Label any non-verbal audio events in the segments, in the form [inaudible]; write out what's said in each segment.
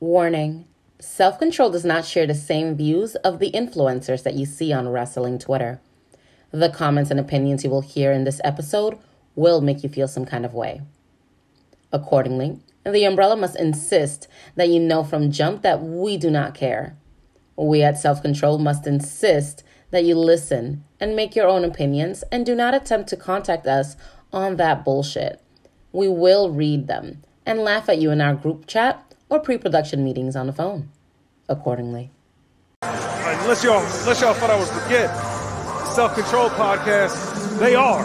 Warning Self Control does not share the same views of the influencers that you see on wrestling Twitter. The comments and opinions you will hear in this episode will make you feel some kind of way. Accordingly, the umbrella must insist that you know from jump that we do not care. We at Self Control must insist that you listen and make your own opinions and do not attempt to contact us on that bullshit. We will read them and laugh at you in our group chat or pre production meetings on the phone, accordingly. unless y'all, unless y'all thought I would forget, Self Control Podcast, they are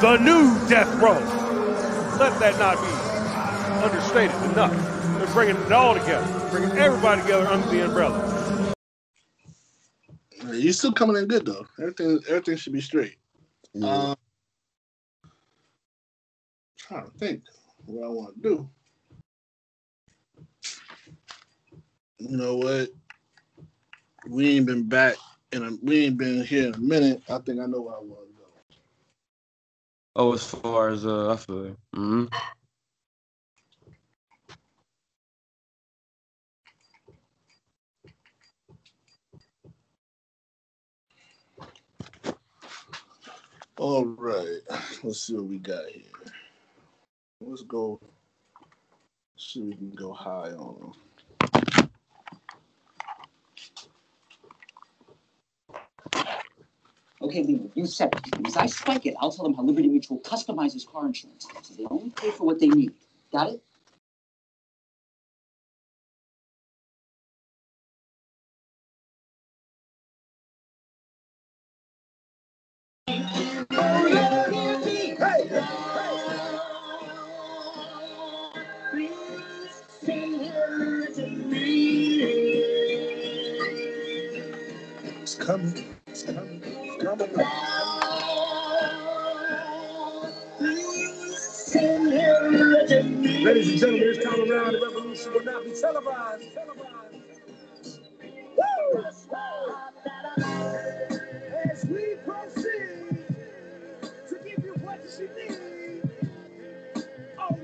the new death row. Let that not be understated enough. They're bringing it all together, bringing everybody together under the umbrella. You're still coming in good though. Everything, everything should be straight. Yeah. Um, trying to think what I want to do. You know what? We ain't been back and we ain't been here in a minute. I think I know where I want to go. oh, as far as uh, I feel. you. Mhm. All right, let's see what we got here. Let's go. See if we can go high on them. Okay, Leland, you said it. Because I spike it, I'll tell them how Liberty Mutual customizes car insurance. So they only pay for what they need. Got it? The revolution will not be televised. Woo! As we proceed to give you what. Oh.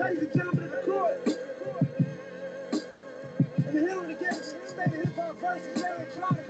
Ladies and gentlemen of the court. In the hill of the game, of hip hop versus electronic. I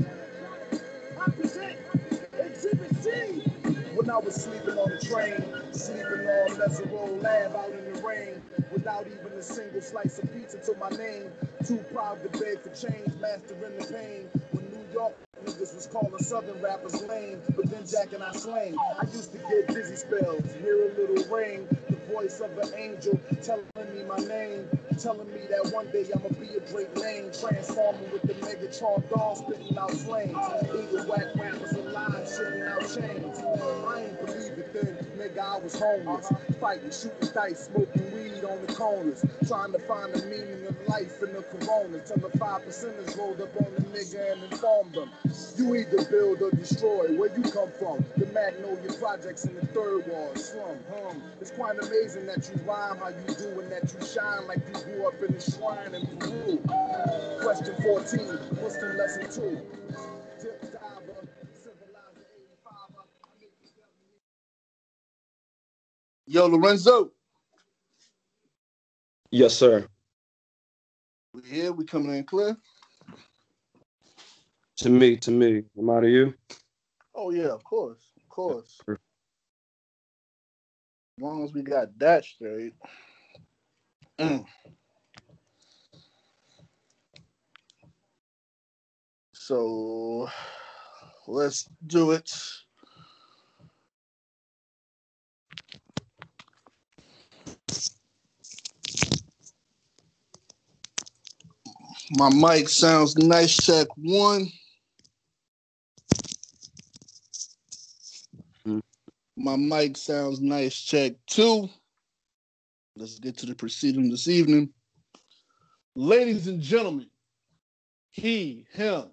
I was sleeping on the train, sleeping on Mesereau Lab out in the rain, without even a single slice of pizza to my name. Too proud to beg for change, mastering the pain. When New York niggas was calling Southern rappers lame, but then Jack and I slang. I used to get dizzy spells, hear a little ring, the voice of an angel telling me my name, telling me that one day I'ma be a great name, transforming with the Megatron dog spitting out flames, eating whack rappers alive, shitting out chains. I ain't believe it then, nigga, I was homeless, fighting, shooting dice, smoking weed on the corners, trying to find the meaning of life in the corona, till the five percenters rolled up on the nigga and informed them. You either build or destroy. Where you come from? The Magnolia Projects in the third ward slum. Hum. It's quite amazing that you rhyme how you do and that you shine like you grew up in the shrine in Peru. Question 14, Muslim lesson 2. Dip diver, civilizer 85. Yo, Lorenzo, Yes, sir. we here. We coming in clear. To me, to me. Am I to you? Oh yeah, of course, of course. As long as we got that straight. [clears throat] So let's do it. My mic sounds nice. Check one. My mic sounds nice. Check two. Let's get to the proceeding this evening. Ladies and gentlemen, he, him,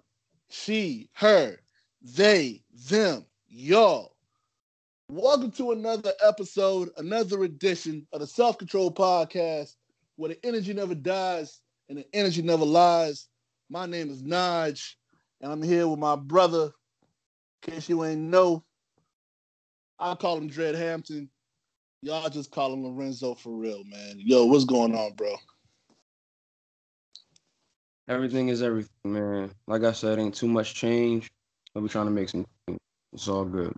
she, her, they, them, y'all. Welcome to another episode, another edition of the Self Control Podcast, where the energy never dies and the energy never lies. My name is Naj, and I'm here with my brother. In case you ain't know, I call him Dread Hampton. Y'all just call him Lorenzo for real, man. Yo, what's going on, bro? Everything is everything, man. Like I said, ain't too much change. But we're trying to make some. It's all good.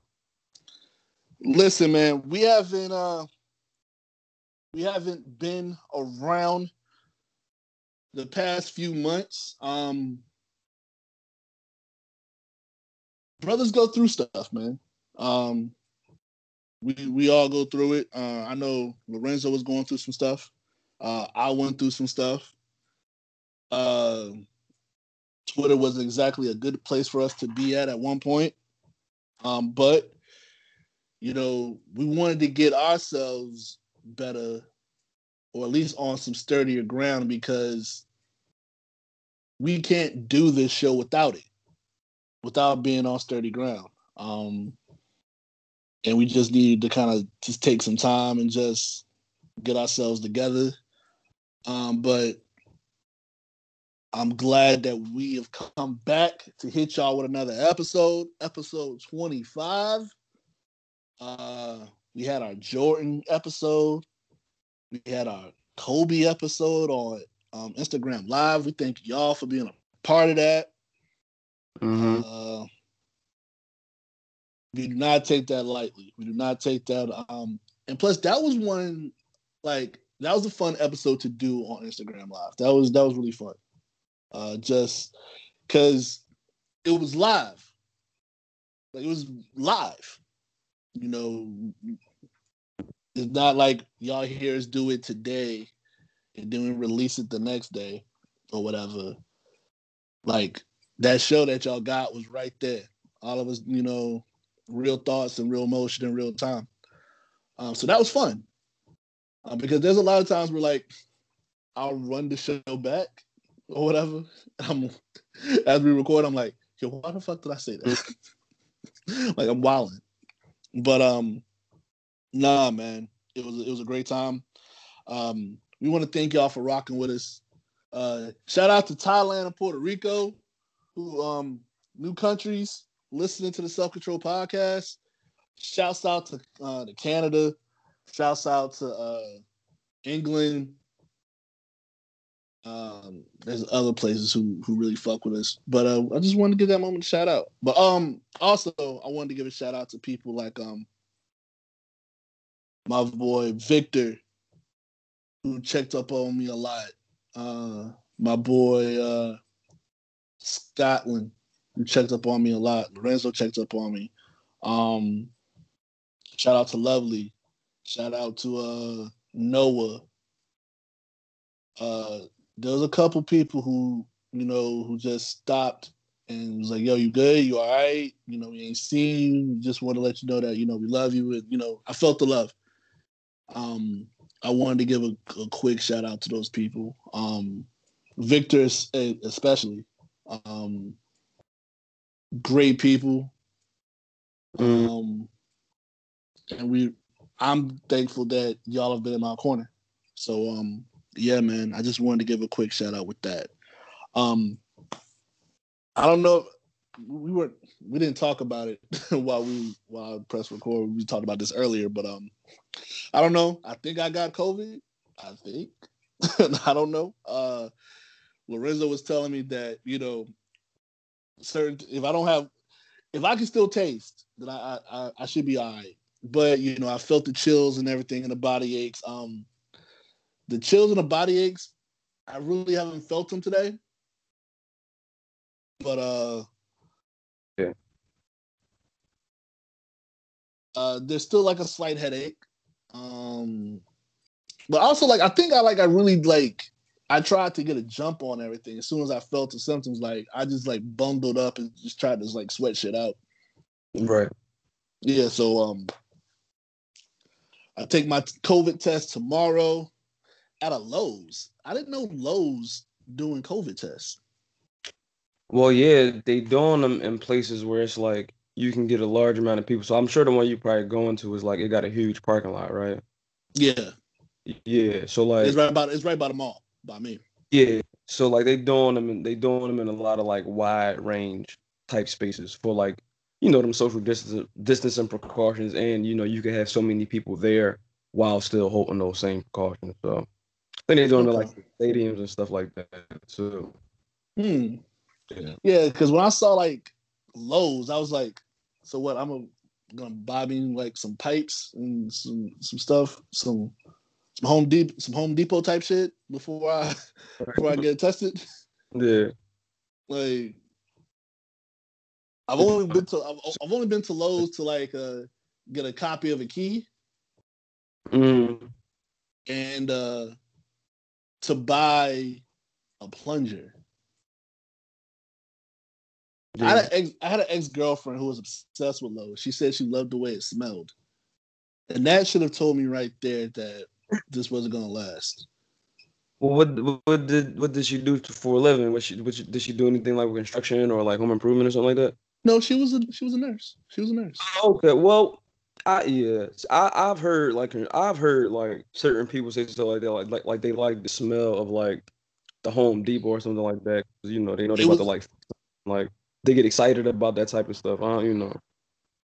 Listen, man, we haven't uh we haven't been around the past few months. Um brothers go through stuff, man. Um we we all go through it. Uh I know Lorenzo was going through some stuff. Uh I went through some stuff. Uh Twitter wasn't exactly a good place for us to be at at one point. Um but you know, we wanted to get ourselves better or at least on some sturdier ground because we can't do this show without it, without being on sturdy ground. Um, and we just needed to kind of just take some time and just get ourselves together. Um, but I'm glad that we have come back to hit y'all with another episode, episode 25. Uh, we had our Jordan episode. We had our Kobe episode on um, Instagram Live. We thank y'all for being a part of that. Mm-hmm. Uh, we do not take that lightly. We do not take that. Um, and plus, that was one like that was a fun episode to do on Instagram Live. That was that was really fun. Uh, just because it was live, like it was live. You know, it's not like y'all hear us do it today and then we release it the next day or whatever. Like that show that y'all got was right there. All of us, you know, real thoughts and real emotion in real time. Um, so that was fun uh, because there's a lot of times where like I'll run the show back or whatever. I'm as we record, I'm like, yo, why the fuck did I say that? [laughs] like I'm wilding. But um, nah, man, it was it was a great time. Um, we want to thank y'all for rocking with us. Uh, shout out to Thailand and Puerto Rico, who um new countries listening to the Self Control podcast. Shouts out to uh, to Canada. Shouts out to uh, England. Um, there's other places who who really fuck with us, but uh, I just wanted to give that moment a shout out. But um, also I wanted to give a shout out to people like um my boy Victor, who checked up on me a lot. Uh, my boy uh, Scotland, who checked up on me a lot. Lorenzo checked up on me. Um, shout out to Lovely. Shout out to uh, Noah. Uh, there was a couple people who, you know, who just stopped and was like, "Yo, you good? You all right? You know, we ain't seen you. Just want to let you know that you know we love you." And you know, I felt the love. Um, I wanted to give a, a quick shout out to those people. Um, Victor, especially, um, great people. Mm. Um, and we, I'm thankful that y'all have been in my corner. So, um, yeah, man, I just wanted to give a quick shout out with that. Um, I don't know. We were we didn't talk about it [laughs] while we while I press record. We talked about this earlier, but um, I don't know. I think I got COVID. I think. [laughs] I don't know. Uh, Lorenzo was telling me that you know, certain if I don't have, if I can still taste, then I I, I should be all right. But you know, I felt the chills and everything and the body aches. Um, the chills and the body aches, I really haven't felt them today. But uh, Yeah. uh, there's still like a slight headache. Um, but also like I think I like I really like I tried to get a jump on everything. As soon as I felt the symptoms, like I just like bundled up and just tried to like sweat shit out. Right. Yeah, so um I take my COVID test tomorrow at a Lowe's. I didn't know Lowe's doing COVID tests. Well, yeah, they doing them in places where it's like you can get a large amount of people. So I'm sure the one you probably going to is like it got a huge parking lot, right? Yeah. Yeah. So like It's right about it's right by the mall by me. Yeah. So like they doing them and they doing them in a lot of like wide range type spaces for like you know them social distance distancing precautions and you know you can have so many people there while still holding those same precautions. So I think they're doing it like stadiums and stuff like that too. Hmm. Yeah. Yeah, because when I saw like Lowe's, I was like, so what? I'm a, gonna buy me like some pipes and some some stuff, some some Home Depot, some Home Depot type shit before I [laughs] before I get tested. Yeah. Like, I've only been to I've, I've only been to Lowe's to like uh get a copy of a key Mm. and uh to buy a plunger. I had an ex, I had an ex girlfriend who was obsessed with Lowe's. She said she loved the way it smelled, and that should have told me right there that this wasn't gonna last. Well, what what did what did she do for a living? Was she, was she did she do anything like construction or like home improvement or something like that? No, she was a she was a nurse. She was a nurse. Okay, well, I yeah, I I've heard like uh, I've heard like certain people say stuff like that, like like like they like the smell of like the Home Depot or something like that. You know, they know they It about to like like they get excited about that type of stuff. I don't, you know.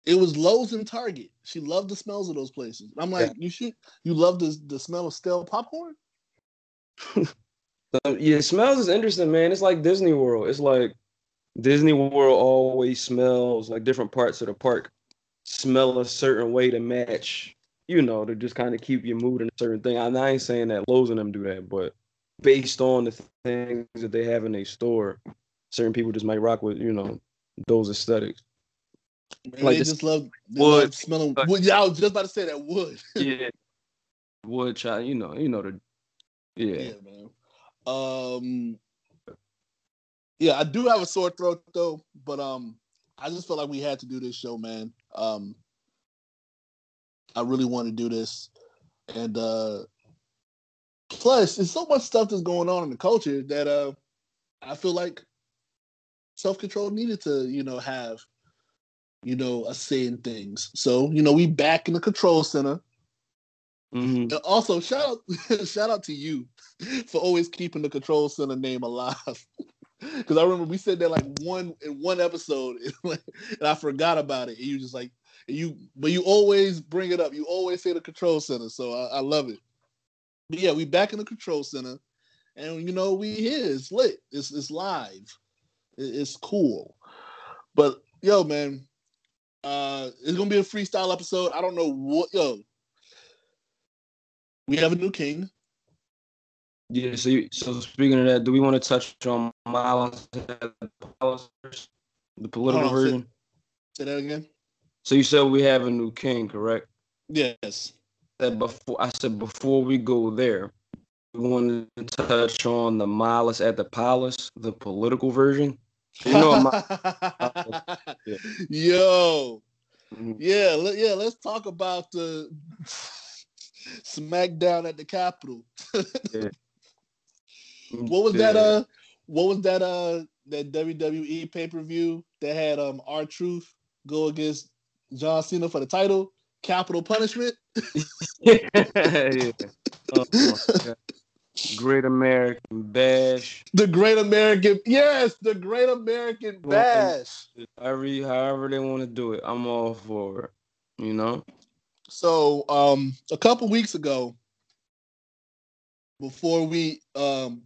It was Lowe's and Target. She loved the smells of those places. I'm like, you should you love the the smell of stale popcorn? So, [laughs] um, yeah, smells is interesting, man. It's like Disney World. It's like Disney World always smells like different parts of the park smell a certain way to match, you know, to just kind of keep your mood in a certain thing. And I ain't saying that Lowe's and them do that, but based on the things that they have in their store, certain people just might rock with, you know, those aesthetics. Maybe Like they just love they wood. love smelling wood. Yeah, I was just about to say that wood. [laughs] Yeah. Wood child, you know, you know the yeah. yeah, man. Um, yeah, I do have a sore throat though, but um, I just felt like we had to do this show, man. Um, I really want to do this, and uh, plus, there's so much stuff that's going on in the culture that uh, I feel like self control needed to, you know, have, you know, a say in things. So, you know, we back in the control center. hmm And also, shout out, [laughs] shout out to you [laughs] for always keeping the control center name alive. [laughs] Because I remember we said that like one in one episode, [laughs] and I forgot about it. And you just like you, but you always bring it up. You always say the control center, so I, I love it. But yeah, we back in the control center, and you know we here. It's lit. It's it's live. It- it's cool. But yo, man, uh, it's gonna be a freestyle episode. I don't know what yo. We have a new king. Yeah, so you, so speaking of that, do we want to touch on Malice at the Palace? The political on, version? Say that again. So you said we have a new king, correct? Yes. That before I said before we go there, we want to touch on the Malice at the Palace, the political version. You know, I'm- [laughs] mm-hmm. Yeah. Yo, yeah, let, yeah. Let's talk about the [laughs] SmackDown at the Capitol. [laughs] What was that? Uh, what was that? Uh, that WWE pay per view that had um R-Truth go against John Cena for the title. Capitol Punishment. [laughs] [laughs] yeah. Oh. Great American Bash. The Great American. Yes, the Great American Bash. However, however they want to do it, I'm all for it. You know. So um a couple weeks ago, before we um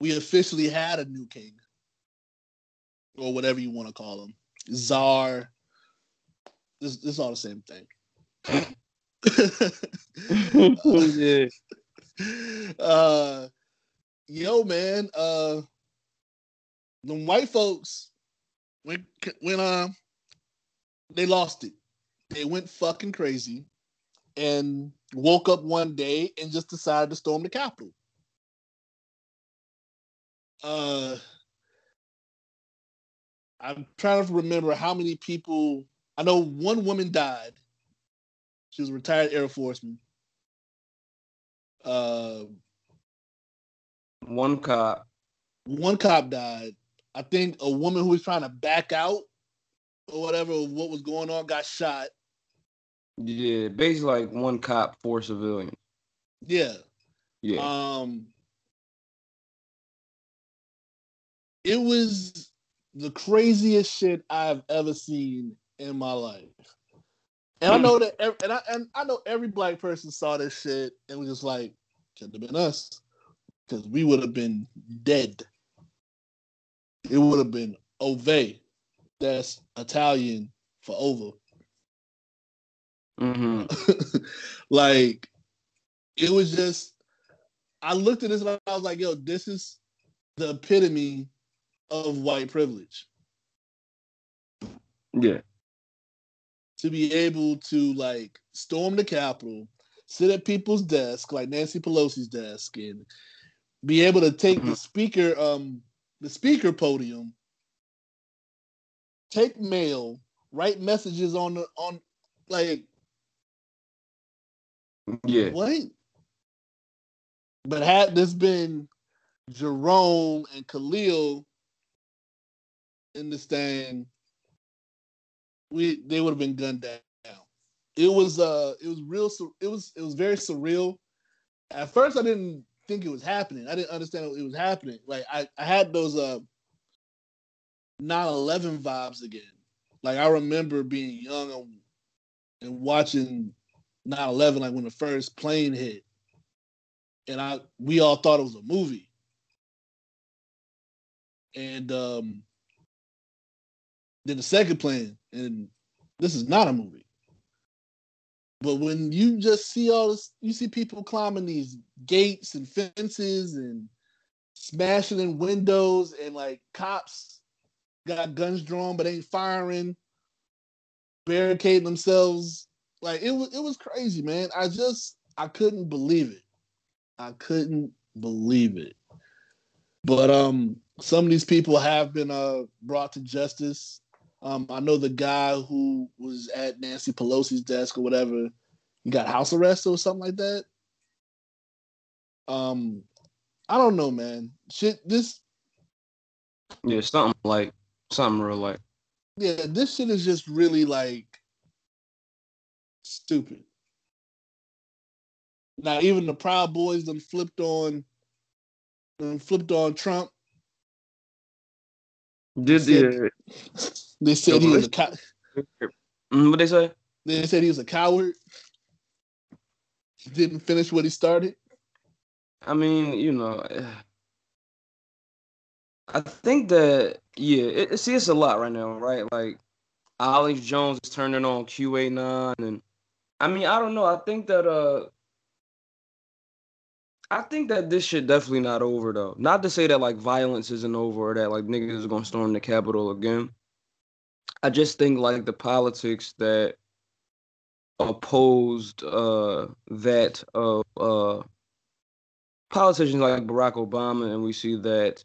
we officially had a new king, or whatever you want to call him, czar. This this is all the same thing. yeah. [laughs] uh yo man, uh the white folks when when uh they lost it. They went fucking crazy and woke up one day and just decided to storm the Capitol. Uh I'm trying to remember how many people I know one woman died. She was a retired Air Forceman. Uh One cop. one cop died. I think a woman who was trying to back out or whatever, what was going on, got shot. Yeah, basically like one cop, four civilians. Yeah. Yeah. Um it was the craziest shit I've ever seen in my life. And I know that, ev- and I and I know every black person saw this shit and was just like, could have been us, because we would have been dead. It would have been Ove. That's Italian for over. hmm [laughs] like it was just I looked at this and I was like, yo, this is the epitome of white privilege. Yeah. To be able to like storm the Capitol, sit at people's desk like Nancy Pelosi's desk, and be able to take the Mhm. speaker, um, the speaker podium, take mail, write messages on the on like Yeah. What? But had this been Jerome and Khalil in the stand, we they would have been gunned down. It was uh it was real it was it was very surreal. At first I didn't think it was happening. I didn't understand it was happening. Like I, I had those uh 9-11 vibes again. Like I remember being young and, and watching 9-11 like when the first plane hit and i we all thought it was a movie and um then the second plan, and this is not a movie but when you just see all this you see people climbing these gates and fences and smashing in windows and like cops got guns drawn but ain't firing barricading themselves like it was it was crazy, man. I just I couldn't believe it. I couldn't believe it. But um some of these people have been uh brought to justice. Um I know the guy who was at Nancy Pelosi's desk or whatever, he got house arrest or something like that. Um I don't know, man. Shit this Yeah. Something like something real like. yeah, this shit is just really like stupid. Now even the Proud Boys done flipped on done flipped on Trump. Did the They said he was a cow- mm, what they say? they said he was a coward. He didn't finish what he started. I mean, you know, I think that yeah, it, see, it's a lot right now, right? Like Alex Jones is turning on QAnon, and I mean, I don't know. I think that uh, I think that this shit definitely not over though. Not to say that like violence isn't over or that like niggas is gonna storm the Capitol again. I just think like the politics that opposed uh that of uh politicians like Barack Obama, and we see that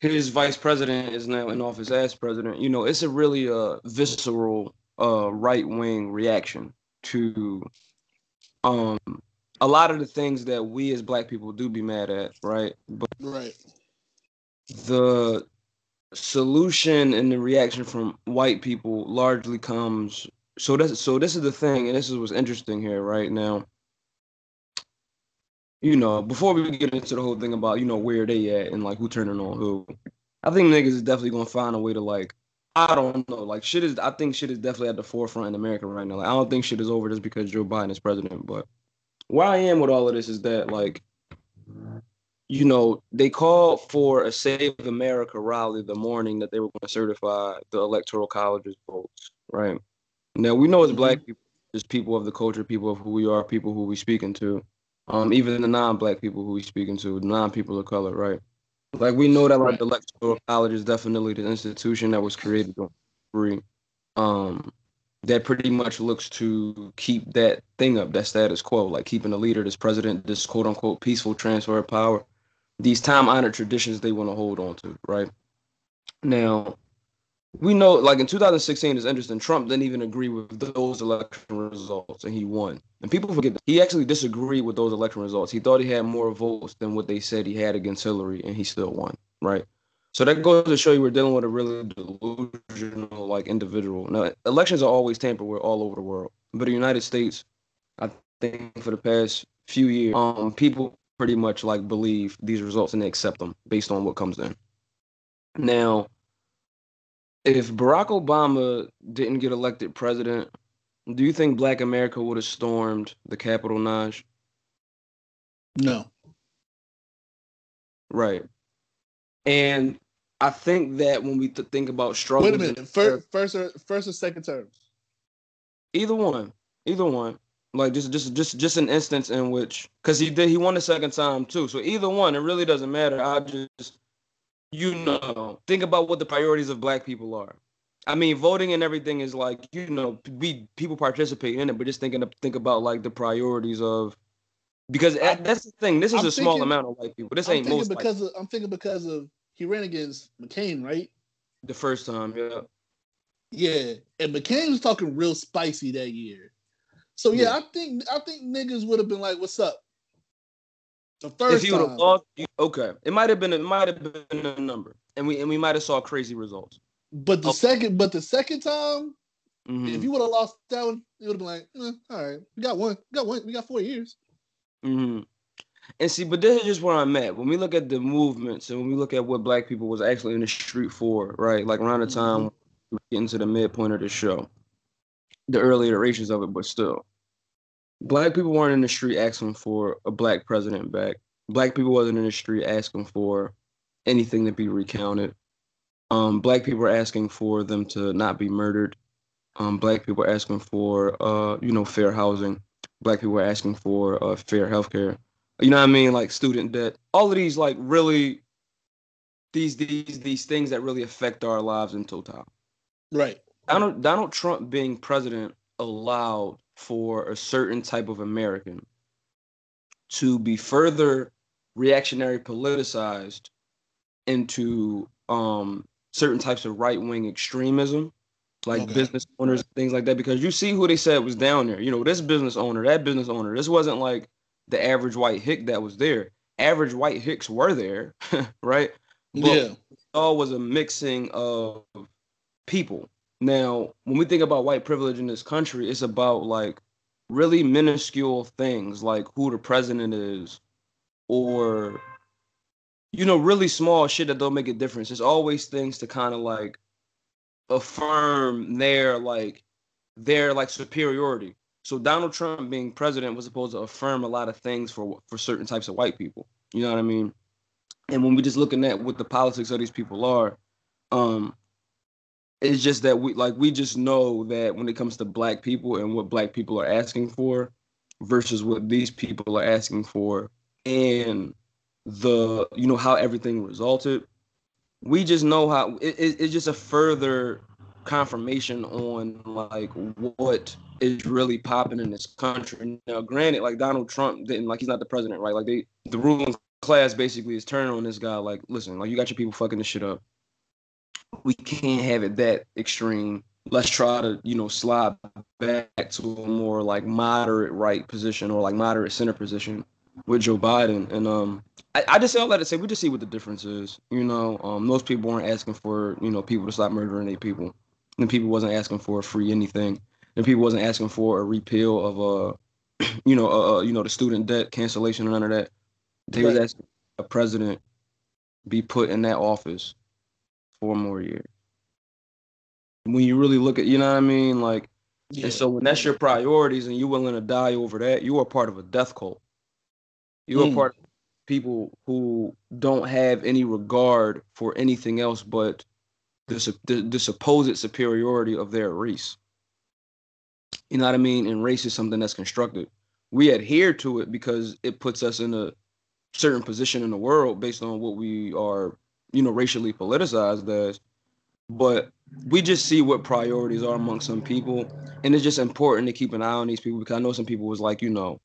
his vice president is now in office as president. You know, it's a really uh, visceral uh, right wing reaction to um, a lot of the things that we as black people do be mad at, right? But Right. the solution and the reaction from white people largely comes so that's so this is the thing and this is what's interesting here right now you know before we get into the whole thing about you know where they at and like who turning on who i think niggas is definitely gonna find a way to like i don't know like shit is i think shit is definitely at the forefront in america right now like i don't think shit is over just because joe biden is president but where i am with all of this is that like you know, they called for a Save America rally the morning that they were going to certify the Electoral College's votes, right? Now, we know as black people, as people of the culture, people of who we are, people who we're speaking to, um, even the non-black people who we're speaking to, non-people of color, right? Like, we know that, like, the Electoral College is definitely the institution that was created free, um, that pretty much looks to keep that thing up, that status quo, like keeping the leader, this president, this quote-unquote peaceful transfer of power these time honored traditions they want to hold on to, right? Now, we know, like in 2016, it's interesting. Trump didn't even agree with those election results, and he won. And people forget that he actually disagreed with those election results. He thought he had more votes than what they said he had against Hillary, and he still won, right? So that goes to show you we're dealing with a really delusional, like individual. Now, elections are always tampered with all over the world, but the United States, I think, for the past few years, um, people pretty much like believe these results and they accept them based on what comes in. Now, if Barack Obama didn't get elected president, Do you think Black America would have stormed the Capitol, Naj? No. Right. And I think that when we th- think about struggles, Wait a minute. First, first or first or second terms. either one, either one, like just just just just an instance in which, because he did he won the second time too. So either one, it really doesn't matter. I just, you know, think about what the priorities of Black people are. I mean, voting and everything is like you know, we people participate in it, but just thinking of, think about like the priorities of because I- that's the thing. This is I'm a small amount of white people. This I'm ain't most because of, I'm thinking because of he ran against McCain, right? the first time. Yeah. Yeah, and McCain was talking real spicy that year. So yeah, Yeah. I think I think niggas would have been like, "What's up?" The first if he would have time, lost, you- okay, it might have been it might have been a number, and we and we might have saw crazy results. but the Oh. second, but the second time, Mhm, if you would have lost that one, it would have been like, eh, "All right, we got one, we got one, we got four years." mhm. And see, but this is just where I'm at. When we look at the movements and when we look at what Black people was actually in the street for, right? Like around the time we get into the midpoint of the show, the early iterations of it, but still, Black people weren't in the street asking for a Black president back. Black people wasn't in the street asking for anything to be recounted. Um, black people are asking for them to not be murdered. Um, black people are asking for, uh, you know, fair housing. Black people are asking for uh, fair healthcare. You know what I mean? Like student debt. All of these, like, really, these these these things that really affect our lives in total. Right. Donald Donald Trump being president allowed for a certain type of American to be further reactionary politicized into um certain types of right wing extremism, like Okay. business owners, things like that. Because you see who they said was down there. You know, this business owner, that business owner. This wasn't like the average white hick that was there. Average white hicks were there, [laughs] right? But yeah. all was a mixing of people. Now, when we think about white privilege in this country, it's about like really minuscule things like who the president is or you know, really small shit that don't make a difference. There's always things to kind of like affirm their like their like superiority. So Donald Trump being president was supposed to affirm a lot of things for for certain types of white people. You know what I mean? And when we just looking at what the politics of these people are, um, it's just that we like we just know that when it comes to black people and what black people are asking for versus what these people are asking for and the you know how everything resulted we just know how it, it, it's just a further confirmation on like what is really popping in this country. Now granted like donald trump didn't like he's not the president right? Like they the ruling class basically is turning on this guy like listen like you got your people fucking this shit up. We can't have it that extreme. Let's try to you know slide back to a more like moderate right position or like moderate center position with joe biden. And um I, I just all that to say we just see what the difference is. You know, um, most people weren't asking for you know people to stop murdering their people, and people wasn't asking for a free anything, and people wasn't asking for a repeal of a, [clears throat] you know, uh, uh, you know the student debt cancellation and none of that. They was asking a president be put in that office for more years. When you really look at, you know what I mean, like, yeah. and so when that's your priorities and you're willing to die over that, you are part of a death cult. You are Mm. part of people who don't have any regard for anything else but the, the supposed superiority of their race. You know what I mean? And race is something that's constructed. We adhere to it because it puts us in a certain position in the world based on what we are, you know, racially politicized as. But we just see what priorities are among some people, and it's just important to keep an eye on these people because I know some people was like, you know,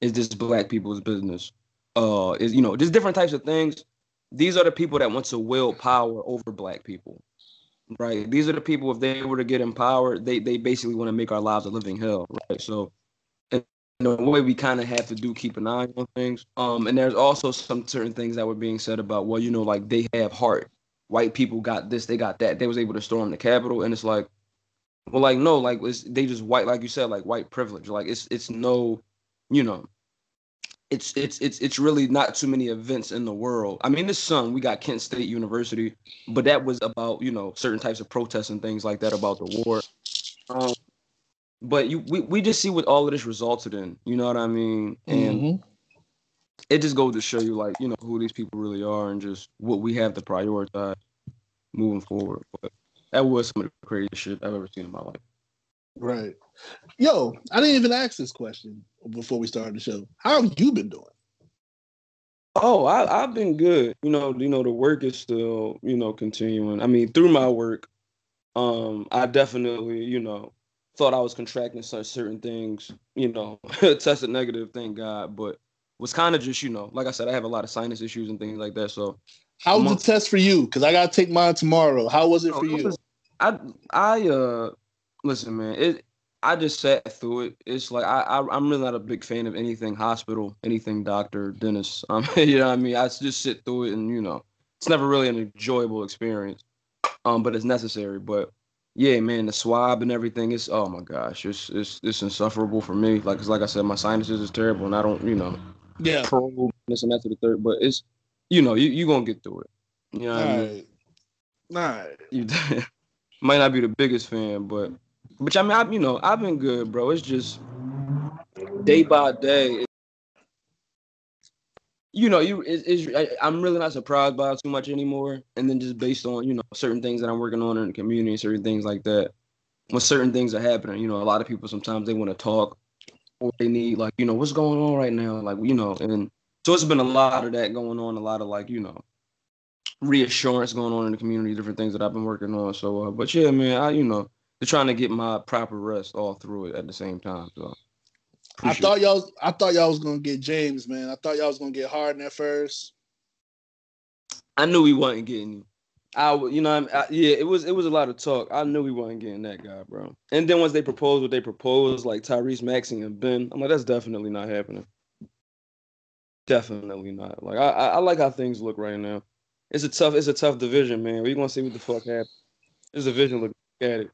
is this black people's business? Uh, is you know, there's different types of things. These are the people that want to wield power over black people, right? These are the people if they were to get empowered, they they basically want to make our lives a living hell, right? So, in a way, we kind of have to do keep an eye on things. Um, and there's also some certain things that were being said about, well, you know, like they have heart. White people got this, they got that. They was able to storm the Capitol, and it's like, well, like no, like it's, they just white, like you said, like white privilege. Like it's it's no, you know, it's it's it's it's really not too many events in the world. I mean, this sun we got Kent State University, but that was about you know certain types of protests and things like that about the war. Um, but you we, we just see what all of this resulted in. You know what I mean? And Mhm. it just goes to show you like you know who these people really are and just what we have to prioritize moving forward. But that was some of the craziest shit I've ever seen in my life. Right. Yo, I didn't even ask this question before we started the show. How have you been doing? Oh, I, I've been good. You know, you know, the work is still, you know, continuing. I mean, through my work, um, I definitely, you know, thought I was contracting such certain things, you know, [laughs] tested negative, thank God, but was kind of just, you know, like I said, I have a lot of sinus issues and things like that. So How was the test for you? Because I gotta take mine tomorrow. How was it Oh, for you? I I uh listen, man. It I just sat through it. It's like I, I I'm really not a big fan of anything hospital, anything doctor, dentist. [laughs] Um, you know what I mean. I just sit through it, and you know, it's never really an enjoyable experience. Um, but it's necessary. But yeah, man, the swab and everything is oh my gosh, it's it's it's insufferable for me. Like 'cause like I said, my sinuses is terrible, and I don't you know Yeah. probe this and that to the third. But it's you know you you gonna get through it. You know All I mean right. All right. you [laughs] might not be the biggest fan, but but I mean, I, you know, I've been good, bro. It's just day by day. you know, you it, it's, I, I'm really not surprised by too much anymore. And then just based on you know certain things that I'm working on in the community, certain things like that. When certain things are happening, you know, a lot of people sometimes they want to talk or they need like you know what's going on right now, like you know, and so it's been a lot of that going on, a lot of like you know reassurance going on in the community, different things that I've been working on. So, uh, but yeah, man, I you know, they're trying to get my proper rest all through it at the same time. So, I appreciate thought y'all I thought y'all was gonna get James, man. I thought y'all was gonna get Harden at first. I knew he wasn't getting you. I, you know, I mean? I, yeah, it was it was a lot of talk. I knew he wasn't getting that guy, bro. And then once they proposed what they proposed, like Tyrese Maxey and Ben, I'm like, that's definitely not happening. Definitely not. Like I, I, I like how things look right now. It's a tough, it's a tough division, man. We gonna see what the fuck happens. This division look at it.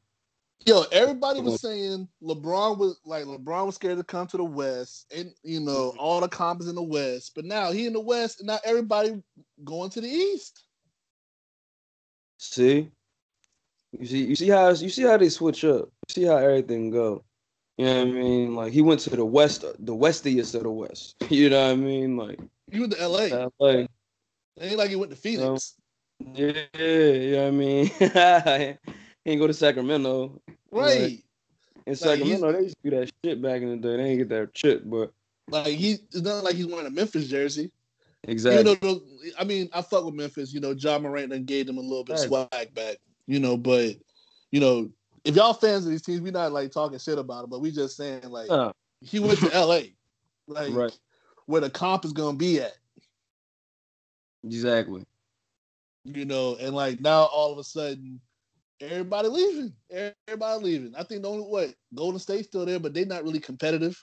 Yo, everybody was saying LeBron was like LeBron was scared to come to the West, and you know mm-hmm. all the comps in the West. But now he in the West, and now everybody going to the East. See, you see, you see how you see how they switch up. You see how everything go. You know what I mean? Like he went to the west, the westiest of the west. [laughs] You know what I mean? Like He went to L.A. LA. It ain't like he went to Phoenix. Yeah, you know what I mean? [laughs] he ain't go to Sacramento. right. In Sacramento, they used to do that shit back in the day. They ain't get that shit, but Like he, it's not like he's wearing a Memphis jersey. exactly. You know, I mean, I fuck with Memphis. You know, Ja Morant done gave them a little bit of Right. swag back. You know, but you know, if y'all fans of these teams, we're not like talking shit about them, but we just saying like Uh, he went to L.A. [laughs] Like right. where the comp is gonna be at. Exactly. You know, and like now all of a sudden, everybody leaving. Everybody leaving. I think the only what Golden State's still there, but they're not really competitive.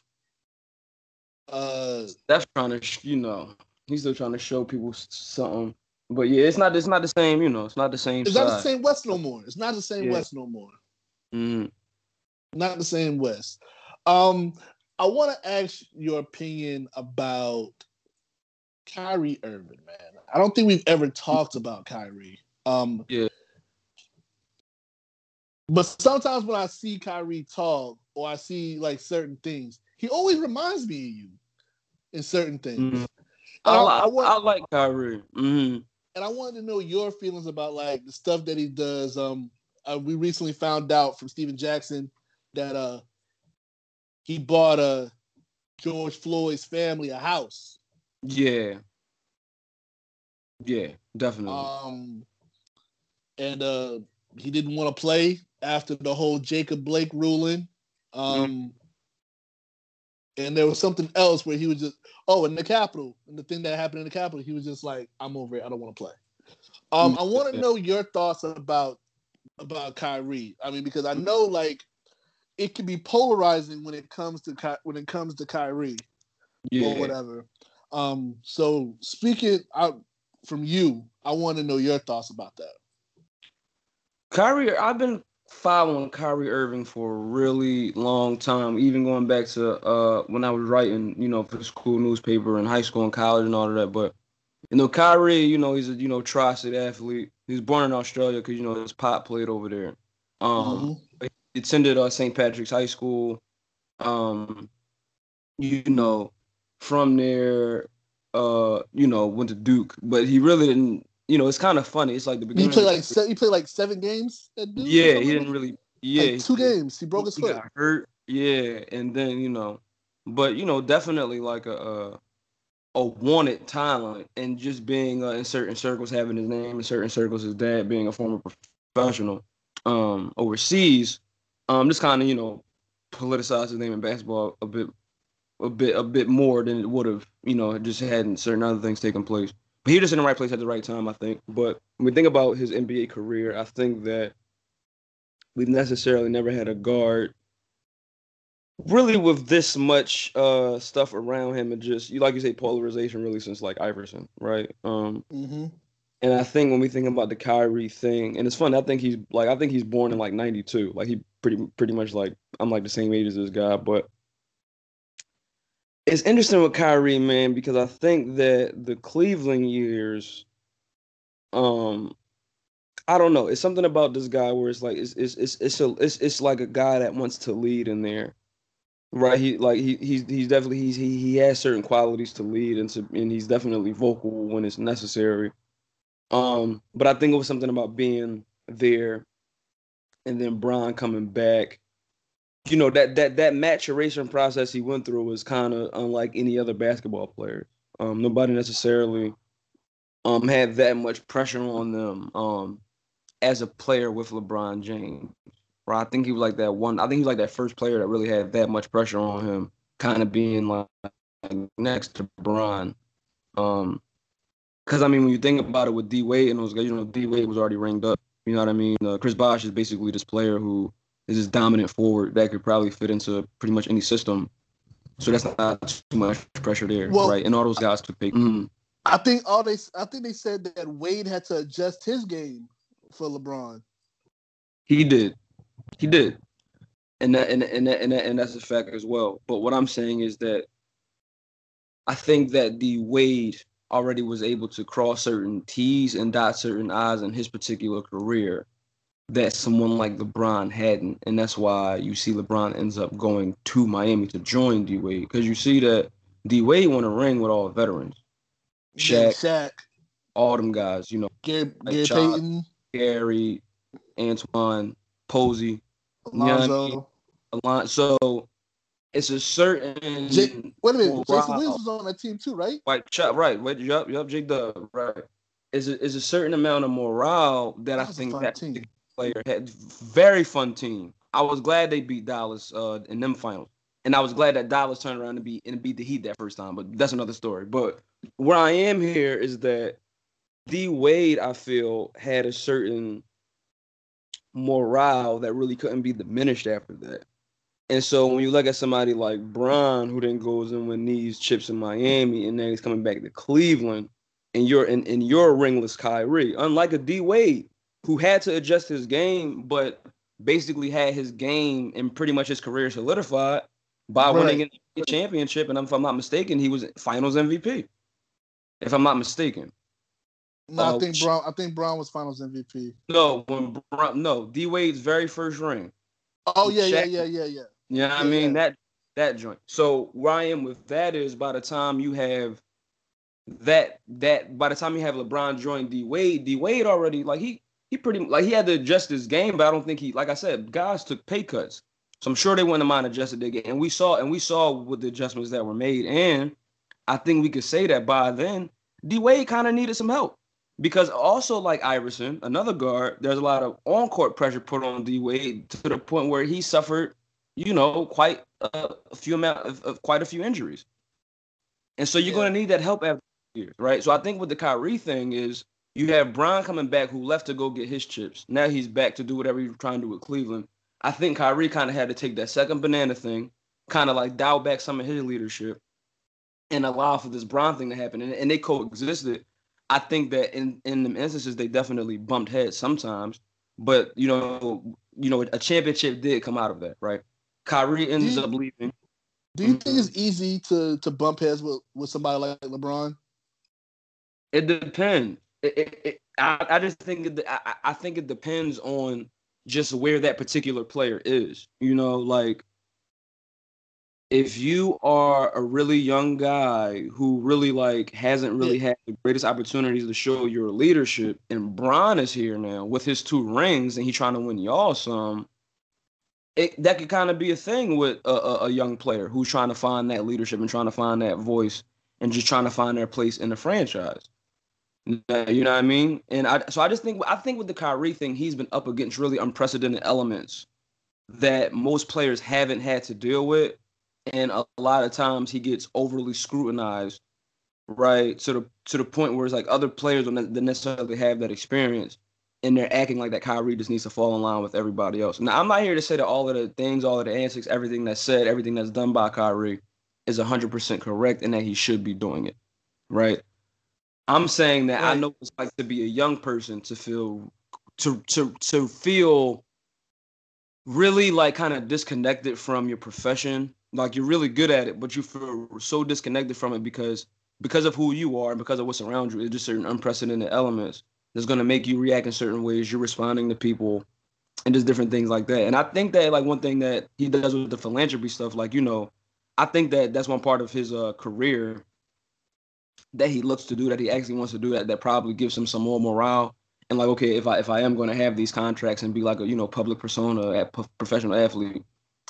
Uh, That's trying to, you know, he's still trying to show people something. But yeah, it's not. It's not the same. You know, it's not the same. it's not the same West no more. It's not the same Yeah. West no more. Mhm. not the same West. Um, I want to ask your opinion about Kyrie Irving, man. I don't think we've ever talked about Kyrie. Um, Yeah. But sometimes when I see Kyrie talk or I see like certain things, he always reminds me of you in certain things. Mhm. I, I- I want- I like Kyrie. hmm and I wanted to know your feelings about like the stuff that he does. Um, uh, we recently found out from Stephen Jackson that uh he bought uh George Floyd's family a house. Yeah. Yeah, definitely. Um, and uh he didn't want to play after the whole Jacob Blake ruling. Um, and there was something else where he was just oh in the Capitol and the thing that happened in the Capitol, he was just like I'm over it. I don't want to play. Um, I want to know your thoughts about about Kyrie. I mean, because I know like it can be polarizing when it comes to Ky- when it comes to Kyrie yeah. or whatever. Um, so speaking out from you, I want to know your thoughts about that. Kyrie, I've been following Kyrie Irving for a really long time, even going back to uh when I was writing, you know, for the school newspaper in high school and college and all of that. But you know, Kyrie, you know, he's a you know tri-state athlete. He was born in Australia because you know his pop played over there. Um, Mhm. attended uh, St. Patrick's High School. Um, you know, from there, uh, you know, went to Duke, but he really didn't. You know, it's kind of funny. It's like the He beginning. played of like se- he played like seven games. Yeah, he didn't really. Yeah, Like two played- games. He broke his he foot. got hurt. Yeah, and then you know, but you know, definitely like a a, a wanted talent, and just being uh, in certain circles, having his name in certain circles, his dad being a former professional um, overseas, um, just kind of you know politicized his name in basketball a bit, a bit, a bit more than it would have, you know, just hadn't certain other things taken place. He was just in the right place at the right time, I think. But when we think about his NBA career, I think that we've necessarily never had a guard really with this much uh stuff around him and just you like you say polarization really since like Iverson, right? Um hmm and I think when we think about the Kyrie thing, and it's fun, I think he's like I think he's born in like '92. Like he pretty pretty much like I'm like the same age as this guy, but it's interesting with Kyrie, man, because I think that the Cleveland years, um, I don't know, it's something about this guy where it's like it's it's it's it's a, it's, it's like a guy that wants to lead in there. Right, he like he he's he's definitely he's he he has certain qualities to lead and to, and he's definitely vocal when it's necessary. Um, but I think it was something about being there and then Bron coming back. You know, that that that maturation process he went through was kind of unlike any other basketball player. Um, nobody necessarily um had that much pressure on them um as a player with LeBron James. Right. I think he was like that one. I think he was like that first player that really had that much pressure on him, kind of being like next to Bron. Um, because I mean, when you think about it with D Wade and those guys, you know, D Wade was already ringed up. You know what I mean? Uh, Chris Bosh is basically this player who is this dominant forward that could probably fit into pretty much any system. So that's not too much pressure there, Well- right? And all those guys took big. Mhm. I think all they I think they said that Wade had to adjust his game for LeBron. He did, he did, and that and and that, and, that, and that's a fact as well. But what I'm saying is that I think that the Wade already was able to cross certain T's and dot certain I's in his particular career that someone like LeBron hadn't, and that's why you see LeBron ends up going to Miami to join D Wade because you see that D Wade won a ring with all veterans, Shaq. Shaq, all them guys, you know, Gabe, Like Gary Child. Payton, Gary, Antoine, Posey, Alonzo. Alon- So it's a certain J- Wait a minute, Jason Williams was on that team too, right? White chop, right? Wait, yup, yup, J Dub, right? Is a, is a certain amount of morale that, That I think that team. Player had. Very fun team. I was glad they beat Dallas uh, in them finals, and I was glad that Dallas turned around and beat and beat the Heat that first time. But that's another story. But where I am here is that D Wade, I feel, had a certain morale that really couldn't be diminished after that. And so when you look at somebody like Bron, who then goes and win these chips in Miami, and then he's coming back to Cleveland, and you're in, in your ringless Kyrie, unlike a D Wade, who had to adjust his game, but basically had his game and pretty much his career solidified by winning a championship. And if I'm not mistaken, he was Finals MVP. If I'm not mistaken. No, I Oh, think Bron. I think Bron was Finals MVP. No, when Bron, no D Wade's very first ring. Oh yeah, yeah, Shaq- yeah, yeah, yeah. You know what I mean? yeah. That that joint. So where I am with that is by the time you have that that by the time you have LeBron join D Wade, D Wade already like he he pretty like he had to adjust his game, but I don't think he like I said, guys took pay cuts. So I'm sure they wouldn't mind adjusted their game. And we saw and we saw with the adjustments that were made. And I think we could say that by then, D Wade kind of needed some help. Because also like Iverson, another guard, there's a lot of on-court pressure put on D Wade to the point where he suffered, you know, quite a, a few amount of, of quite a few injuries. And so you're Yeah. going to need that help after years, right? So I think with the Kyrie thing is you have Bron coming back who left to go get his chips. Now he's back to do whatever he's trying to do with Cleveland. I think Kyrie kind of had to take that second banana thing, kind of like dial back some of his leadership and allow for this Bron thing to happen. And, and they coexisted. I think that in in them instances they definitely bumped heads sometimes, but you know, you know, a championship did come out of that, right? Kyrie ends you- up leaving. Do you think mm-hmm. it's easy to to bump heads with with somebody like LeBron? It depends. It, it, it, I, I just think it, I, I- I think it depends on just where that particular player is. You know, like if you are a really young guy who really like hasn't really had the greatest opportunities to show your leadership, and Bron is here now with his two rings and he's trying to win y'all some, it, that could kind of be a thing with a, a, a young player who's trying to find that leadership and trying to find that voice and just trying to find their place in the franchise. You know what I mean? And I so I just think I think with the Kyrie thing, he's been up against really unprecedented elements that most players haven't had to deal with and a lot of times he gets overly scrutinized, right? To the to the point where it's like other players don't necessarily have that experience, and they're acting like that Kyrie just needs to fall in line with everybody else. Now, I'm not here to say that all of the things, all of the antics, everything that's said, everything that's done by Kyrie is 100% correct and that he should be doing it, right? I'm saying that right. I know it's like to be a young person to feel to to to feel really like kind of disconnected from your profession like you're really good at it, but you feel so disconnected from it because because of who you are and because of what's around you. It's just certain unprecedented elements that's gonna make you react in certain ways. You're responding to people and just different things like that. And I think that like one thing that he does with the philanthropy stuff, like you know, I think that that's one part of his uh, career that he looks to do that he actually wants to do that that probably gives him some more morale and like okay if I if I am going to have these contracts and be like a you know public persona at professional athlete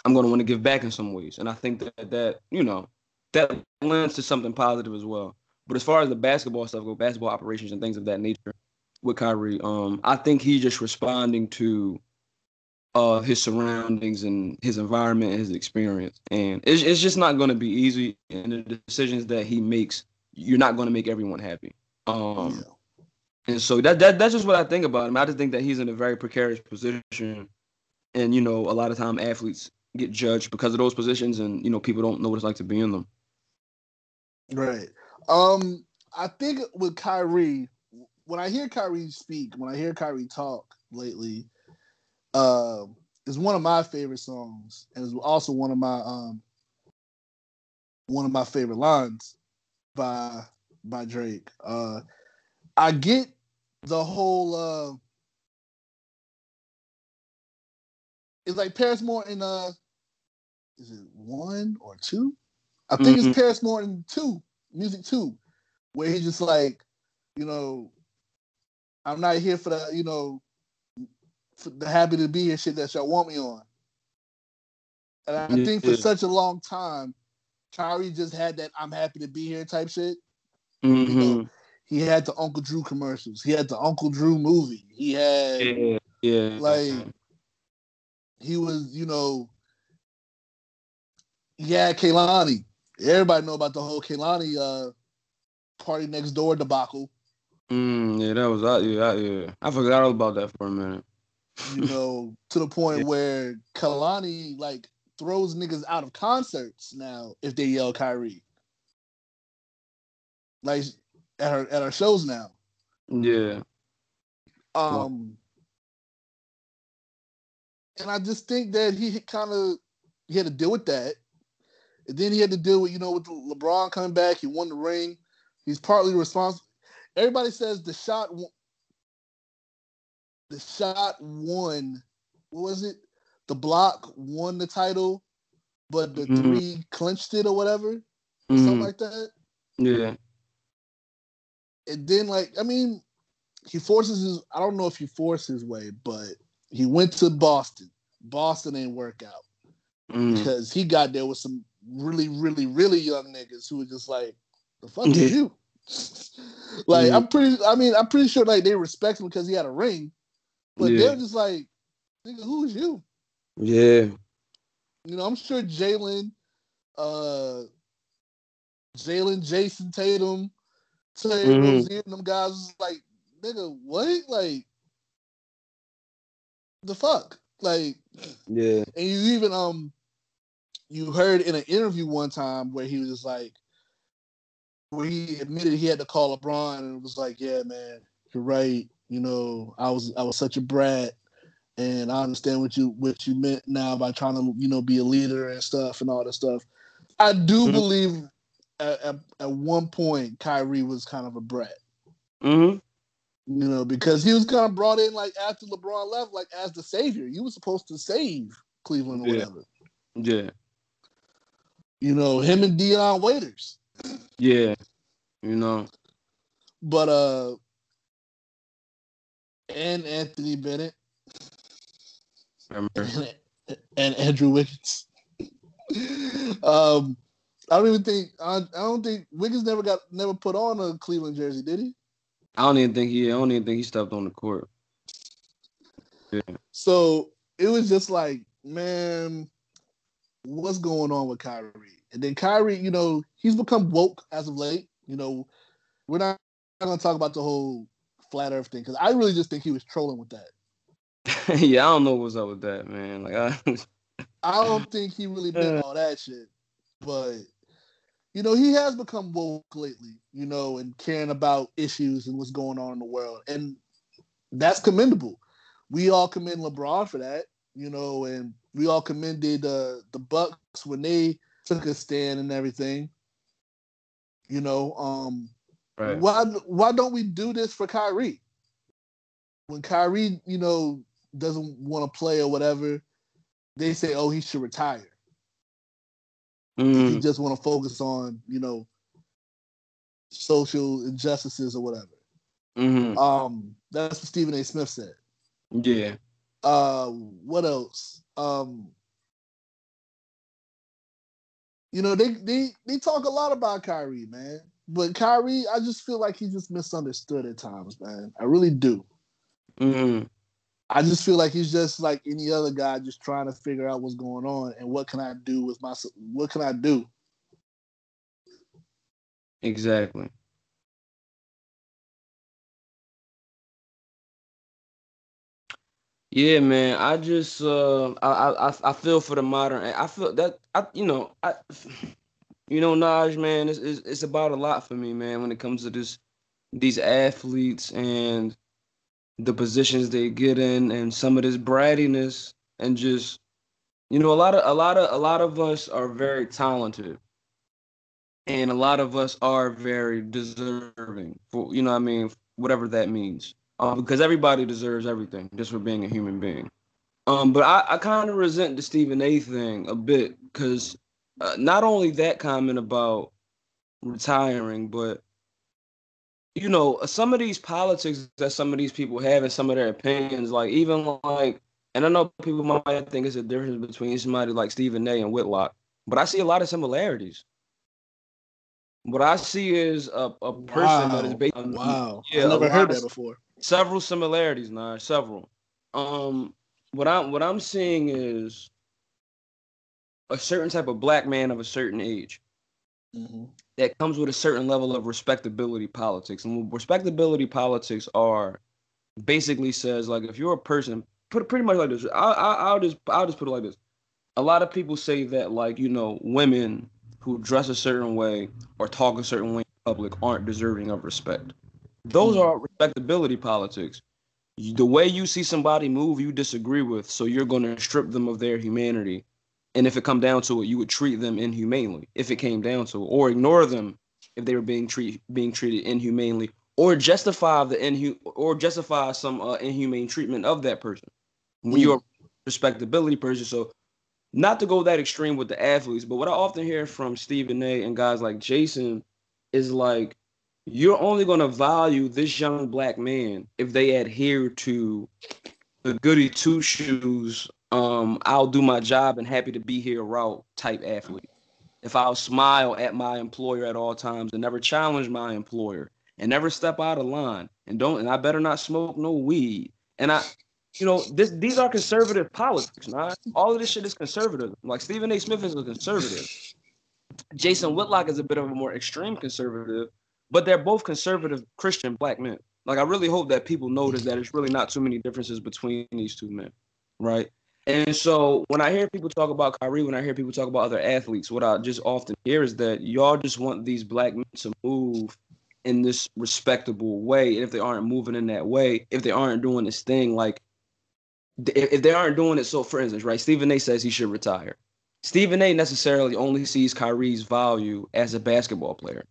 I'm going to want to give back in some ways. And I think that that you know that lends to something positive as well. But as far as the basketball stuff go, basketball operations and things of that nature with Kyrie, um, I think he's just responding to uh his surroundings and his environment and his experience. And it's it's just not going to be easy. And the decisions that he makes, you're not going to make everyone happy. Um, yeah. And so that, that that's just what I think about him. I just think that he's in a very precarious position. And you know, a lot of time athletes get judged because of those positions, and you know people don't know what it's like to be in them. Right. Um, I think with Kyrie, when I hear Kyrie speak, when I hear Kyrie talk lately, uh, is one of my favorite songs, and it's also one of my um one of my favorite lines by by Drake. Uh, I get the whole uh it's like Paris Morton uh is it one or two? I think mm-hmm. it's Paris Morton two, music two, where he's just like, you know, I'm not here for the, you know, for the happy to be here shit that y'all want me on. And I yeah. think for such a long time, Kyrie just had that I'm happy to be here type shit. Mm-hmm. You know, he had the Uncle Drew commercials. He had the Uncle Drew movie. He had yeah, yeah. like he was, you know, yeah, Kehlani. Everybody know about the whole Kehlani uh, PartyNextDoor debacle. Mm, yeah, that was. Yeah, yeah. I forgot all about that for a minute. you know, to the point [laughs] yeah. where Kehlani, like throws niggas out of concerts now if they yell Kyrie. Like at her at her shows now. Yeah. Um. And I just think that he kind of he had to deal with that and then he had to deal with, you know, with LeBron coming back. He won the ring. He's partly responsible. Everybody says the shot, the shot won. What was it? The block won the title, but the mm-hmm. three clinched it or whatever, mm-hmm. something like that. Yeah. And then, like, I mean, he forces his. I don't know if he forced his way, but he went to Boston. Boston ain't work out mm. because he got there with some really, really, really young niggas who were just like, the fuck is you? [laughs] like, I'm pretty, I mean, I'm pretty sure like they respect him because he had a ring, but yeah. they're just like, nigga, who's you? Yeah. You know, I'm sure Jalen, uh, Jalen, Jayson Tatum, Taylor mm-hmm. Them guys was like, nigga, what? Like, the fuck? Like, yeah. And you even um you heard in an interview one time where he was like, where he admitted he had to call LeBron and was like, yeah, man, you're right. You know, I was I was such a brat, and I understand what you what you meant now by trying to you know be a leader and stuff and all that stuff. I do mm-hmm. believe at, at, at, one point Kyrie was kind of a brat. Mm-hmm. You know, because he was kind of brought in like after LeBron left, like as the savior. You was supposed to save Cleveland or Yeah. whatever. Yeah, You know, him and Dion Waiters. yeah. You know, But uh and Anthony Bennett? And, [laughs] and Andrew Wiggins. um I don't even think I, I don't think Wiggins never got never put on a Cleveland jersey, did he? I don't even think he. I don't even think he stepped on the court. Yeah, So it was just like, man, what's going on with Kyrie? And then Kyrie, you know, he's become woke as of late. You know, we're not going to talk about the whole flat Earth thing because I really just think he was trolling with that. [laughs] yeah. I don't know what's up with that, man. Like, I, [laughs] I don't think he really meant all that shit, but you know, he has become woke lately. You know, and caring about issues and what's going on in the world, and that's commendable. We all commend LeBron for that. You know, and we all commended uh, the Bucks when they took a stand and everything. You know, um, right. why why don't we do this for Kyrie? When Kyrie, you know, doesn't want to play or whatever, they say, "Oh, he should retire." He Mm, just want to focus on, you know, social injustices or whatever. hmm Um, that's what Stephen A. Smith said. Yeah. Uh, what else? Um, you know, they they they talk a lot about Kyrie, man. But Kyrie, I just feel like he's just misunderstood at times, man. I really do. hmm I just feel like he's just like any other guy, just trying to figure out what's going on and what can I do with my what can I do? Exactly. Yeah, man. I just uh I I I- feel for the modern I feel that I you know, I [sighs] you know, Naj, man, it's, it's it's about a lot for me, man, when it comes to this these athletes and the positions they get in and some of this brattiness and just you know, a lot of a lot of a lot of us are very talented. And a lot of us are very deserving for you know i mean whatever that means. Um, because everybody deserves everything just for being a human being. Um, but i, I kind of resent the stephen a thing a bit because uh, not only that comment about retiring but you know some of these politics that some of these people have and some of their opinions like even like and i know people might think it's a difference between somebody like stephen a and whitlock but i see a lot of similarities what I see is a, a person that is based on Wow. yeah, I a never heard that before. several similarities now, several. Um what I'm what I'm seeing is a certain type of black man of a certain age Mhm. That comes with a certain level of respectability politics. And respectability politics are basically says like if you're a person, put it pretty much like this. I, I, I'll just I'll just put it like this. A lot of people say that like you know women who dress a certain way or talk a certain way in public aren't deserving of respect. Those mm. are respectability politics. The way you see somebody move, you disagree with, so you're going to strip them of their humanity. And if it come down to it, you would treat them inhumanely if it came down to it, or ignore them if they were being treated being treated inhumanely, or justify the inhu or justify some uh, inhumane treatment of that person when you're a respectability person. So, not to go that extreme with the athletes, but what I often hear from Stephen A. and guys like Jason is like, you're only going to value this young black man if they adhere to the goody two shoes. Um, I'll do my job and happy to be here route type athlete. If I'll smile at my employer at all times and never challenge my employer and never step out of line and don't and I better not smoke no weed. And I you know, this these are conservative politics, nah. All of this shit is conservative. Like Stephen A. Smith is a conservative. Jason Whitlock is a bit of a more extreme conservative, but they're both conservative Christian black men. Like I really hope that people notice that it's really not too many differences between these two men, right? And so when I hear people talk about Kyrie, when I hear people talk about other athletes, what I just often hear is that y'all just want these black men to move in this respectable way. And if they aren't moving in that way, if they aren't doing this thing, like if they aren't doing it, so for instance, right, Stephen A says he should retire. Stephen A necessarily only sees Kyrie's value as a basketball player.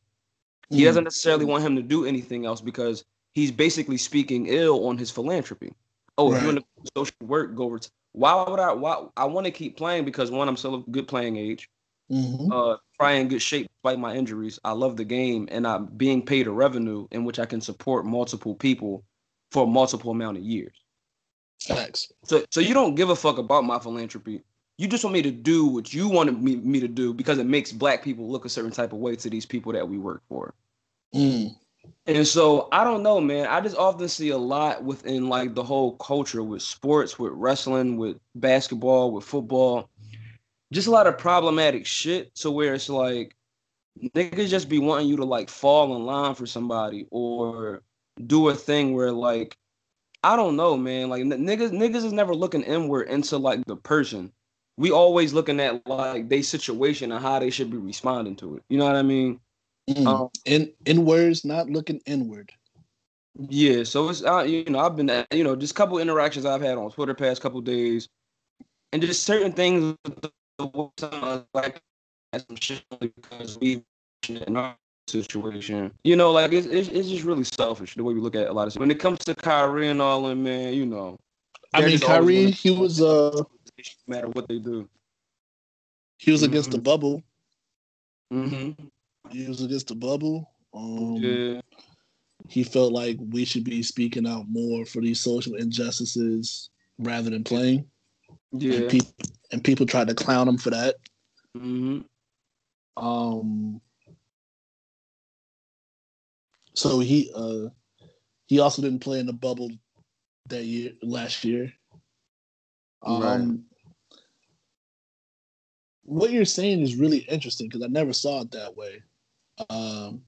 He Mm. doesn't necessarily want him to do anything else because he's basically speaking ill on his philanthropy. Oh, if you Right. want to social work, go over. Why would I? Why I want to keep playing because one, I'm still a good playing age. Mhm. Uh, try in good shape despite my injuries. I love the game, and I'm being paid a revenue in which I can support multiple people for a multiple amount of years. Facts. So, so you don't give a fuck about my philanthropy. You just want me to do what you wanted me, me to do because it makes black people look a certain type of way to these people that we work for. Mm. And so I don't know, man. I just often see a lot within like the whole culture with sports, with wrestling, with basketball, with football. Just a lot of problematic shit. So where it's like niggas just be wanting you to like fall in line for somebody or do a thing where like I don't know, man. Like niggas niggas is never looking inward into like the person. We always looking at like they situation and how they should be responding to it. You know what I mean? Mm. Um, In inwards, not looking inward. Yeah, so it's uh, you know I've been uh, you know just a couple interactions I've had on Twitter past couple days, and just certain things like some shit because we in our situation, you know, like it's, it's it's just really selfish the way we look at a lot of stuff. When it comes to Kyrie and all them, man, you know, I mean, just Kyrie, gonna- he was uh no matter what they do. he was against the Mhm. bubble. hmm He was against the bubble. Um, Yeah, He felt like we should be speaking out more for these social injustices rather than playing. yeah. And, people and people tried to clown him for that. hmm Um, so he uh he also didn't play in the bubble that year last year. Um, Right. What you're saying is really interesting because I never saw it that way. Um,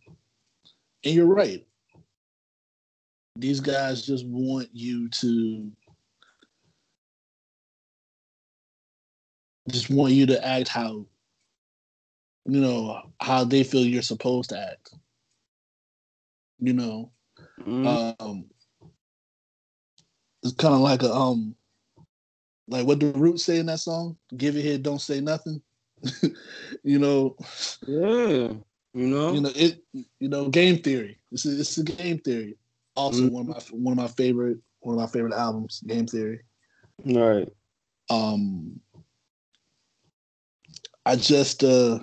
and you're right. These guys just want you to just want you to act how you know how they feel you're supposed to act. You know, Mhm. um, it's kind of like a um, like what the Roots say in that song: "Give it here, don't say nothing." [laughs] you know, yeah, you know, you know it. You know, game theory. It's a, it's a game theory. Also, Mhm. one of my one of my favorite one of my favorite albums, Game Theory. right. Um, I just uh,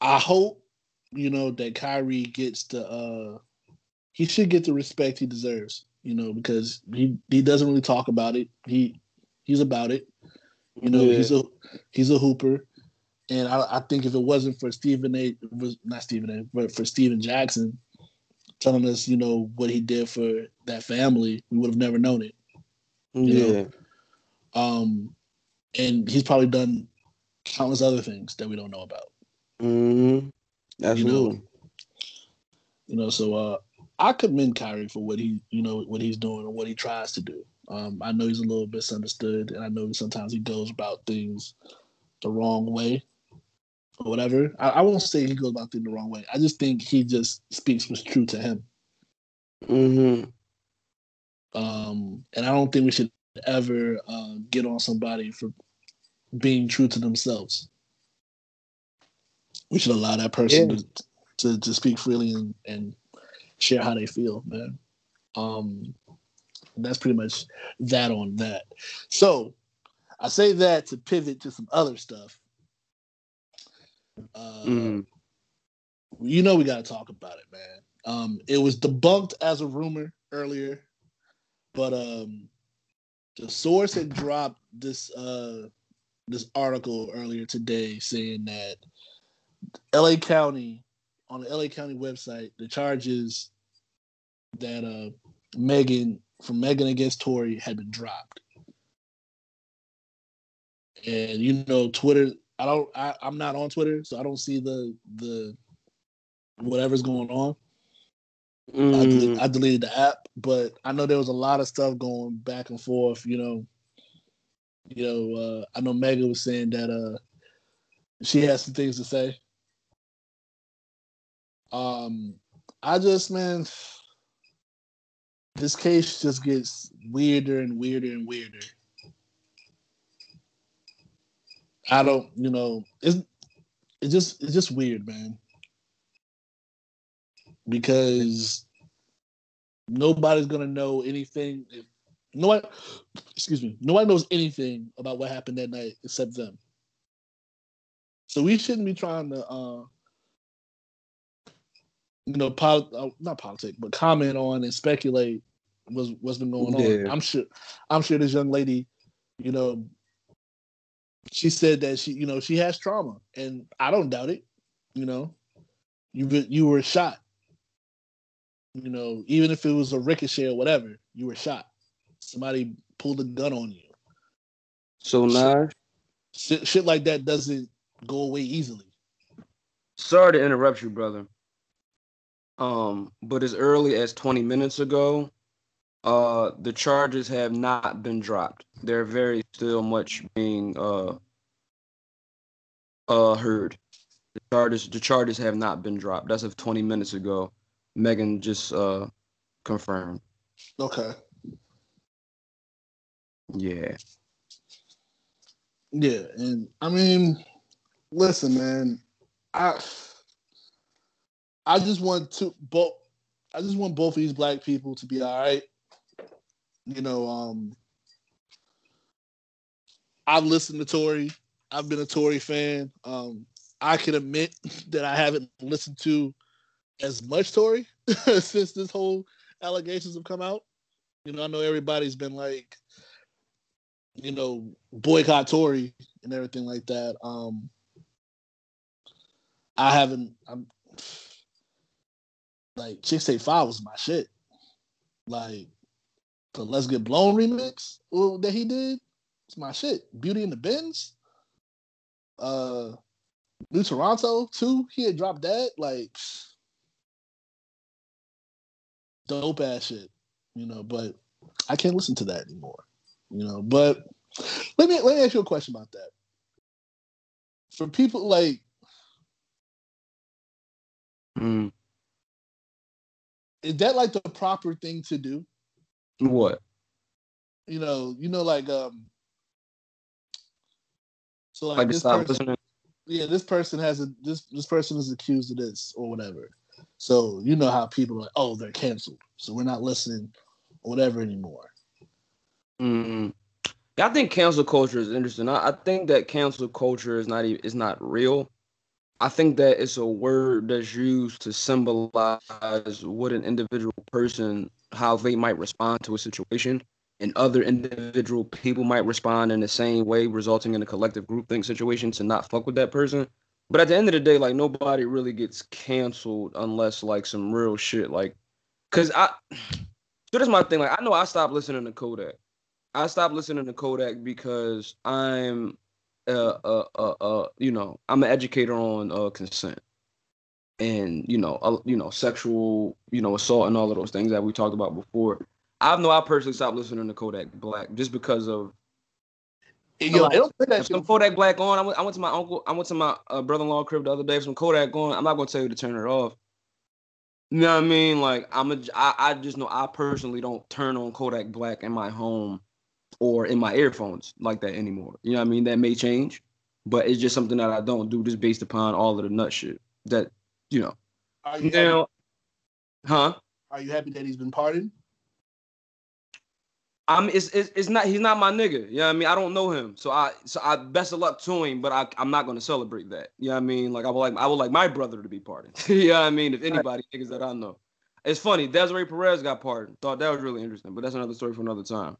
I hope you know that Kyrie gets the uh, he should get the respect he deserves. You know because he he doesn't really talk about it. He he's about it. You know Yeah. he's a he's a hooper. And I, I think if it wasn't for Stephen A, was not Stephen A, but for Stephen Jackson telling us, you know, what he did for that family, we would have never known it. you yeah. know. Um, and he's probably done countless other things that we don't know about. Mm-hmm. Absolutely. You know, so uh, I commend Kyrie for what he, you know, what he's doing and what he tries to do. Um, I know he's a little misunderstood, and I know sometimes he goes about things the wrong way or whatever. I, I won't say he goes about things the wrong way. I just think he just speaks what's true to him. Mm-hmm. Um, and I don't think we should ever uh, get on somebody for being true to themselves. We should allow that person Yeah. to, to to speak freely and, and share how they feel, man. Um, that's pretty much that on that. So I say that to pivot to some other stuff. Uh, Mm-hmm. you know we got to talk about it, man. Um, it was debunked as a rumor earlier, but um, the source had dropped this uh this article earlier today saying that LA County on the LA County website the charges that uh Megan from Megan against Tory had been dropped. And you know, Twitter, I don't I, I'm not on Twitter, so I don't see the the whatever's going on. I, Mm-hmm. del- I deleted the app, but I know there was a lot of stuff going back and forth. You know, you know, uh, I know Megan was saying that uh, she has some things to say. Um, I just man, this case just gets weirder and weirder and weirder. I don't, you know, it's it's just it's just weird, man. Because nobody's gonna know anything. If, no one, excuse me, no one knows anything about what happened that night except them. So we shouldn't be trying to, uh, you know, pol- uh, not politics, but comment on and speculate what's what's been going on. I'm sure, I'm sure this young lady, you know, she said that she, you know, she has trauma, and I don't doubt it. You know, you you were shot. You know, even if it was a ricochet or whatever, you were shot. Somebody pulled a gun on you. So now, Shit, shit like that doesn't go away easily. sorry to interrupt you, brother. Um, but as early as 20 minutes ago, uh, the charges have not been dropped. They're very still much being uh uh heard. The charges the charges have not been dropped. That's of 20 minutes ago. Megan just uh confirmed. Okay. Yeah. Yeah, and I mean, listen, man, I I just want to both. I just want both of these black people to be all right. You know, um, I've listened to Tory. I've been a Tory fan. Um, I can admit [laughs] that I haven't listened to as much Tory [laughs] since this whole allegations have come out. You know, I know everybody's been like, you know, boycott Tory and everything like that. Um, I haven't. I'm like Chixtape Five was my shit. Like the Let's Get Blown remix that he did, it's my shit. Beauty and the Bins, uh, New Toronto too. He had dropped that like dope ass shit, you know. But I can't listen to that anymore, you know. But let me let me ask you a question about that. For people like Mm. Is that like the proper thing to do? What? You know, you know, like um so like, Like this stop person, listening? yeah, this person has a this this person is accused of this or whatever. So you know how people are like, oh, they're canceled, so we're not listening or whatever anymore. Mm. Yeah, I think cancel culture is interesting. I, I think that cancel culture is not even, is not real. I think that it's a word that's used to symbolize what an individual person, how they might respond to a situation, and other individual people might respond in the same way, resulting in a collective groupthink situation to not fuck with that person. But at the end of the day, like nobody really gets canceled unless like some real shit, like, cause I. [sighs] So this is my thing. Like I know I stopped listening to Kodak. I stopped listening to Kodak because I'm uh uh uh, uh you know, I'm an educator on uh consent. And you know, uh, you know, sexual, you know, assault and all of those things that we talked about before. I know I personally stopped listening to Kodak Black just because of Yo, they don't say that some Kodak Black on. I went, I went to my uncle, I went to my uh, brother-in-law crib the other day. Some Kodak on. I'm not gonna tell you to turn it off. You know what I mean? Like I'm a, I, I just know I personally don't turn on Kodak Black in my home or in my earphones like that anymore. You know what I mean? That may change, but it's just something that I don't do just based upon all of the nut shit that you know. Are you, happy, Now, huh? are you happy that he's been pardoned? I'm it's, it's it's not he's not my nigga. You know what I mean? I don't know him. So I so I best of luck to him, but I I'm not gonna celebrate that. You know what I mean? Like I would like I would like my brother to be pardoned. [laughs] you know what I mean? If anybody niggas that I know. It's funny, Desiree Perez got pardoned. Thought that was really interesting, but that's another story for another time.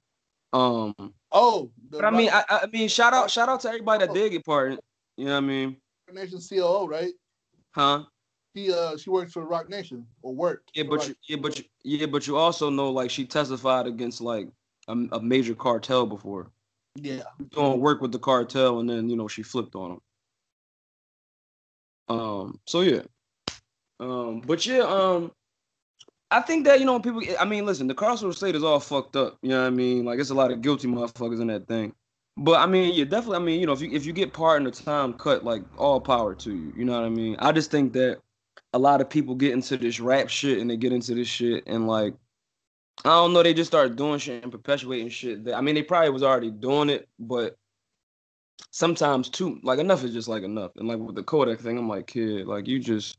Um Oh, but I mean I I mean shout out shout out to everybody that did get part. You know what I mean? Roc Nation COO, right? Huh? He uh she works for Roc Nation or worked. Yeah, but you, yeah, but you, yeah, but you also know like she testified against like a, a major cartel before. yeah. doing work with the cartel and then you know she flipped on him um so yeah um but yeah um i think that you know people i mean listen the carceral state is all fucked up you know what i mean like it's a lot of guilty motherfuckers in that thing but i mean yeah definitely i mean you know if you if you get part in the time cut like all power to you you know what i mean i just think that a lot of people get into this rap shit and they get into this shit and like I don't know. They just start doing shit and perpetuating shit. That, I mean, they probably was already doing it, but sometimes too like enough is just like enough. And like with the Kodak thing, I'm like, kid, like you just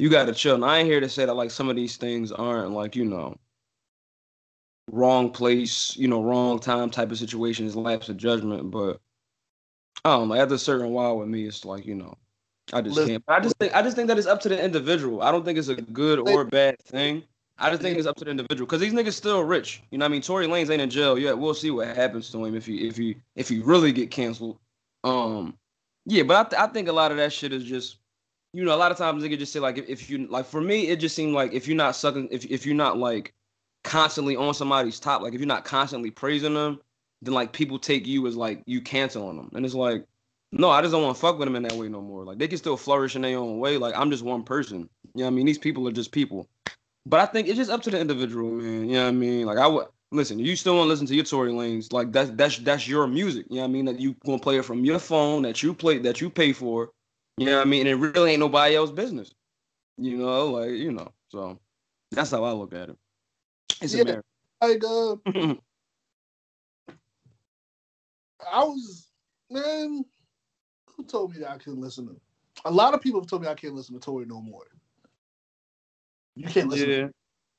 you gotta chill. And I ain't here to say that like some of these things aren't like, you know, wrong place, you know, wrong time type of situations, lapse of judgment. But I don't know, at a certain while with me, it's like, you know, I just Listen- can't. I just think I just think that it's up to the individual. I don't think it's a good or bad thing. I just think it's up to the individual because these niggas still rich. You know, what I mean, Tory Lanez ain't in jail yet. We'll see what happens to him if he if he if he really get canceled. Um, yeah, but I, th- I think a lot of that shit is just, you know, a lot of times niggas just say like if, if you like for me, it just seemed like if you're not sucking, if if you're not like constantly on somebody's top, like if you're not constantly praising them, then like people take you as like you canceling them, and it's like. No, I just don't want to fuck with them in that way no more. Like they can still flourish in their own way. Like I'm just one person. You know I mean? These people are just people. But I think it's just up to the individual, man. You know what I mean? Like I would listen, you still want to listen to your Tory Lanez. Like that's that's that's your music. You know what I mean? That you gonna play it from your phone that you play that you pay for. You know what I mean? And it really ain't nobody else's business. You know, like, you know. So that's how I look at it. It's Yeah. America. Like, uh, [laughs] I was, man, who told me that I couldn't listen to? A lot of people have told me I can't listen to Tory no more. You can't listen. yeah.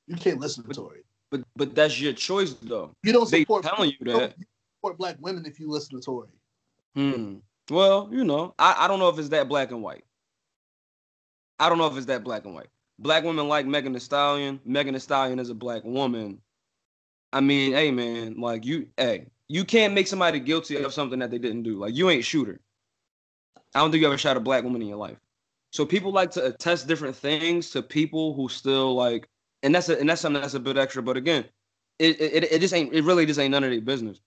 You can't listen to Tory. But but that's your choice though. You don't They support. telling you you don't that. support black women if you listen to Tory. Hmm. Well, you know, I, I don't know if it's that black and white. I don't know if it's that black and white. Black women like Megan Thee Stallion. Megan Thee Stallion is a black woman. I mean, hey man, like you, hey, you can't make somebody guilty of something that they didn't do. Like you ain't shooter. I don't think you ever shot a black woman in your life. So people like to attest different things to people who still like, and that's a, and that's something that's a bit extra. But again, it it, it just ain't. It really just ain't none of their business.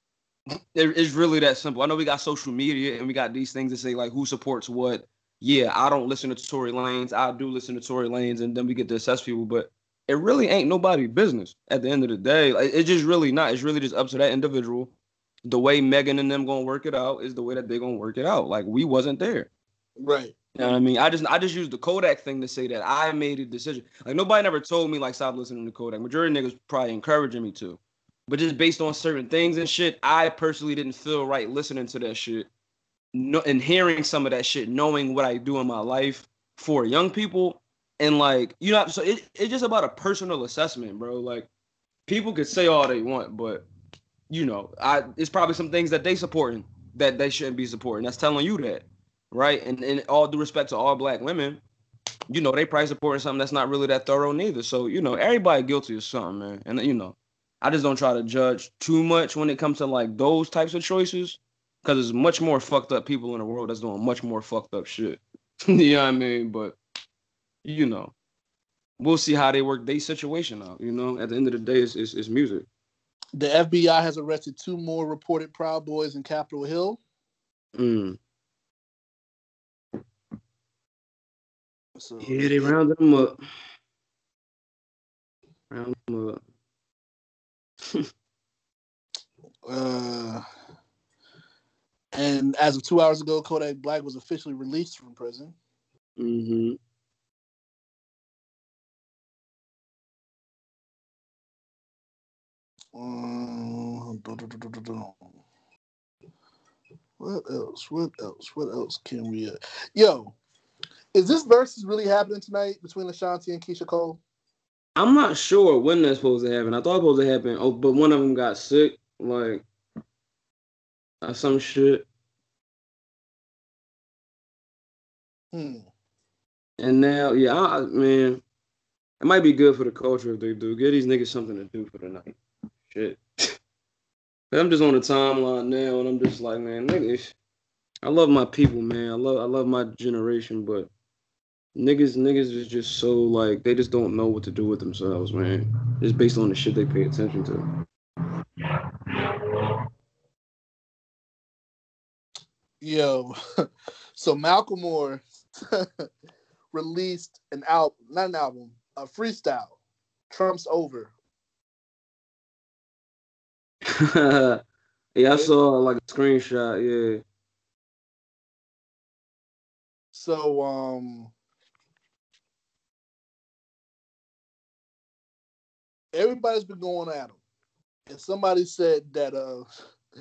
It- it's really that simple. I know we got social media and we got these things that say like who supports what. Yeah, I don't listen to Tory Lanez. I do listen to Tory Lanez, and then we get to assess people. But it really ain't nobody business at the end of the day. Like, it's just really not. It's really just up to that individual. The way Megan and them gonna work it out is the way that they're gonna work it out. Like we wasn't there. Right. You know what I mean? I just I just used the Kodak thing to say that I made a decision. Like nobody never told me like stop listening to Kodak. Majority of niggas probably encouraging me to. But just based on certain things and shit, I personally didn't feel right listening to that shit. No, and hearing some of that shit, knowing what I do in my life for young people, and like you know, so it, it's just about a personal assessment, bro. Like people could say all they want, but you know, I it's probably some things that they supporting that they shouldn't be supporting. That's telling you that, right? And and all due respect to all black women, you know, they probably supporting something that's not really that thorough neither. So you know, everybody guilty of something, man. And you know, I just don't try to judge too much when it comes to like those types of choices, because there's much more fucked up people in the world that's doing much more fucked up shit. [laughs] you know what I mean? But you know, we'll see how they work their situation out. You know, at the end of the day, it's it's, it's music. The FBI has arrested two more reported Proud Boys in Capitol Hill. Mm. So, Yeah, they rounded them up. Round them up. [laughs] Uh, and as of two hours ago, Kodak Black was officially released from prison. Mm-hmm. Um. What else? What else? What else can we? Uh... Yo, is this Verzuz really happening tonight between Ashanti and Keyshia Cole? I'm not sure when that's supposed to happen. I thought it was supposed to happen. Oh, but one of them got sick, like uh, some shit. Hmm. And now, yeah, I, I- man, it might be good for the culture if they do. Give these niggas something to do for the night. Shit. [laughs] I'm just on the timeline now, and I'm just like, man, niggas. I love my people, man. I love, I love my generation, but niggas, niggas is just so like they just don't know what to do with themselves, man. Just based on the shit they pay attention to. Yo, [laughs] so Macklemore [laughs] released an album, not an album, a freestyle. Trump's over. [laughs] yeah, I saw like a screenshot. Yeah. So um everybody's been going at him. And somebody said that uh [laughs]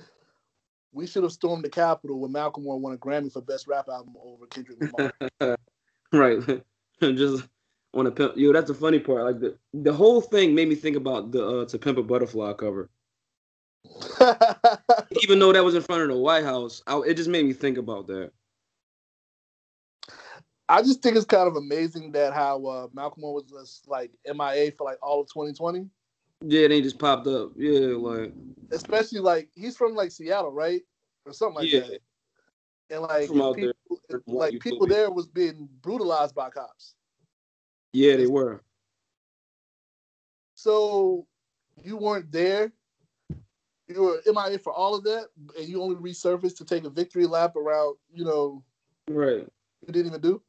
we should have stormed the Capitol when Macklemore won a Grammy for Best Rap Album over Kendrick [laughs] Lamar. right. [laughs] Just on a pimp. Yo, that's the funny part. Like the the whole thing made me think about the uh, To Pimp a Butterfly cover. Even though that was in front of the White House, I, it just made me think about that. I just think it's kind of amazing that how uh, Malcolm was just like MIA for like all of 2020. Yeah, they just popped up. Yeah, like Especially like he's from like Seattle, right? Or something like Yeah. that. And like people, there. like people there was being brutalized by cops. yeah, they were. So you weren't there. You were MIA for all of that, and you only resurfaced to take a victory lap around, you know, Right. you didn't even do.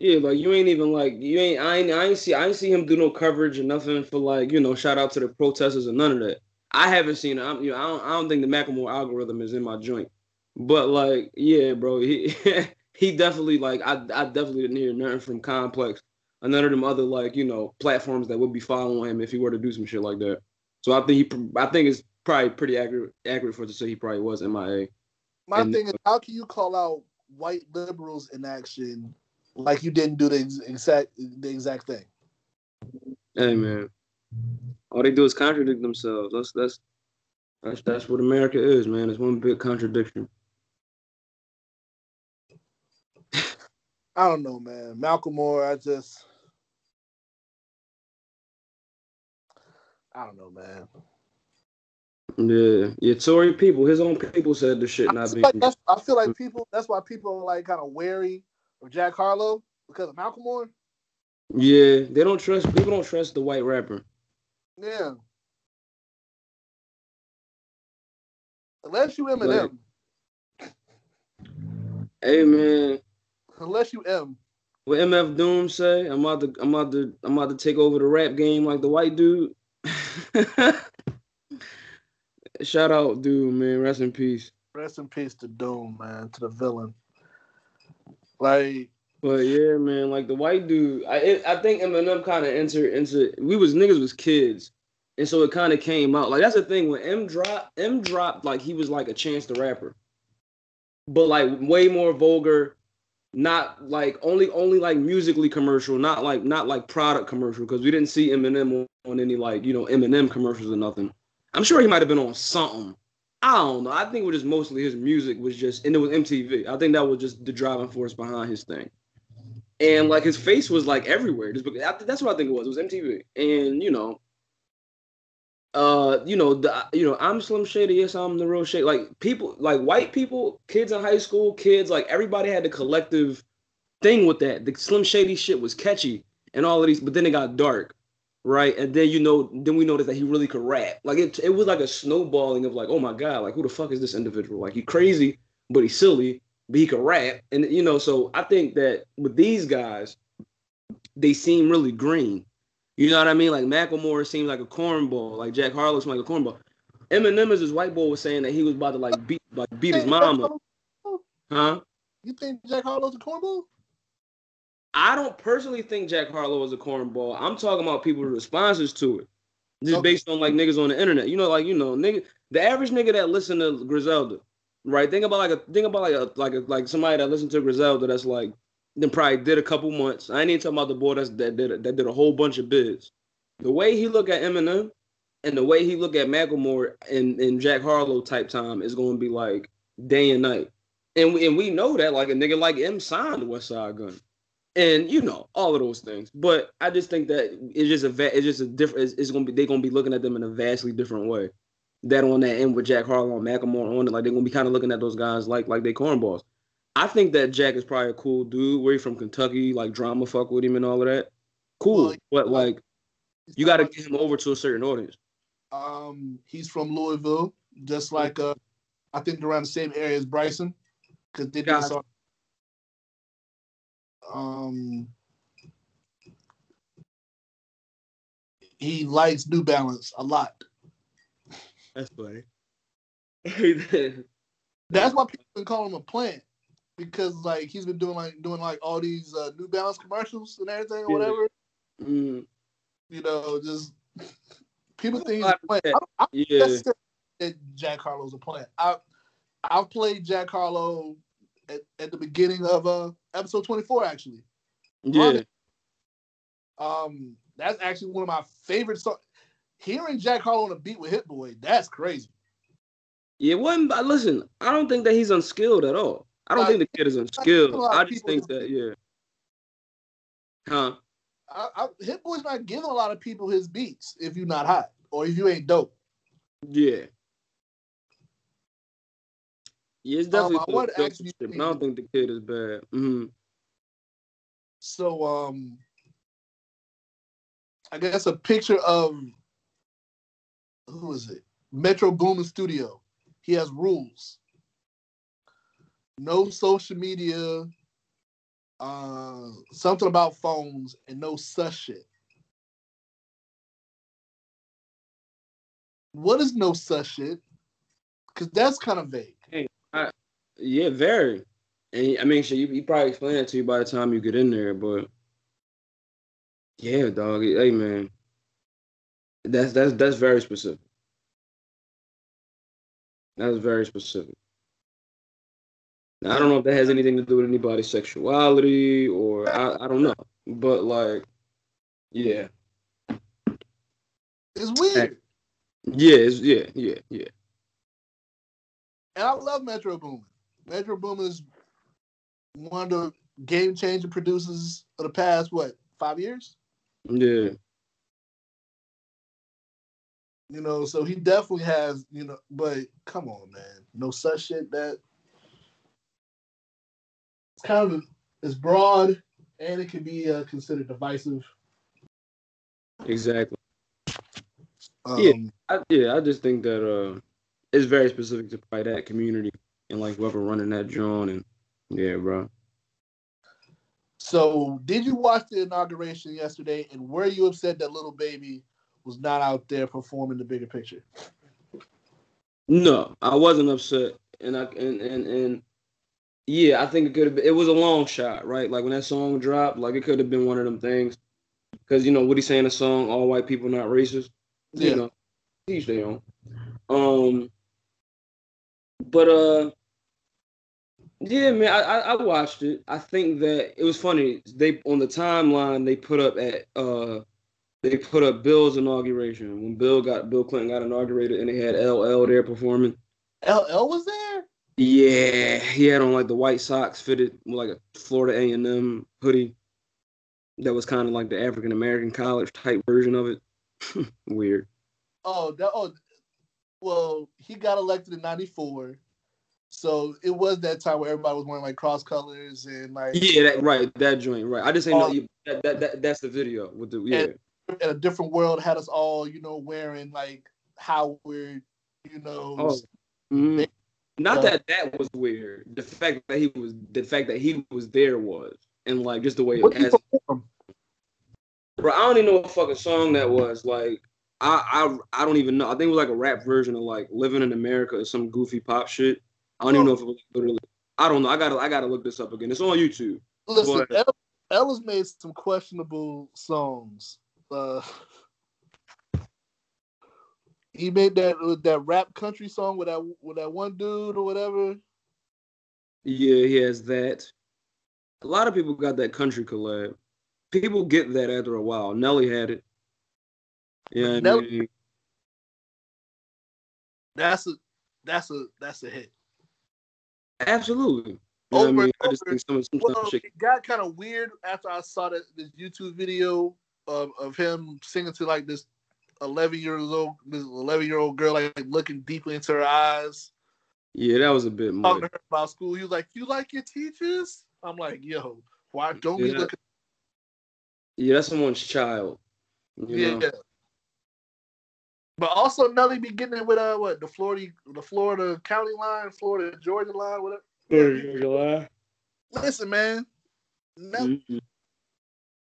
Yeah, like you ain't even like you ain't I ain't I ain't see I ain't see him do no coverage or nothing for like you know shout out to the protesters or none of that. I haven't seen it. I'm you know I don't I don't think the Macklemore algorithm is in my joint, but like yeah, bro, he [laughs] he definitely like I I definitely didn't hear nothing from Complex or none of them other like you know platforms that would be following him if he were to do some shit like that. So I think he I think it's probably pretty accurate accurate for it to say he probably was MIA. My And- thing is, how can you call out white liberals in action like you didn't do the exact the exact thing? Hey man, all they do is contradict themselves. That's that's that's that's what America is, man. It's one big contradiction. [laughs] I don't know, man. Macklemore, I just, I don't know, man. Yeah, yeah. Tory people, his own people said the shit not being. like that's, I feel like people. That's why people are like kind of wary of Jack Harlow because of Macklemore. Yeah, they don't trust. People don't trust the white rapper. Yeah. Unless you Eminem, Hey man, unless you M. what MF Doom say? I'm about to, I'm about to, I'm about to take over the rap game like the white dude. [laughs] Shout out, dude, man. Rest in peace. Rest in peace to Doom, man, to the villain. Like, But yeah, man, like the white dude, I it, I think Eminem kind of entered into. We was niggas was kids, and so it kind of came out. Like that's the thing when M dropped, M dropped like he was like a Chance the Rapper, but like way more vulgar, not like only only like musically commercial, not like not like product commercial because we didn't see Eminem on, on any like you know Eminem commercials or nothing. I'm sure he might have been on something. I don't know. I think it was just mostly his music was just, and it was MTV. I think that was just the driving force behind his thing and like his face was like everywhere. Just that's what I think it was. It was MTV, and you know, uh, you know, the you know, I'm Slim Shady. Yes, I'm the real Shady. Like people, like white people, kids in high school, kids, like everybody had the collective thing with that. The Slim Shady shit was catchy and all of these, but then it got dark, right? And then you know, then we noticed that he really could rap. Like it, it was like a snowballing of like, oh my god, like who the fuck is this individual? Like he crazy, but he's silly but he could rap. And you know, so I think that with these guys, they seem really green. You know what I mean? Like Macklemore seems like a cornball, like Jack Harlow like a cornball. Eminem, as his white boy was saying that he was about to like beat like beat his mama. Oh, oh, oh. Huh? You think Jack Harlow's a cornball? I don't personally think Jack Harlow is a cornball. I'm talking about people's responses to it. Just Okay. based on like niggas on the internet. You know, like you know, nigga the average nigga that listen to Griselda, right? Think about like a think about like a like a like somebody that listened to Griselda that's like then probably did a couple months. I ain't even talking about the boy that's that did that did a whole bunch of bids. The way he look at Eminem and the way he look at Macklemore and, and Jack Harlow type time is gonna be like day and night. And we, and we know that like a nigga like M signed to Westside Gunn. And you know, all of those things. But I just think that it's just a va- it's just a different it's, it's gonna be they're gonna be looking at them in a vastly different way. That on that end with Jack Harlow and Macklemore on it, like they're gonna be kind of looking at those guys like like they cornballs. I think that Jack is probably a cool dude. Where he from Kentucky, like drama fuck with him and all of that. Cool. Well, but like you gotta get him over to a certain audience. Um, he's from Louisville, just like uh, I think around the same area as Bryson, because they did Gotcha. Um, he likes New Balance a lot. That's funny. [laughs] That's why people been calling him a plant because like he's been doing like doing like all these uh, New Balance commercials and everything or whatever. Mm, You know, just [laughs] people think he's a plant. I I yeah. Jack Harlow's a plant. I I've played Jack Harlow at, at the beginning of uh episode 24 actually. Yeah. Um that's actually one of my favorite songs. Hearing Jack Harlow on a beat with Hit Boy, that's crazy. Yeah, it wasn't. Listen, I don't think that he's unskilled at all. I don't Uh, think the kid is unskilled. I just think that, yeah. Huh? I, I, Hit Boy's not giving a lot of people his beats if you're not hot or if you ain't dope. Yeah. Yeah, it's Um, definitely. I some wanted to ask you- I don't think the kid is bad. hmm So um I guess a picture of who is it? Metro Boomin Studio. He has rules. No social media, uh something about phones, and no such shit. What is no such shit? Because that's kind of vague. Yeah, very. And I mean, shit, you, he probably explain it to you by the time you get in there, but yeah, dog. Hey, man, that's that's that's very specific. That's very specific. Now, I don't know if that has anything to do with anybody's sexuality or I, I don't know, but like, yeah, It's weird. yeah, it's, yeah, yeah, yeah. And I love Metro Boomin. Metro Boomin is one of the game changing producers of the past, what, five years? Yeah, You know, so he definitely has, you know, but come on, man. No such shit that it's kind of it's broad and it can be uh, considered divisive. exactly. Um, Yeah. I, yeah, I just think that uh, it's very specific to probably that community and like whoever running that joint and yeah, bro. So, did you watch the inauguration yesterday and were you upset that Lil Baby was not out there performing the bigger picture? No, I wasn't upset, and I and and and yeah, I think it could have been. It was a long shot, right? Like when that song dropped, like it could have been one of them things, because you know what he's saying, the song "All White People Not Racist." Yeah. You know, each their own. Um, but uh, yeah, man, I, I watched it. I think that it was funny. They on the timeline they put up at uh they put up Bill's inauguration when Bill got Bill Clinton got inaugurated and they had LL there performing. LL was there? Yeah, he had on like the White socks fitted with like a Florida A and M hoodie. That was kind of like the African American college type version of it. [laughs] Weird. Oh, that, oh, well, he got elected in '94, so it was that time where everybody was wearing like cross colors and like Yeah, that right, that joint, right. I just ain't Oh. know that, that, that that's the video with the yeah. in a different world had us all, you know, wearing like Howard, you know, Oh. Mhm. Not Uh, that that was weird. The fact that he was the fact that he was there was, and like just the way it has. Bro, I don't even know what fucking song that was. Like, I I I don't even know. I think it was like a rap version of like "Living in America" or some goofy pop shit. I don't even know if it was literally. I don't know. I gotta I gotta look this up again. It's on YouTube. Listen, But- El- Ella's made some questionable songs. Uh, [laughs] he made that that rap country song with that with that one dude or whatever. Yeah, he has that. A lot of people got that country collab. People get that after a while. Nelly had it. Yeah, I mean, That's a that's a that's a hit. absolutely. You what I Over mean? I just think some some Well, shit. it got kind of weird after I saw that this YouTube video of, of him singing to like this eleven years old this eleven year old girl like, looking deeply into her eyes, Yeah, that was a bit talking to her about school. He was like, "You like your teachers?" I'm like, "Yo, why don't we look at Yeah, that's someone's child. Yeah?" know? But also Nelly be getting it with uh what the Florida the Florida county line, Florida Georgia line, whatever. July. Listen, man, Nell- Mhm.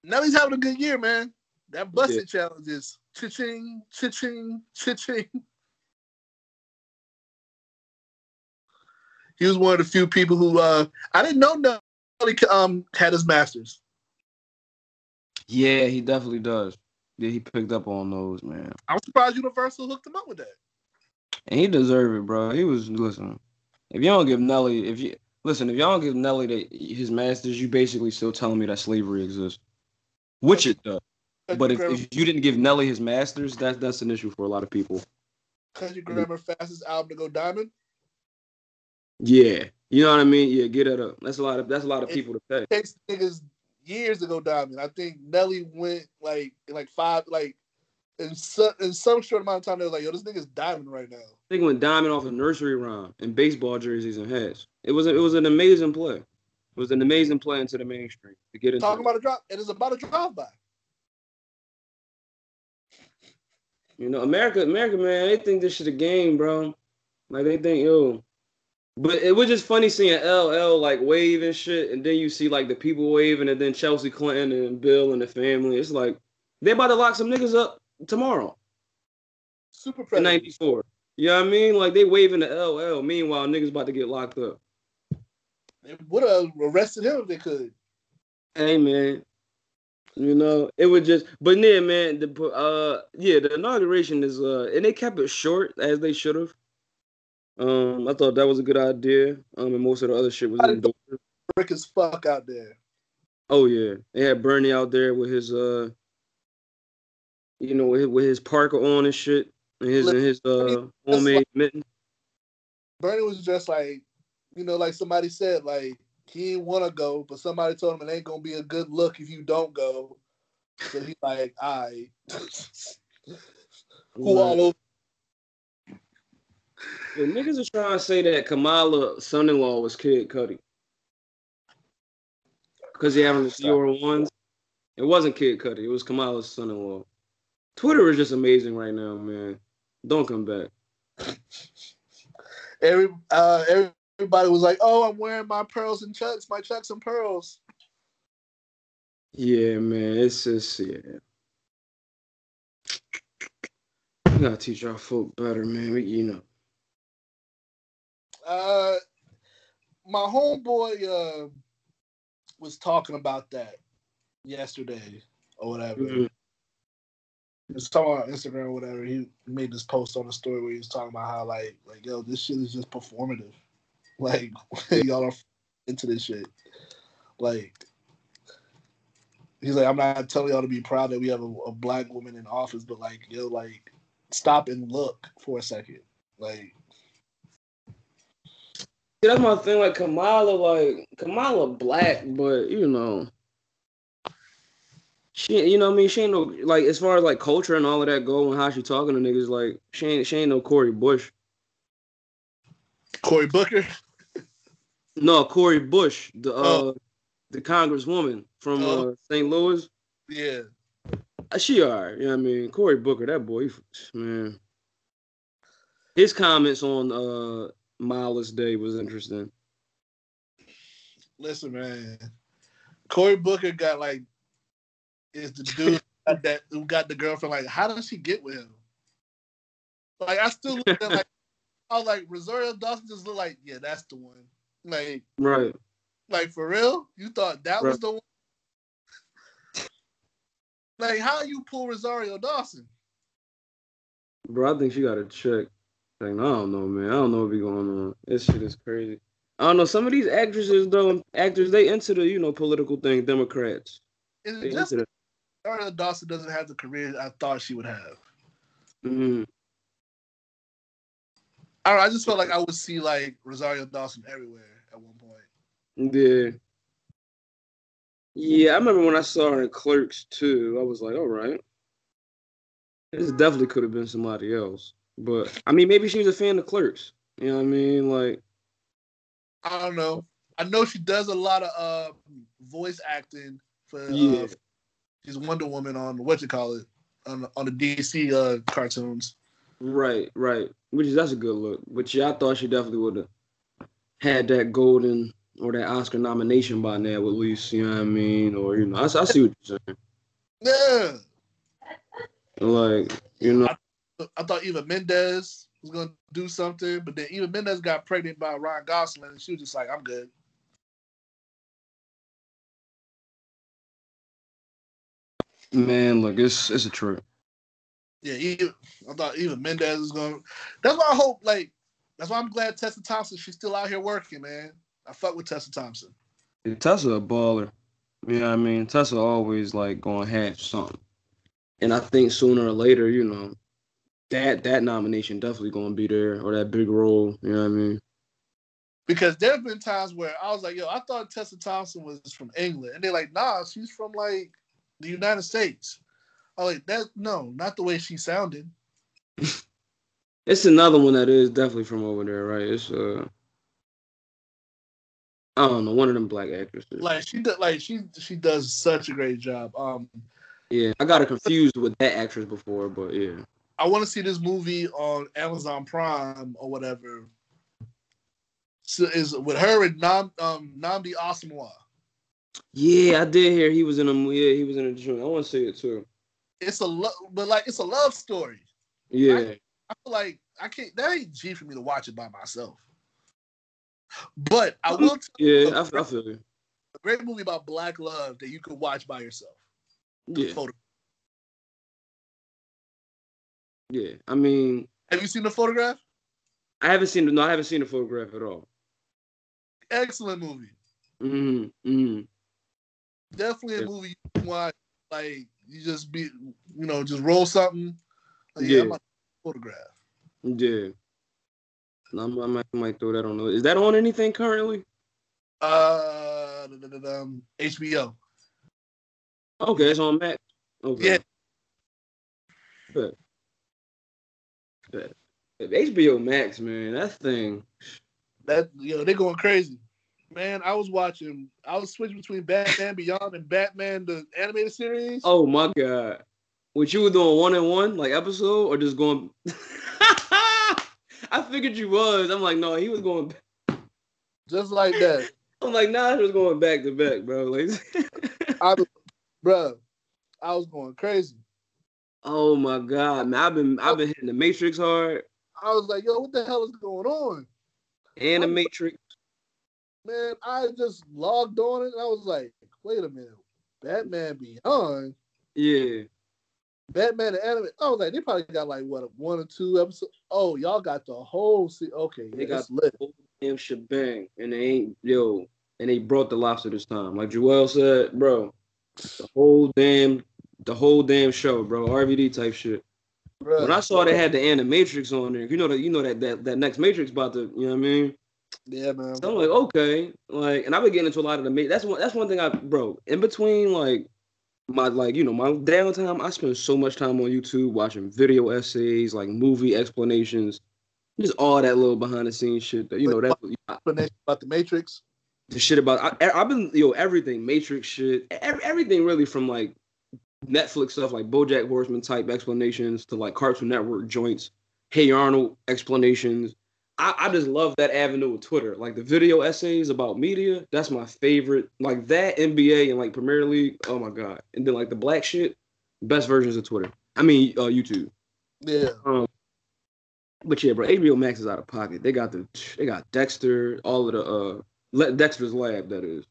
Nelly's having a good year, man. That busted Yeah. challenge is cha-ching, cha-ching, cha-ching. He was one of the few people who uh I didn't know Nelly um had his masters. Yeah, he definitely does. Yeah, he picked up on those, man. I'm surprised Universal hooked him up with that. And he deserved it, bro. He was listen. If you don't give Nelly, if you listen, if y'all don't give Nelly the, his masters, you basically still telling me that slavery exists, which it does. But if, if you didn't give Nelly his masters, that's that's an issue for a lot of people. Country Grammar fastest album to go diamond. Yeah, you know what I mean. Yeah, get it up. That's a lot of that's a lot of It- people to pay. takes niggas years ago, diamond. I think Nelly went like in like five like in some in some short amount of time. They was like, "Yo, this nigga's diamond right now." I think when Diamond off a nursery rhyme and baseball jerseys and hats. It was a, it was an amazing play. It was an amazing play into the mainstream to get into. Talking about a drop, it is about a drive by. You know, America, America, man, they think this shit a game, bro. Like they think, yo. But it was just funny seeing LL like wave and shit, and then you see like the people waving, and then Chelsea Clinton and Bill and the family. It's like they about to lock some niggas up tomorrow Super in '94. You know what I mean? Like they waving the LL. Meanwhile, niggas about to get locked up. They would have arrested him if they could. Hey man, you know it was just. But yeah, man, the uh yeah, the inauguration is uh and they kept it short as they should have. Um, I thought that was a good idea. Um, and most of the other shit was indoors. Brick as fuck out there. Oh yeah, they had Bernie out there with his uh, you know, with his, with his Parker on and shit, and his and his uh homemade mitten. Bernie was just like, you know, like somebody said, like he didn't want to go, but somebody told him it ain't gonna be a good look if you don't go. So he like, I. [laughs] Who all over? The niggas are trying to say that Kamala son-in-law was Kid Cudi. Cause he having the Dior ones. It wasn't Kid Cudi, it was Kamala's son-in-law. Twitter is just amazing right now, man. Don't come back. [laughs] Every uh, everybody was like, "Oh, I'm wearing my pearls and chucks, my chucks and pearls." Yeah, man. It's just yeah. We gotta teach our folk better, man. We, you know. Uh, my homeboy uh was talking about that yesterday or whatever. Mhm. He was talking about Instagram or whatever. He made this post on the story where he was talking about how like like yo, this shit is just performative. [laughs] Like [laughs] y'all are into this shit. Like he's like, I'm not telling y'all to be proud that we have a, a black woman in office, but like yo, like stop and look for a second. Like that's my thing. Like Kamala, like Kamala black, but you know, she, you know, what I mean, she ain't no like as far as like culture and all of that go and how she talking to niggas. Like she ain't, she ain't no Cori Bush. Cory Booker. No, Cori Bush, the uh, Oh. the congresswoman from Oh. uh, St. Louis. Yeah. Uh, She alright, you know what I mean? Cory Booker, that boy, man. His comments on uh Miles Day was interesting. Listen, man. Cory Booker got like is the dude got that who got the girlfriend. Like, how does she get with him? Like, I still look at like I was like Rosario Dawson just look like, yeah, that's the one. Like, Right. like for real? You thought that was the one? Like, how you pull Rosario Dawson? Bro, I think she got a check. Like, I don't know, man. I don't know what be going on. This shit is crazy. I don't know. Some of these actresses, though, actors, they into the, you know, political thing, Democrats. Is They it just Rosario Dawson doesn't have the career I thought she would have? Mhm. I don't know, I just felt like I would see like Rosario Dawson everywhere at one point. Yeah. Yeah, I remember when I saw her in Clerks too. I was like, all right. This definitely could have been somebody else. But I mean, maybe she was a fan of Clerks. You know what I mean? Like, I don't know. I know she does a lot of uh voice acting for Yeah. uh she's Wonder Woman on what you call it on on the DC uh cartoons. right, right. Which is that's a good look. But yeah, I thought she definitely would have had that golden or that Oscar nomination by now, at least. You know what I mean? Or you know, I, I see what you're saying. Yeah. Like, you know, I thought Eva Mendes was gonna do something, but then Eva Mendes got pregnant by Ryan Gosling and she was just like, I'm good. man, look, it's it's a trip. Yeah, Eva, I thought Eva Mendes was gonna that's why I hope like That's why I'm glad Tessa Thompson. She's still out here working, man. I fuck with Tessa Thompson. Yeah, Tessa a baller. You know what I mean? Tessa always like gonna have something. And I think sooner or later, you know, that that nomination definitely gonna be there or that big role. You know what I mean? Because there have been times where I was like, yo, I thought Tessa Thompson was from England. And they're like, nah, she's from like the United States. I was like, that no, not the way she sounded. [laughs] It's another one that is definitely from over there, right? It's uh I don't know, one of them black actresses. Like she does like she she does such a great job. Um yeah, I got her confused with that actress before, but yeah. I want to see this movie on Amazon Prime or whatever. So is with her and Nam um Nnamdi Asomugha. Yeah, I did hear he was in a yeah, he was in a joint. I want to see it too. It's a love, but like it's a love story. Yeah. I feel like I can't. That ain't G for me to watch it by myself. But I will. Tell you yeah, a I, I feel you. a great movie about black love that you could watch by yourself. Yeah, Photo. Yeah. I mean, Have you seen the photograph? I haven't seen the no, I haven't seen the photograph at all. Excellent movie. Mm-hmm. Mm-hmm. Definitely a movie you can watch. Like you just be, you know, just roll something. Like, Yeah. I'm photograph. Yeah. I might, I might throw that on. Is that on anything currently? Uh, um, HBO. Okay, it's on Mac. Okay. Yeah. Bet. HBO Max, man, that thing. That you know they're going crazy. Man, I was watching. I was switching between Batman Beyond and Batman the animated series. Oh my god. What you were doing one and one, like episode, or just going [laughs] I figured you was. I'm like, no, he was going Just like that. [laughs] I'm like, nah, he was going back to back, bro. Like [laughs] I, bro, I was going crazy. Oh my god, man. I've been I've oh. been hitting the Matrix hard I was like, yo, what the hell is going on? and the Matrix. Man, I just logged on it and I was like, wait a minute. Batman Beyond? Yeah. Batman the anime. I was like, they probably got like what one or two episodes. Oh, y'all got the whole se- okay, They got lit. damn shebang. And they ain't yo, and they brought the lobster this time. Like Joel said, bro. The whole damn the whole damn show, bro. RVD type shit. Bruh. When I saw they had the Animatrix on there, you know that you know that that, that next Matrix about to, you know what I mean? Yeah, man. So I'm like, okay, like, and I've been getting into a lot of the that's one that's one thing I bro. In between like my like you know my downtime, I spend so much time on YouTube watching video essays, like movie explanations, just all that little behind the scenes shit. That you know that Explanation about the Matrix. the shit about I, I've been yo everything Matrix shit, every, everything really from like Netflix stuff like BoJack Horseman type explanations to like Cartoon Network joints, Hey Arnold explanations. I, I just love that avenue of Twitter, like the video essays about media. That's my favorite. Like that NBA and like Premier League. Oh my god! And then like the black shit, best versions of Twitter. I mean uh, YouTube. Yeah. Um, but yeah, bro, HBO Max is out of pocket. They got the they got Dexter, all of the uh Dexter's Lab that is.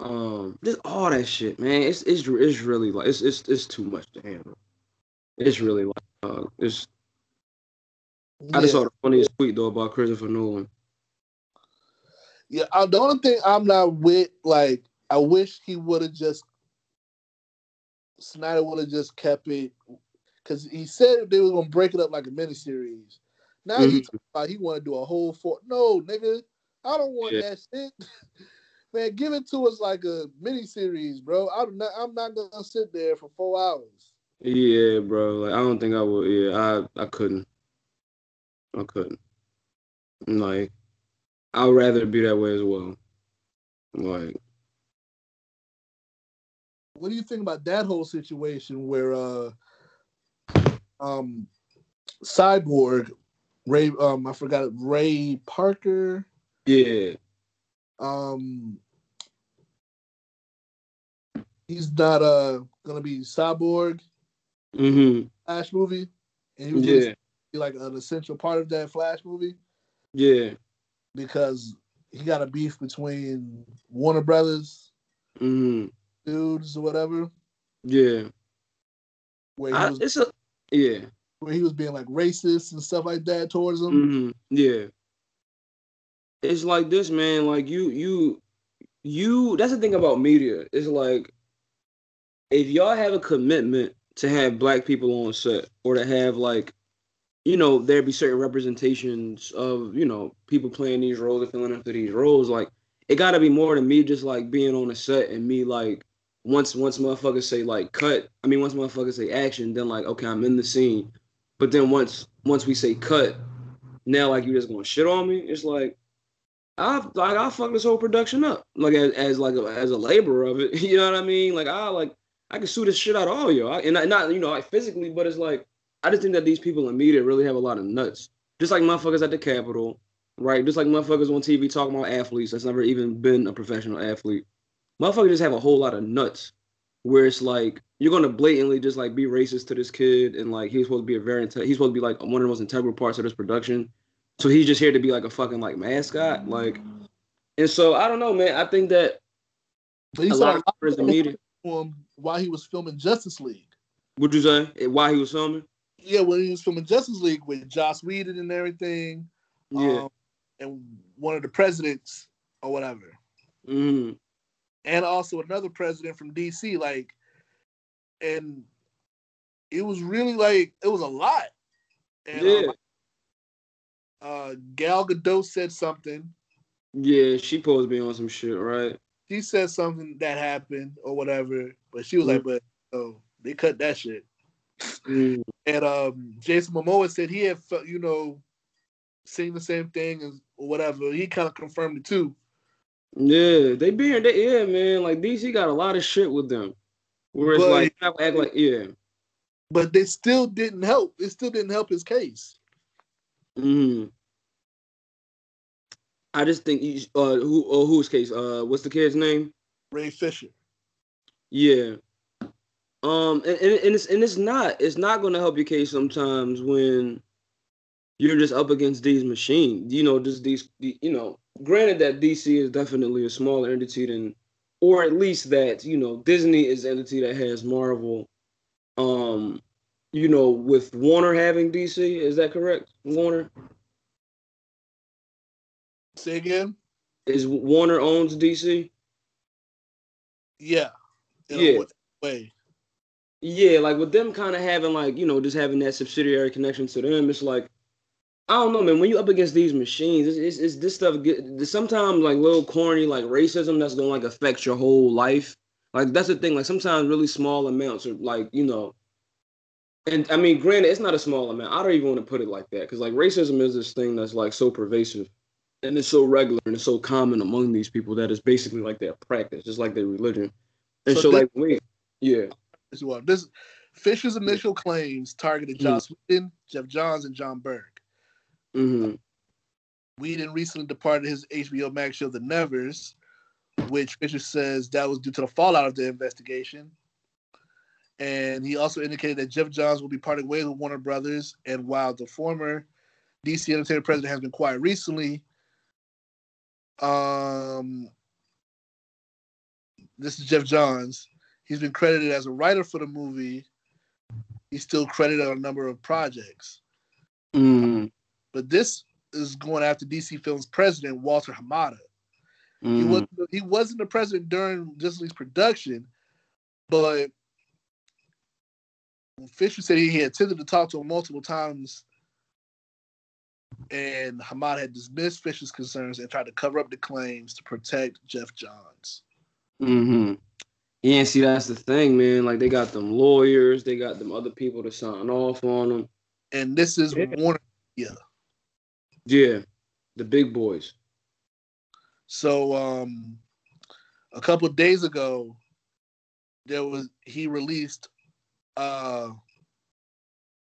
Um, just all that shit, man. It's it's it's really like it's it's it's too much to handle. It's really like uh, it's. I just saw the funniest tweet though about Christopher Nolan. Yeah, I, the only thing I'm not with, like, I wish he would have just Snyder would have just kept it because he said they were gonna break it up like a miniseries. Now he Mhm. talking about he want to do a whole four. No, nigga, I don't want Yeah. that shit. [laughs] Man, give it to us like a mini series, bro. I'm not. I'm not gonna sit there for four hours. Yeah, bro. Like I don't think I would. Yeah, I I couldn't. I couldn't. Like, I'd rather be that way as well. Like, What do you think about that whole situation where uh um Cyborg Ray um I forgot it, Ray Parker yeah, um he's not uh gonna be Cyborg. Mm-hmm, Flash movie and he was yeah, be like an essential part of that Flash movie. Yeah, because he got a beef between Warner Brothers mm-hmm, dudes or whatever. Yeah. where he I, was it's a yeah, where he was being like racist and stuff like that towards them. mm-hmm, yeah, it's like this, man. Like you, you, you. That's the thing about media. It's like if y'all have a commitment to have black people on set or to have like you know there be certain representations of you know people playing these roles and filling into these roles like it got to be more than me just like being on a set and me like once once motherfuckers say like cut i mean once motherfuckers say action then like okay i'm in the scene but then once once we say cut now like you just gonna shit on me it's like I like I fuck this whole production up like as, as like a, as a laborer of it [laughs] you know what I mean? Like I like I can sue this shit out all y'all and not, not you know like physically but it's like I just think that these people in media really have a lot of nuts. Just like motherfuckers at the Capitol right? Just like motherfuckers on TV talking about athletes that's never even been a professional athlete. Motherfuckers just have a whole lot of nuts where it's like you're gonna blatantly just like be racist to this kid and like he's supposed to be a very inte- he's supposed to be like one of the most integral parts of this production so he's just here to be like a fucking like mascot? Like and so i don't know man. I think that But he a lot of lot members of of media him while he was filming Justice League. would you say? Why he was filming? Yeah, when he was filming Justice League with Joss Whedon and everything, yeah. um, and one of the presidents or whatever, mm and also another president from DC, like, and it was really like it was a lot. And yeah. um, uh, Gal Gadot said something. yeah she posed me on some shit right She said something that happened or whatever, but she was like, "But oh, they cut that shit." Mm. And um, Jason Momoa said he had, fe- you know, seen the same thing as or whatever. He kind of confirmed it too. yeah they being they, yeah man like dc got a lot of shit with them where it's But- like you have to act like yeah But they still didn't help. It still didn't help his case. Hmm I just think he's uh who uh, whose case uh what's the kid's name Ray Fisher. Yeah. Um, and, and, and it's and it's not it's not going to help your case sometimes when you're just up against these machines. You know, just these you know. Granted that DC is definitely a smaller entity than, or at least that you know Disney is the entity that has Marvel. Um, you know, with Warner having DC, is that correct? Warner Say again? is Warner owns DC. Yeah. In Yeah. a way. Yeah, like with them kind of having like you know just having that subsidiary connection to them, it's like I don't know, man. When you up against these machines, it's, it's, it's this stuff. Get sometimes like little corny like racism that's gonna like affect your whole life. Like that's the thing. Like sometimes really small amounts are like you know. And I mean, granted, it's not a small amount. I don't even want to put it like that because like racism is this thing that's like so pervasive, and it's so regular and it's so common among these people that it's basically like their practice, just like their religion. And So so, this- like, wait, yeah. As well. This Fisher's initial claims targeted. Joss Whedon, Geoff Johns, and Jon Berg. hmm Whedon recently departed his HBO Max show The Nevers, which Fisher says that was due to the fallout of the investigation. And he also indicated that Geoff Johns will be parting ways with Warner Brothers. And while the former DC Entertainment president has been quiet recently, um, this is Geoff Johns. He's been credited as a writer for the movie. He's still credited on a number of projects. hmm But this is going after DC Films president Walter Hamada. He Mhm. wasn't he wasn't the president during Justice League's production, but Fisher said he had attempted to talk to him multiple times, and Hamada had dismissed Fisher's concerns and tried to cover up the claims to protect Geoff Johns. Mm-hmm. Yeah, and see that's the thing, man. Like they got them lawyers, they got them other people to sign off on them. And this is Yeah. Warner. Yeah, the big boys. So um a couple of days ago, there was he released uh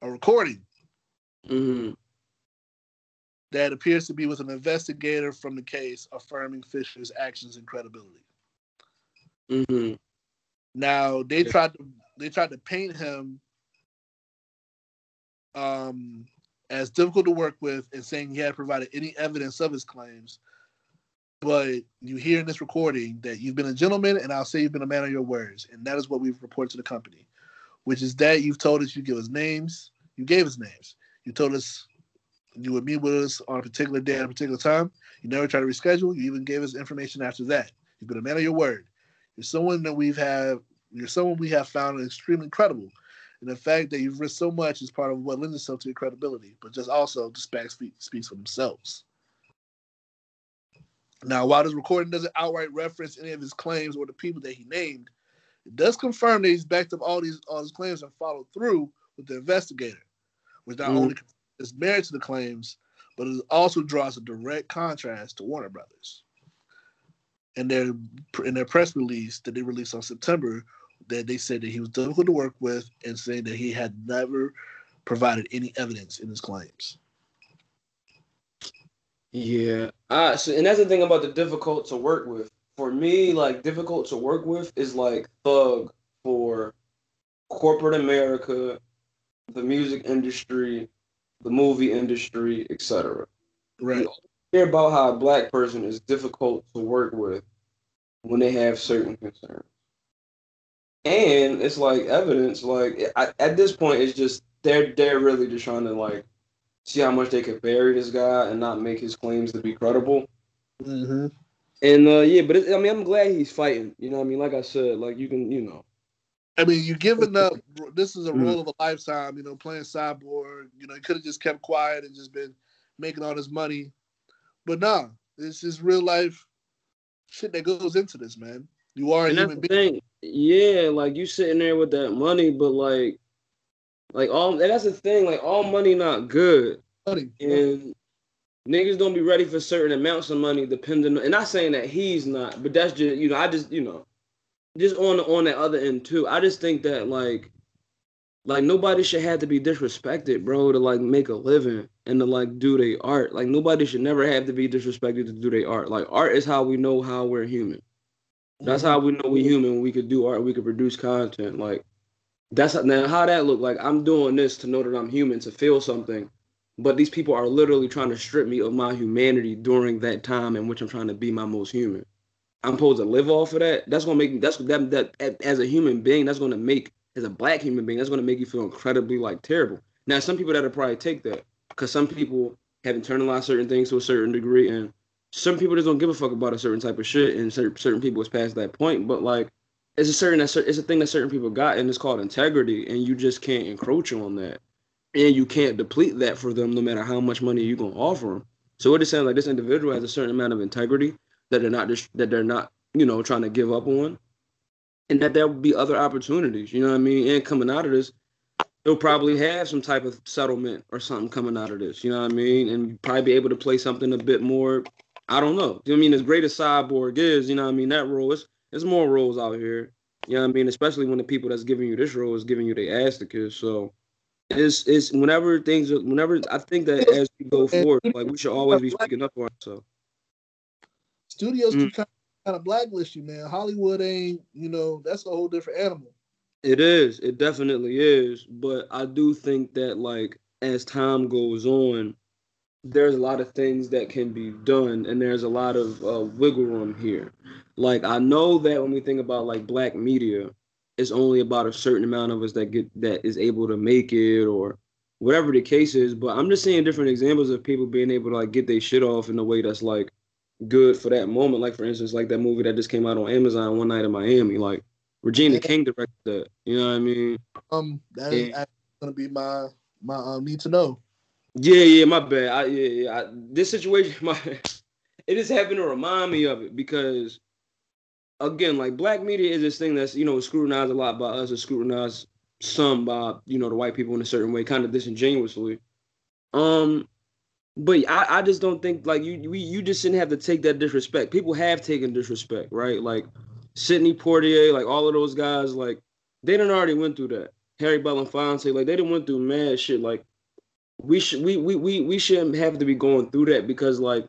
a recording Mm-hmm. that appears to be with an investigator from the case affirming Fisher's actions and credibility. Mm-hmm. Now they tried to they tried to paint him um as difficult to work with and saying he had provided any evidence of his claims. But you hear in this recording that you've been a gentleman and I'll say you've been a man of your words. And that is what we've reported to the company, which is that you've told us you give us names. You gave us names. You told us you would meet with us on a particular day at a particular time. You never tried to reschedule. You even gave us information after that. You've been a man of your word. You're someone that we've have. You're someone we have found extremely credible. And the fact that you've risked so much is part of what lends itself to your credibility, but just also the speaks, speaks for themselves. Now, while this recording doesn't outright reference any of his claims or the people that he named, it does confirm that he's backed up all these all his claims and followed through with the investigator, which not Mhm. only is married to the claims, but it also draws a direct contrast to Warner Brothers. And their in their press release that they released on September, that they said that he was difficult to work with and saying that he had never provided any evidence in his claims. Yeah. Uh, so, and that's the thing about the difficult to work with. For me, like difficult to work with is like thug for corporate America, the music industry, the movie industry, etc. Right. Hear about how a black person is difficult to work with when they have certain concerns. And it's like evidence, like I, at this point, it's just they're they're really just trying to like see how much they could bury this guy and not make his claims to be credible. Mm-hmm. And uh, yeah, but it, I mean, I'm glad he's fighting. You know, what I mean, like I said, like you can, you know, I mean, you're giving up. This is a Mm. role of a lifetime. You know, playing cyborg. You know, he could have just kept quiet and just been making all this money, but nah, this is real life shit that goes into this, man. You are a and that's human being. thing. Yeah, like you sitting there with that money, but like, like all and that's the thing. Like all money not good. Money. and niggas don't be ready for certain amounts of money depending on, and not saying that he's not but that's just you know i just you know just on on that other end too. I just think that like like nobody should have to be disrespected bro to like make a living and to like do their art. Like nobody should never have to be disrespected to do their art. Like art is how we know how we're human. That's how we know we human we could do art we could produce content. Like that's now how that look like i'm doing this to know that i'm human to feel something but these people are literally trying to strip me of my humanity during that time in which I'm trying to be my most human. I'm supposed to live off of that. That's gonna make me. That's that that as a human being. That's gonna make as a black human being. That's gonna make you feel incredibly like terrible. Now, some people that'll probably take that because some people have internalized certain things to a certain degree, and some people just don't give a fuck about a certain type of shit, and certain certain people is past that point. But like, it's a certain it's a thing that certain people got, and it's called integrity, and you just can't encroach on that and you can't deplete that for them no matter how much money you're gonna offer them. So it is saying like this individual has a certain amount of integrity that they're not just that they're not you know trying to give up on, and that there will be other opportunities. You know what I mean? And coming out of this, they'll probably have some type of settlement or something coming out of this. You know what I mean? And probably be able to play something a bit more. I don't know. You know what I mean? As great as Cyborg is, you know what I mean? That role is there's more roles out here. You know what I mean? Especially when the people that's giving you this role is giving you the ass to kiss. So it's it's whenever things are whenever I think that as we go forward, like we should always be speaking up for ourselves. Studios Mm. kind of blacklist you, man. Hollywood ain't, you know, that's a whole different animal. It is, it definitely is. But I do think that like as time goes on, there's a lot of things that can be done, and there's a lot of uh, wiggle room here. Like I know that when we think about like black media, it's only about a certain amount of us that get that is able to make it or whatever the case is. But I'm just seeing different examples of people being able to like get their shit off in a way that's like good for that moment. Like for instance, like that movie that just came out on Amazon one night in Miami. Like Regina Yeah. King directed that. You know what I mean? Um, that is Yeah. gonna be my my um need to know. Yeah, yeah, my bad. I, yeah, yeah. I, this situation, [laughs] my it just happened to remind me of it because, again, like black media is this thing that's you know scrutinized a lot by us, or scrutinized some by you know the white people in a certain way, kind of disingenuously. Um, but I, I just don't think like you we you just shouldn't have to take that disrespect. People have taken disrespect, right? Like Sidney Poitier, like all of those guys, like they didn't already went through that. Harry Belafonte, like they didn't went through mad shit, like we should we, we we we shouldn't have to be going through that because like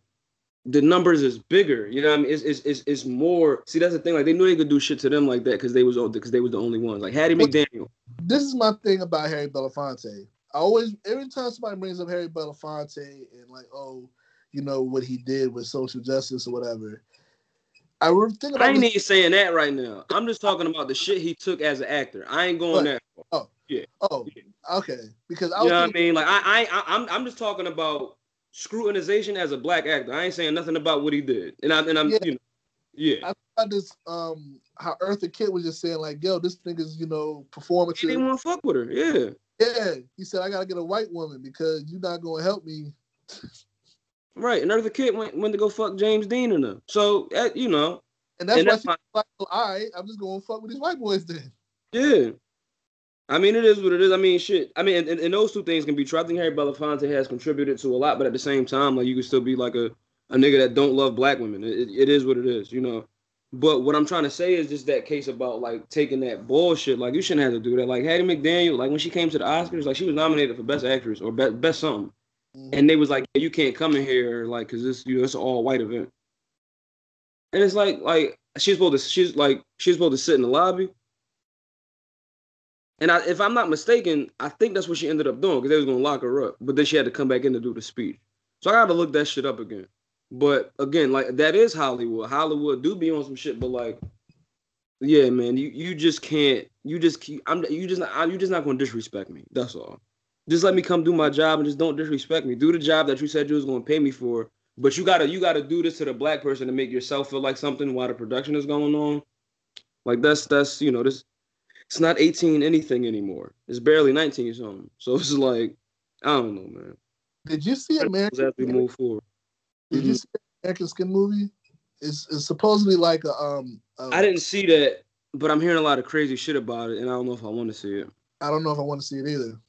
the numbers is bigger. You know what I mean? It's it's it's, it's more. See, that's the thing. Like they knew they could do shit to them like that because they was older because they was the only ones. Like Hattie McDaniel. This is my thing about Harry Belafonte. I always every time somebody brings up Harry Belafonte and like, oh, you know what he did with social justice or whatever. I think I ain't this, even saying that right now. I'm just talking about the shit he took as an actor. I ain't going there. Oh yeah. oh, okay, because I You know what I mean? Like I I I- I'm I'm just talking about scrutinization as a black actor. I ain't saying nothing about what he did, and I and I'm Yeah. you know, yeah. I thought this um how Eartha Kitt was just saying like, yo, this nigga's you know performance. He didn't want to fuck with her. Yeah, Yeah, he said I gotta get a white woman because you're not gonna help me. [laughs] right. And Eartha Kitt went went to go fuck James Dean and them. So uh, you know, And that's And why that's my- like, all right, I'm just gonna fuck with these white boys then. yeah. I mean, it is what it is. I mean, shit. I mean, and, and those two things can be true. I think Harry Belafonte has contributed to a lot, but at the same time, like you can still be like a, a nigga that don't love black women. It, it is what it is, you know. But what I'm trying to say is just that case about like taking that bullshit. Like you shouldn't have to do that. Like Hattie McDaniel, like when she came to the Oscars, like she was nominated for Best Actress or Best Best something, mm-hmm. and they was like, you can't come in here like because this you know it's an all white event. And it's like like she's supposed to she's like she's supposed to sit in the lobby. And I, if I'm not mistaken, I think that's what she ended up doing because they was gonna lock her up. But then she had to come back in to do the speech. So I gotta look that shit up again. But again, like that is Hollywood. Hollywood do be on some shit, but like, yeah, man, you you just can't. You just keep. I'm. You just. I, you just not gonna disrespect me. That's all. Just let me come do my job and just don't disrespect me. Do the job that you said you was gonna pay me for. But you gotta you gotta do this to the black person to make yourself feel like something while the production is going on. Like that's that's you know this. It's not 18 anything anymore. It's barely 19 something. So it's like I don't know, man. Did you see As American? we move forward. Did you see American Skin movie? It's, it's supposedly like a um. a- I didn't see that, but I'm hearing a lot of crazy shit about it, and I don't know if I want to see it. I don't know if I want to see it either.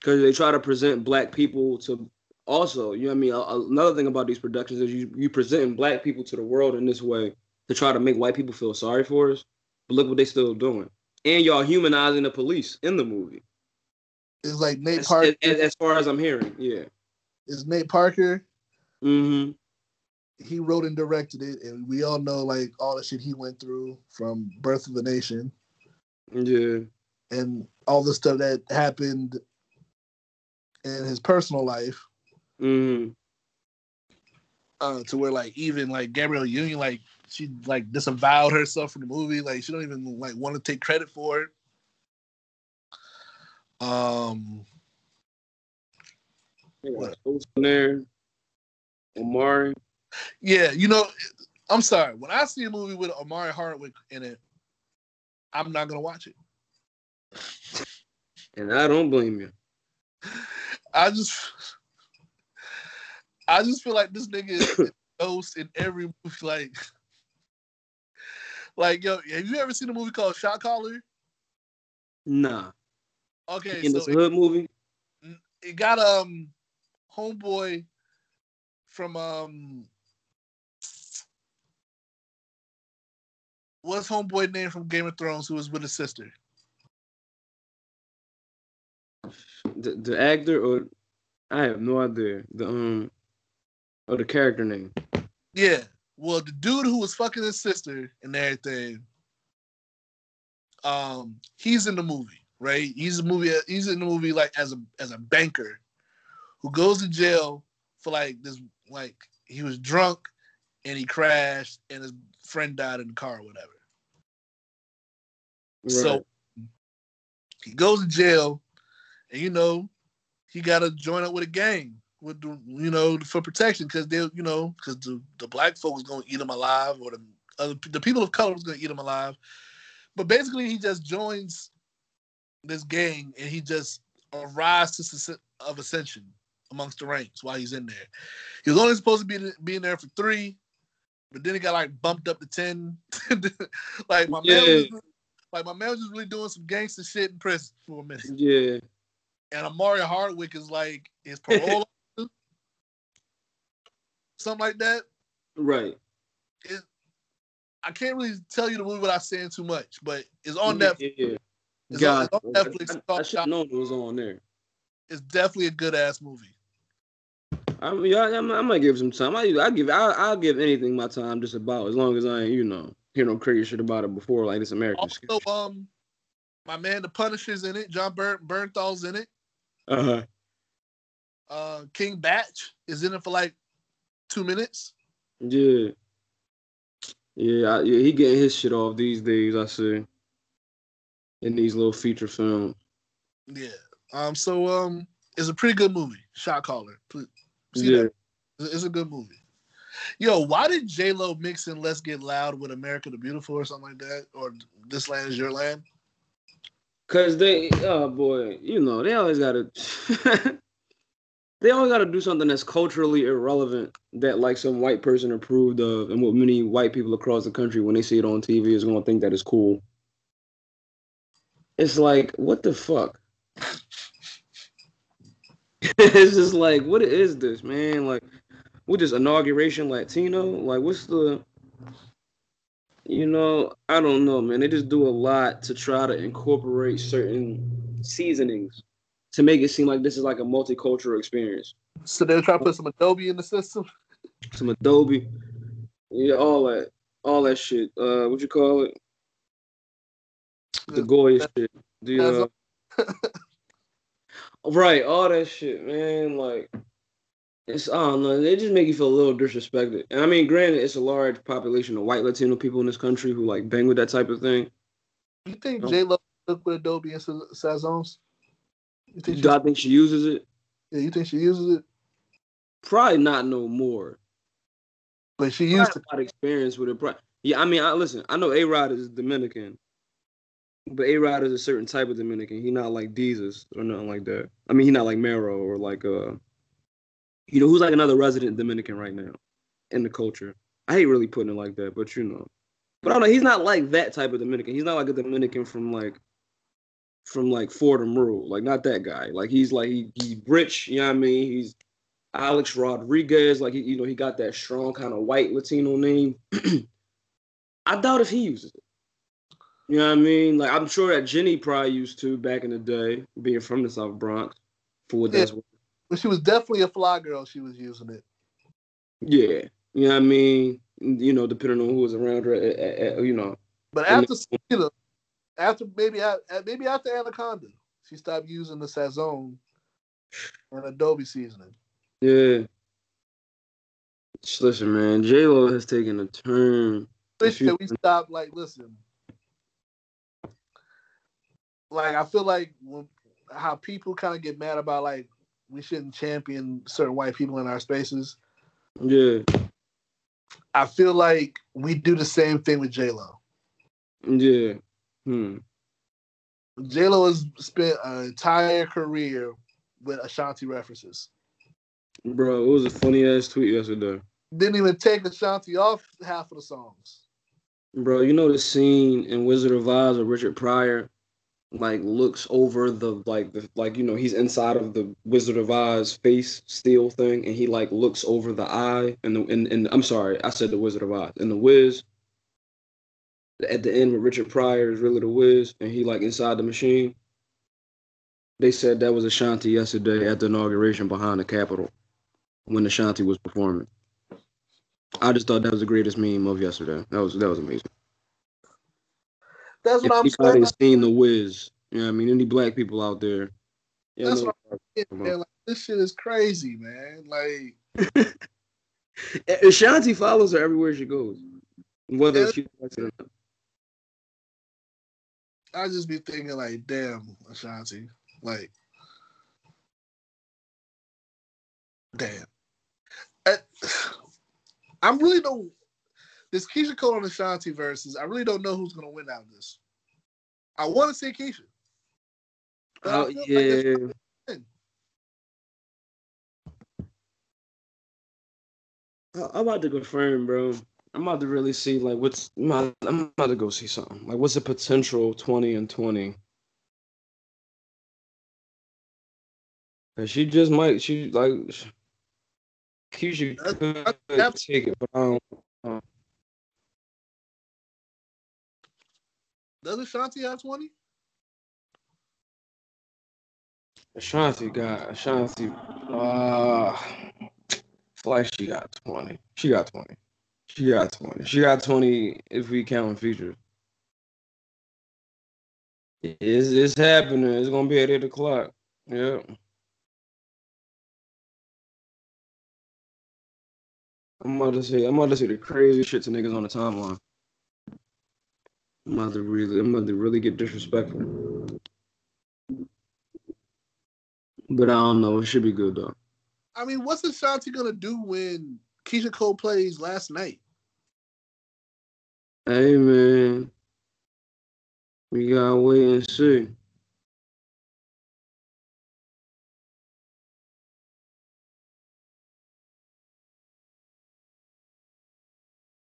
because they try to present black people to also you know what i mean another thing about these productions is you you presenting black people to the world in this way to try to make white people feel sorry for us but look what they still doing and y'all humanizing the police in the movie It's like Nate Parker. as, as far as i'm hearing yeah It's Nate Parker. mm-hmm He wrote and directed it, and we all know like all the shit he went through from Birth of the Nation yeah and all the stuff that happened in his personal life. mm-hmm uh, to where like even like Gabrielle Union like she like disavowed herself from the movie. Like she don't even like want to take credit for it. Um, What? there Omari yeah, you know, I'm sorry. When I see a movie with Omari Hardwick in it, I'm not gonna watch it. and i don't blame you I just, I just feel like this nigga is ghost in every movie. Like, like yo, have you ever seen a movie called Shot Caller? nah Okay, in so this it- hood movie it got um homeboy from um what's homeboy name from Game of Thrones who was with his sister? the, the actor or i have no idea the um or the character name Yeah. Well, the dude who was fucking his sister and everything, um, he's in the movie, right? He's a movie. He's in the movie like as a as a banker who goes to jail for like this, like he was drunk and he crashed and his friend died in the car or whatever. So he goes to jail, and you know, he got to join up with a gang with the, you know for protection because they you know because the, the black folks gonna eat him alive or the other the people of color is gonna eat him alive. But basically, he just joins this gang and he just arrives to of ascension amongst the ranks while he's in there. He was only supposed to be being there for three, but then he got like bumped up to ten. [laughs] like my man, was, like my man was just really doing some gangster shit in prison for a minute. yeah And Omari Hardwick is like his parole, [laughs] something like that. right It, I can't really tell you the movie without saying too much, but it's on yeah, Netflix. yeah. It's God, on, it's on Netflix. I, I, should known it was on there. It's definitely a good ass movie. I mean, I, I, I might give some time. I, I give, I, I'll give anything my time just about as long as I ain't, you know, hear no crazy shit about it before, like this American Also, skit. um, my man, the Punisher's in it. John Burn Bernthal's in it. Uh huh. Uh, King Bach is in it for like two minutes. Yeah. Yeah, I, yeah, he getting his shit off these days. I see. In these little feature films. Yeah. Um. So um, it's a pretty good movie. Shot caller. Please. See Yeah. that? It's it's a good movie. Yo, why did J Lo mix in "Let's Get Loud" with "America the Beautiful" or something like that, or "This Land Is Your Land"? Cause they, oh boy, you know, they always gotta, [laughs] they always gotta do something that's culturally irrelevant that like some white person approved of, and what many white people across the country, when they see it on TV, is gonna think that it's cool. It's like, what the fuck? [laughs] it's just like, what is this, man? Like, what is inauguration Latino? Like, what's the you know, I don't know, man. They just do a lot to try to incorporate certain seasonings to make it seem like this is like a multicultural experience. So they're trying to put some Adobo in the system. Some Adobo, yeah, all that, all that shit. Uh, what you call it? The Goya shit. The uh, [laughs] right, all that shit, man. Like, it's I don't know. They just make you feel a little disrespected. And I mean, granted, it's a large population of white Latino people in this country who like bang with that type of thing. You think No. J Lo look with Adobo and Sa- Sazons? You think she, Do I think she uses it? yeah, you think she uses it? Probably not no more. But she Used to. lot of experience with it. Yeah, I mean, I listen. I know A Rod is Dominican, but A Rod is a certain type of Dominican. He not like Jesus or nothing like that. I mean, he not like Mero or like uh, you know, who's like another resident Dominican right now in the culture. I hate really putting it like that, but you know, but I don't know. He's not like that type of Dominican. He's not like a Dominican from like from like Fordham Road, like not that guy. Like he's like he, he's rich. You know what I mean? He's Alex Rodriguez, like he, you know, he got that strong kind of white Latino name. [clears throat] I doubt if he uses it. You know what I mean? Like I'm sure that Jenny probably used to back in the day, being from the South Bronx. For what that's worth. But she was definitely a fly girl. She was using it. Yeah. You know what I mean? You know, depending on who was around her, eh, eh, you know. But after Selena, after maybe maybe after Anaconda, she stopped using the Sazon and Adobo seasoning. Yeah. Listen, man. J Lo has taken a turn. Wish you- that we stop. Like, listen. Like, I feel like when, how people kind of get mad about like we shouldn't champion certain white people in our spaces. Yeah. I feel like we do the same thing with J Lo. Yeah. Hmm. J Lo has spent an entire career with Ashanti references. Bro, it was a funny ass tweet yesterday. Didn't even take Ashanti off half of the songs. Bro, you know the scene in Wizard of Oz where Richard Pryor like looks over the like the like you know he's inside of the Wizard of Oz face steel thing and he like looks over the eye and the and, and I'm sorry I said the Wizard of Oz and the Wiz at the end with Richard Pryor is really the Wiz and he like inside the machine. They said that was Ashanti yesterday at the inauguration behind the Capitol when Ashanti was performing. I just thought that was the greatest meme of yesterday. That was that was amazing. That's If what I'm anybody saying. seen the Wiz, you know what I mean? Any black people out there? Yeah, That's what Man, like, this shit is crazy, man. Like, [laughs] Ashanti follows her everywhere she goes, whether Yeah. she likes it or not. I just be thinking, like, damn, Ashanti. Like, damn. I, [sighs] I'm really don't. This Keyshia Cole and Ashanti versus, I really don't know who's gonna win out of this. I want to see Keyshia. Oh, like yeah. I- I'm about to confirm, bro. I'm about to really see like what's. I'm about, I'm about to go see something. Like, what's the potential twenty and twenty? Cause she just might. She like. Keyshia could that's- take it, but I don't. Does Ashanti have 20? Ashanti got Ashanti. Uh, feel like she got twenty. She got twenty. She got twenty. She got twenty if we count features. It's it's happening. It's gonna be at eight o'clock. Yeah. I'm about to say I'm about to say the crazy shit to niggas on the timeline. I'm about to really I'm about to really get disrespectful. But I don't know. It should be good though. I mean, what's Ashanti gonna do when Keyshia Cole plays last night? Hey man, we gotta wait and see.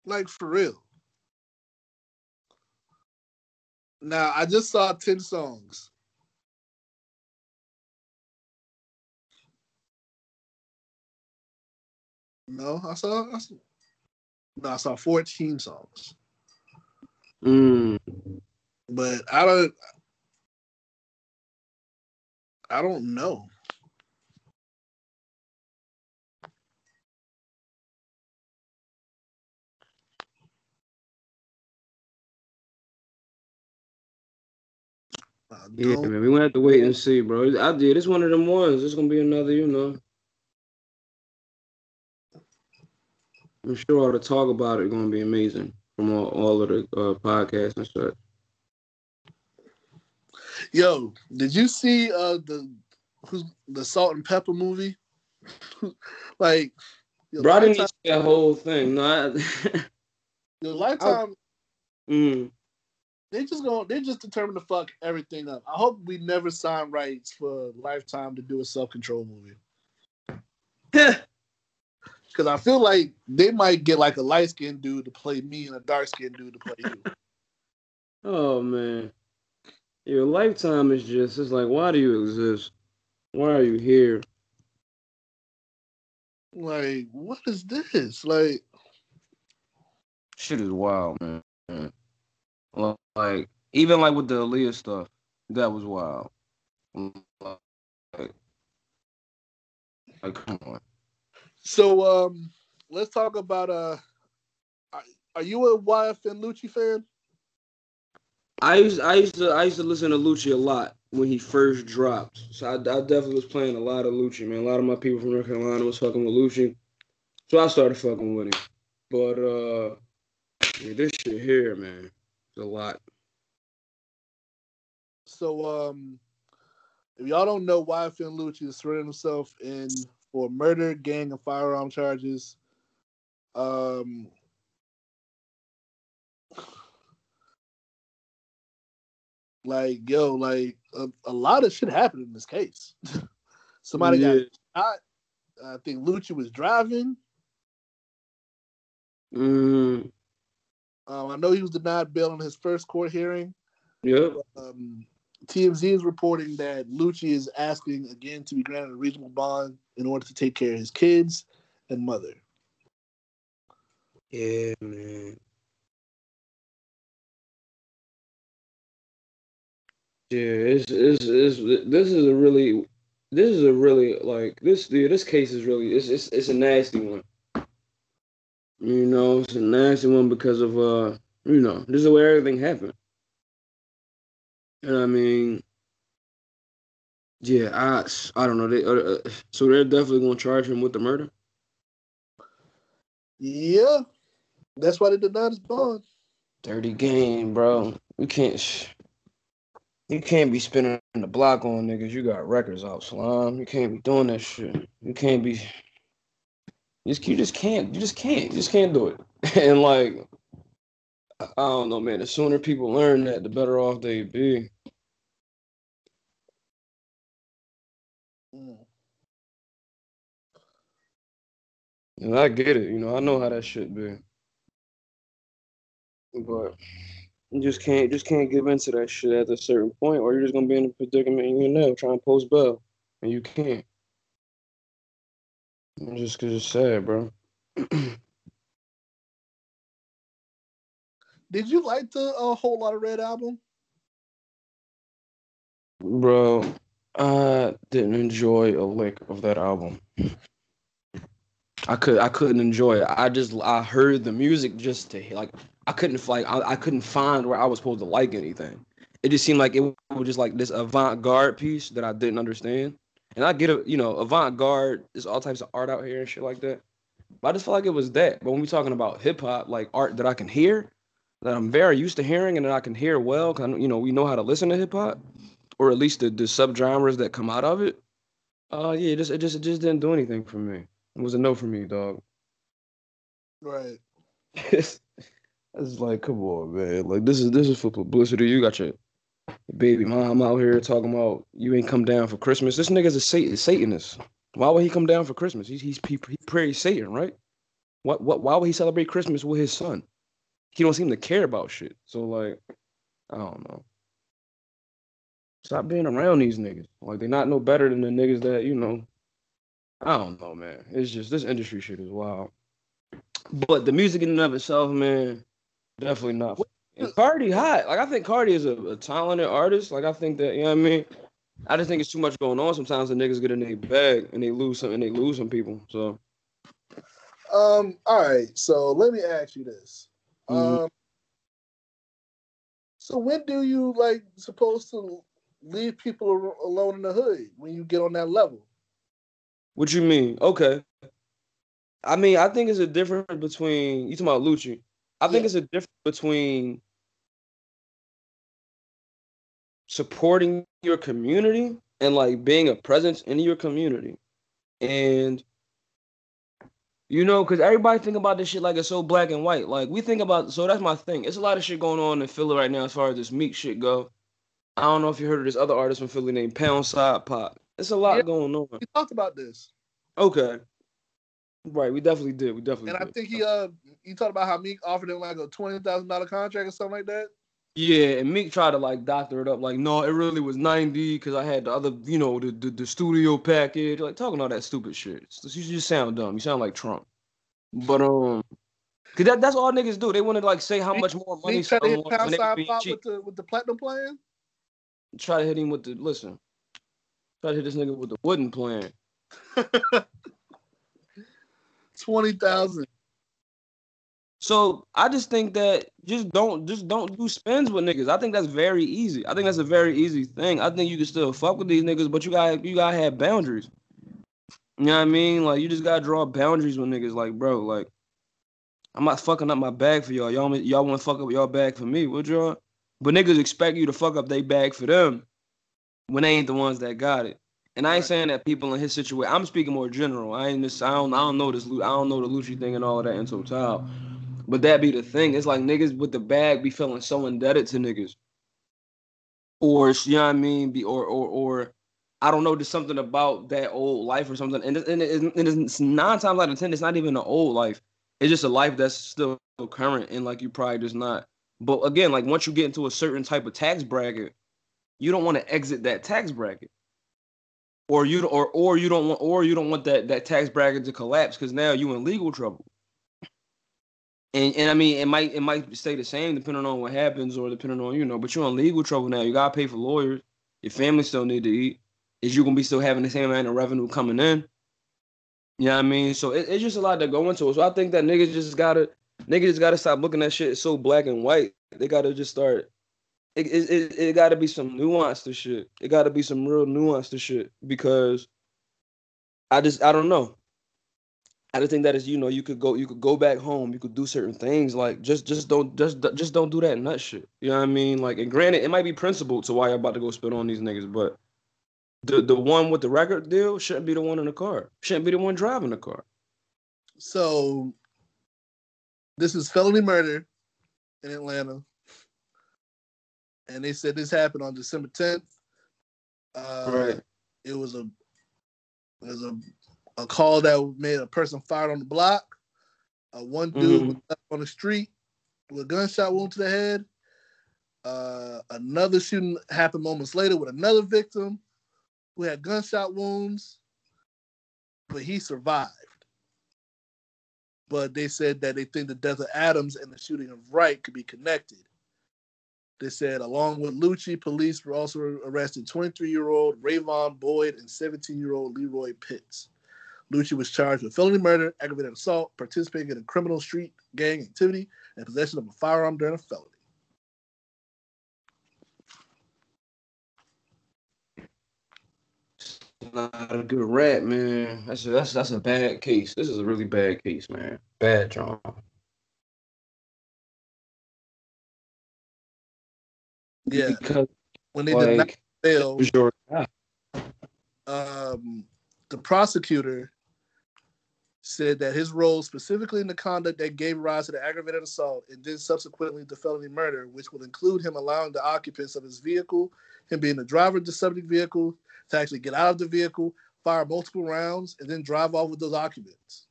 Like for real. Now I just saw 10 songs. No, I saw, I saw no, I saw 14 songs. Mm. But I don't I don't know. Yeah, man, we gonna have to wait and see, bro. I did. It's one of them ones. It's gonna be another, you know. I'm sure all the talk about it gonna be amazing from all, all of the uh, podcasts and such. Yo, did you see uh the who's the Salt-N-Pepa movie? [laughs] like your Bro, I didn't see that whole thing. No, I, [laughs] your lifetime mm, they just going they just determined to fuck everything up. I hope we never sign rights for Lifetime to do a self control movie. [laughs] Cause I feel like they might get like a light skinned dude to play me and a dark skinned dude to play you. [laughs] oh man, your lifetime is just. It's like, why do you exist? Why are you here? like, what is this? Like, Shit is wild, man. Like even like with the Aaliyah stuff, that was wild. Like, like come on. So um, let's talk about uh, are, are you a YFN Lucci fan? I used I used to I used to listen to Lucci a lot when he first dropped. So I, I definitely was playing a lot of Lucci, man. A lot of my people from North Carolina was fucking with Lucci. So I started fucking with him. But uh this shit here, man, it's a lot. So um, if y'all don't know, YFN Lucci is throwing himself in for murder, gang, and firearm charges. Um, like yo, like a, a lot of shit happened in this case. [laughs] Somebody Yeah. got shot. I think Lucci was driving. Mm, Um, I know he was denied bail in his first court hearing. yep. Um, TMZ is reporting that Lucci is asking again to be granted a reasonable bond in order to take care of his kids and mother. Yeah, man. Yeah, it's, it's, it's this is a really this is a really like this dude, this case is really it's it's it's a nasty one. You know, it's a nasty one because of uh you know, this is where everything happened. And I mean yeah, I I don't know. They, uh, uh, so they're definitely gonna charge him with the murder. Yeah, that's why they denied his bond. Dirty game, bro. You can't. You can't be spinning the block on niggas. You got records out, slime. You can't be doing that shit. You can't be. You just, you just can't. You just can't. You just can't do it. [laughs] And like, I don't know, man. The sooner people learn that, the better off they be. Mm. And I get it. You know, I know how that should be. But you just can't just can't give into that shit at a certain point, or you're just gonna be in a predicament you're in now trying to post bail, and you can't. And Just it's sad, bro. [clears throat] Did you like the uh, Whole Lotta Red album? bro, I didn't enjoy a lick of that album. I could I couldn't enjoy it. I just I heard the music just to like I couldn't like I, I couldn't find where I was supposed to like anything. It just seemed like it was just like this avant-garde piece that I didn't understand. And I get a you know, avant-garde, there's all types of art out here and shit like that. But I just felt like it was that. But when we talking about hip hop, like art that I can hear, that I'm very used to hearing and that I can hear well, cause you know we know how to listen to hip hop, or at least the, the subgenres that come out of it. Uh, yeah, it just it just it just didn't do anything for me. It was a no for me, dog. Right. it's, [laughs] it's like, come on, man. Like this is this is for publicity. You got your baby mom out here talking about you ain't come down for Christmas. This nigga's a Satan, Satanist. Why would he come down for Christmas? He's he's he, he prays Satan, right? What what? Why would he celebrate Christmas with his son? He don't seem to care about shit. So like, I don't know. Stop being around these niggas. Like they not no better than the niggas that you know. I don't know, man. It's just this industry shit is wild. But the music in and of itself, man, definitely not. And Carti hot. Like I think Carti is a, a talented artist. Like I think that you know what I mean. I just think it's too much going on. Sometimes the niggas get in their bag and they lose some and they lose some people. So Um. All right. So let me ask you this. Mhm. Um. So when do you like supposed to leave people alone in the hood when you get on that level? what you mean? Okay. I mean, I think it's a difference between you talking about Lucci. I think Yeah. it's a difference between supporting your community and like being a presence in your community. And you know, because everybody think about this shit like it's so black and white. Like we think about so that's my thing. It's a lot of shit going on in Philly right now as far as this Meek shit go. I don't know if you heard of this other artist from Philly named Poundside Pop. It's a lot Yeah. going on. We talked about this, Okay. Right, we definitely did. We definitely and I think he uh he talked about how Meek offered him like a twenty thousand dollar contract or something like that. Yeah, and Meek tried to like doctor it up, like, no, it really was 90 because I had the other, you know, the, the the studio package, like talking all that stupid shit. So you just sound dumb. You sound like Trump. But um, cause that, that's all niggas do. They want to like say how much more money Meek tried to hit pound they side being pop cheap. with the with the platinum plan. Try to hit him with the listen. Try to hit this nigga with the wooden plan. [laughs] Twenty thousand. So I just think that just don't just don't do spins with niggas. I think that's very easy. I think that's a very easy thing. I think you can still fuck with these niggas, but you got you gotta have boundaries. You know what I mean? Like you just gotta draw boundaries with niggas. Like bro, like I'm not fucking up my bag for y'all. Y'all y'all want to fuck up y'all bag for me, would y'all? But niggas expect you to fuck up their bag for them when they ain't the ones that got it. And I ain't saying that people in his situation. I'm speaking more general. I ain't this. I don't. I don't know this. I don't know the Lucci thing and all of that in total. But that be the thing. It's like niggas with the bag be feeling so indebted to niggas. Or you know what I mean? Be or or or I don't know, just something about that old life or something. And, and, it, and it's nine times out of ten, it's not even an old life. It's just a life that's still current and like you probably just not. But again, like once you get into a certain type of tax bracket, you don't want to exit that tax bracket. Or you or or you don't want or you don't want that that tax bracket to collapse because now you in legal trouble. And and I mean, it might it might stay the same depending on what happens or depending on you know. But you're in legal trouble now. You gotta pay for lawyers. Your family still need to eat. Is you gonna be still having the same amount of revenue coming in? You know what I mean? So it, it's just a lot to go into. So I think that niggas just gotta niggas just gotta stop looking at shit so black and white. They gotta just start. It it, it, it gotta be some nuance to shit. It gotta be some real nuance to shit because I just I don't know. I just think that is you know you could go you could go back home you could do certain things like just just don't just just don't do that nut shit you know what I mean like and granted it might be principled to why you're about to go spit on these niggas but the the one with the record deal shouldn't be the one in the car shouldn't be the one driving the car So this is felony murder in Atlanta. And they said this happened on December 10th. Uh, Right. It was a it was a, a call that made a person fired on the block. Uh, one dude Mhm. was left on the street with a gunshot wound to the head. Uh, another shooting happened moments later with another victim who had gunshot wounds, but he survived but they said that they think the death of Adams and the shooting of Wright could be connected. They said, along with Lucci, police were also arrested 23 year old Rayvon Boyd and 17 year old Leroy Pitts. Lucci was charged with felony murder, aggravated assault, participating in a criminal street gang activity, and possession of a firearm during a felony. not a good rap man. That's a, that's that's a bad case. This is a really bad case man. Bad drama. Yeah, because when they did not like bail, it was your um, the prosecutor said that his role specifically in the conduct that gave rise to the aggravated assault and then subsequently the felony murder, which will include him allowing the occupants of his vehicle, him being the driver of the subject vehicle, to actually get out of the vehicle, fire multiple rounds, and then drive off with those occupants.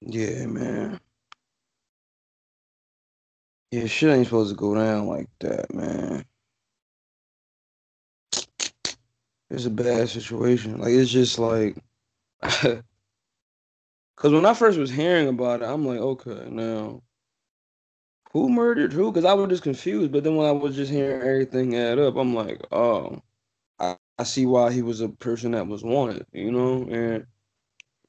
Yeah, man. Yeah, shit ain't supposed to go down like that, man. It's a bad situation. Like it's just like, [laughs] cause when I first was hearing about it, I'm like, okay, now who murdered who? Cause I was just confused. But then when I was just hearing everything add up, I'm like, oh, I, I see why he was a person that was wanted, you know, and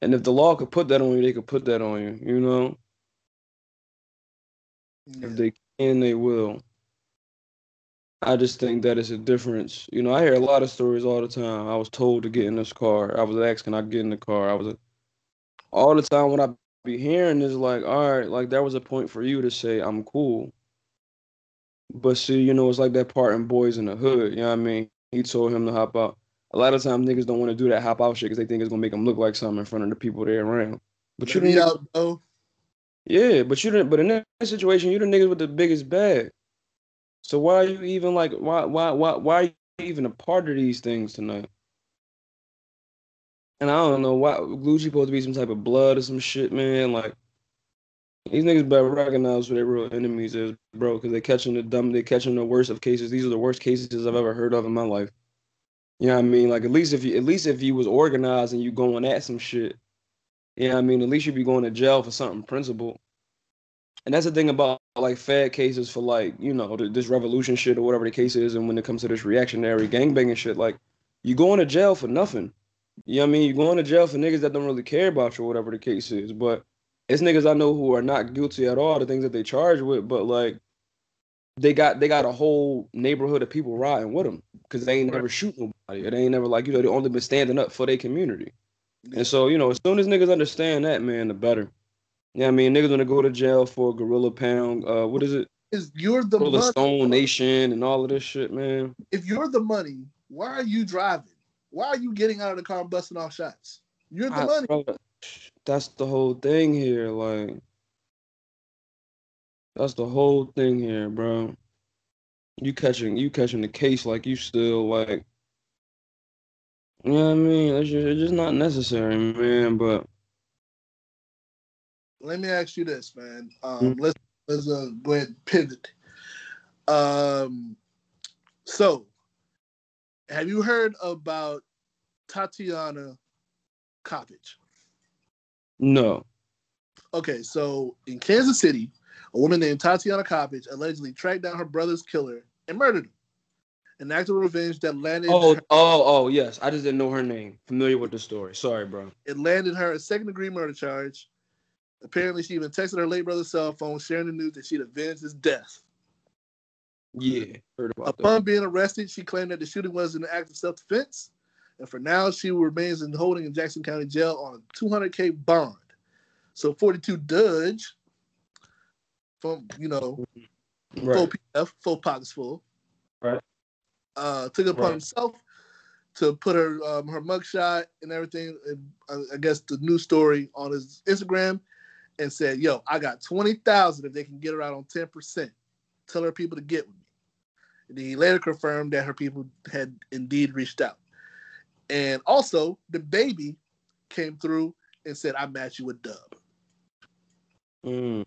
and if the law could put that on you, they could put that on you, you know. If they can, they will. I just think that it's a difference. You know, I hear a lot of stories all the time. I was told to get in this car. I was asked, "Can I get in the car?" I was all the time. What I be hearing is like, "All right, like there was a point for you to say I'm cool." But see, you know, it's like that part in Boys in the Hood. You know what I mean? He told him to hop out. A lot of times, niggas don't want to do that hop out shit because they think it's gonna make them look like something in front of the people they're around. But you Let me didn't. out, though. Yeah, but you didn't. But in that situation, you're the niggas with the biggest bag. So why are you even like why why why why are you even a part of these things tonight? And I don't know why Gucci supposed to be some type of blood or some shit, man. Like these niggas better recognize who their real enemies is, bro, because they catching the dumb, they catching the worst of cases. These are the worst cases I've ever heard of in my life. You know what I mean? Like at least if you at least if you was organized and you going at some shit, you know what I mean? At least you'd be going to jail for something principled. And that's the thing about like fed cases for like, you know, this revolution shit or whatever the case is. And when it comes to this reactionary gangbanging shit, like you going to jail for nothing. You know what I mean? You going to jail for niggas that don't really care about you or whatever the case is. But it's niggas I know who are not guilty at all, the things that they charged with, but like they got they got a whole neighborhood of people riding with them because they ain't never shoot nobody. They ain't never like, you know, they only been standing up for their community. And so, you know, as soon as niggas understand that, man, the better. Yeah, I mean, niggas gonna go to jail for Gorilla Pound. Uh, what is it? Is you're the Gorilla money. Stone Nation and all of this shit, man. If you're the money, why are you driving? Why are you getting out of the car and busting off shots? You're the I- money. bro, that's the whole thing here. Like, that's the whole thing here, bro. You catching you catching the case like you still like. You know what I mean? It's just, it's just not necessary, man. But Let me ask you this, man. Um, Mhm. Let's let's uh, go ahead and pivot. Um, so have you heard about Tatiana Kopic? no, Okay, so in Kansas City, a woman named Tatiana Kopic allegedly tracked down her brother's killer and murdered him. An act of revenge that landed oh, her, oh, oh, yes. I just didn't know her name. Familiar with the story. Sorry, bro. it landed her a second degree murder charge. Apparently, she even texted her late brother's cell phone, sharing the news that she'd avenged his death. Yeah, heard about that. Upon being arrested, she claimed that the shooting was an act of self-defense, and for now, she remains in holding in Jackson County Jail on a 200k bond. So 42 Dugg, from you know, full PF, full pockets full. Right. Uh, took it upon Right. himself to put her um, her mugshot and everything, and uh, I guess the news story on his Instagram, and said, "Yo, I got twenty thousand if they can get her out on ten percent. Tell her people to get with me." And he later confirmed that her people had indeed reached out, and also DaBaby came through and said, "I match you with Dub." Mm.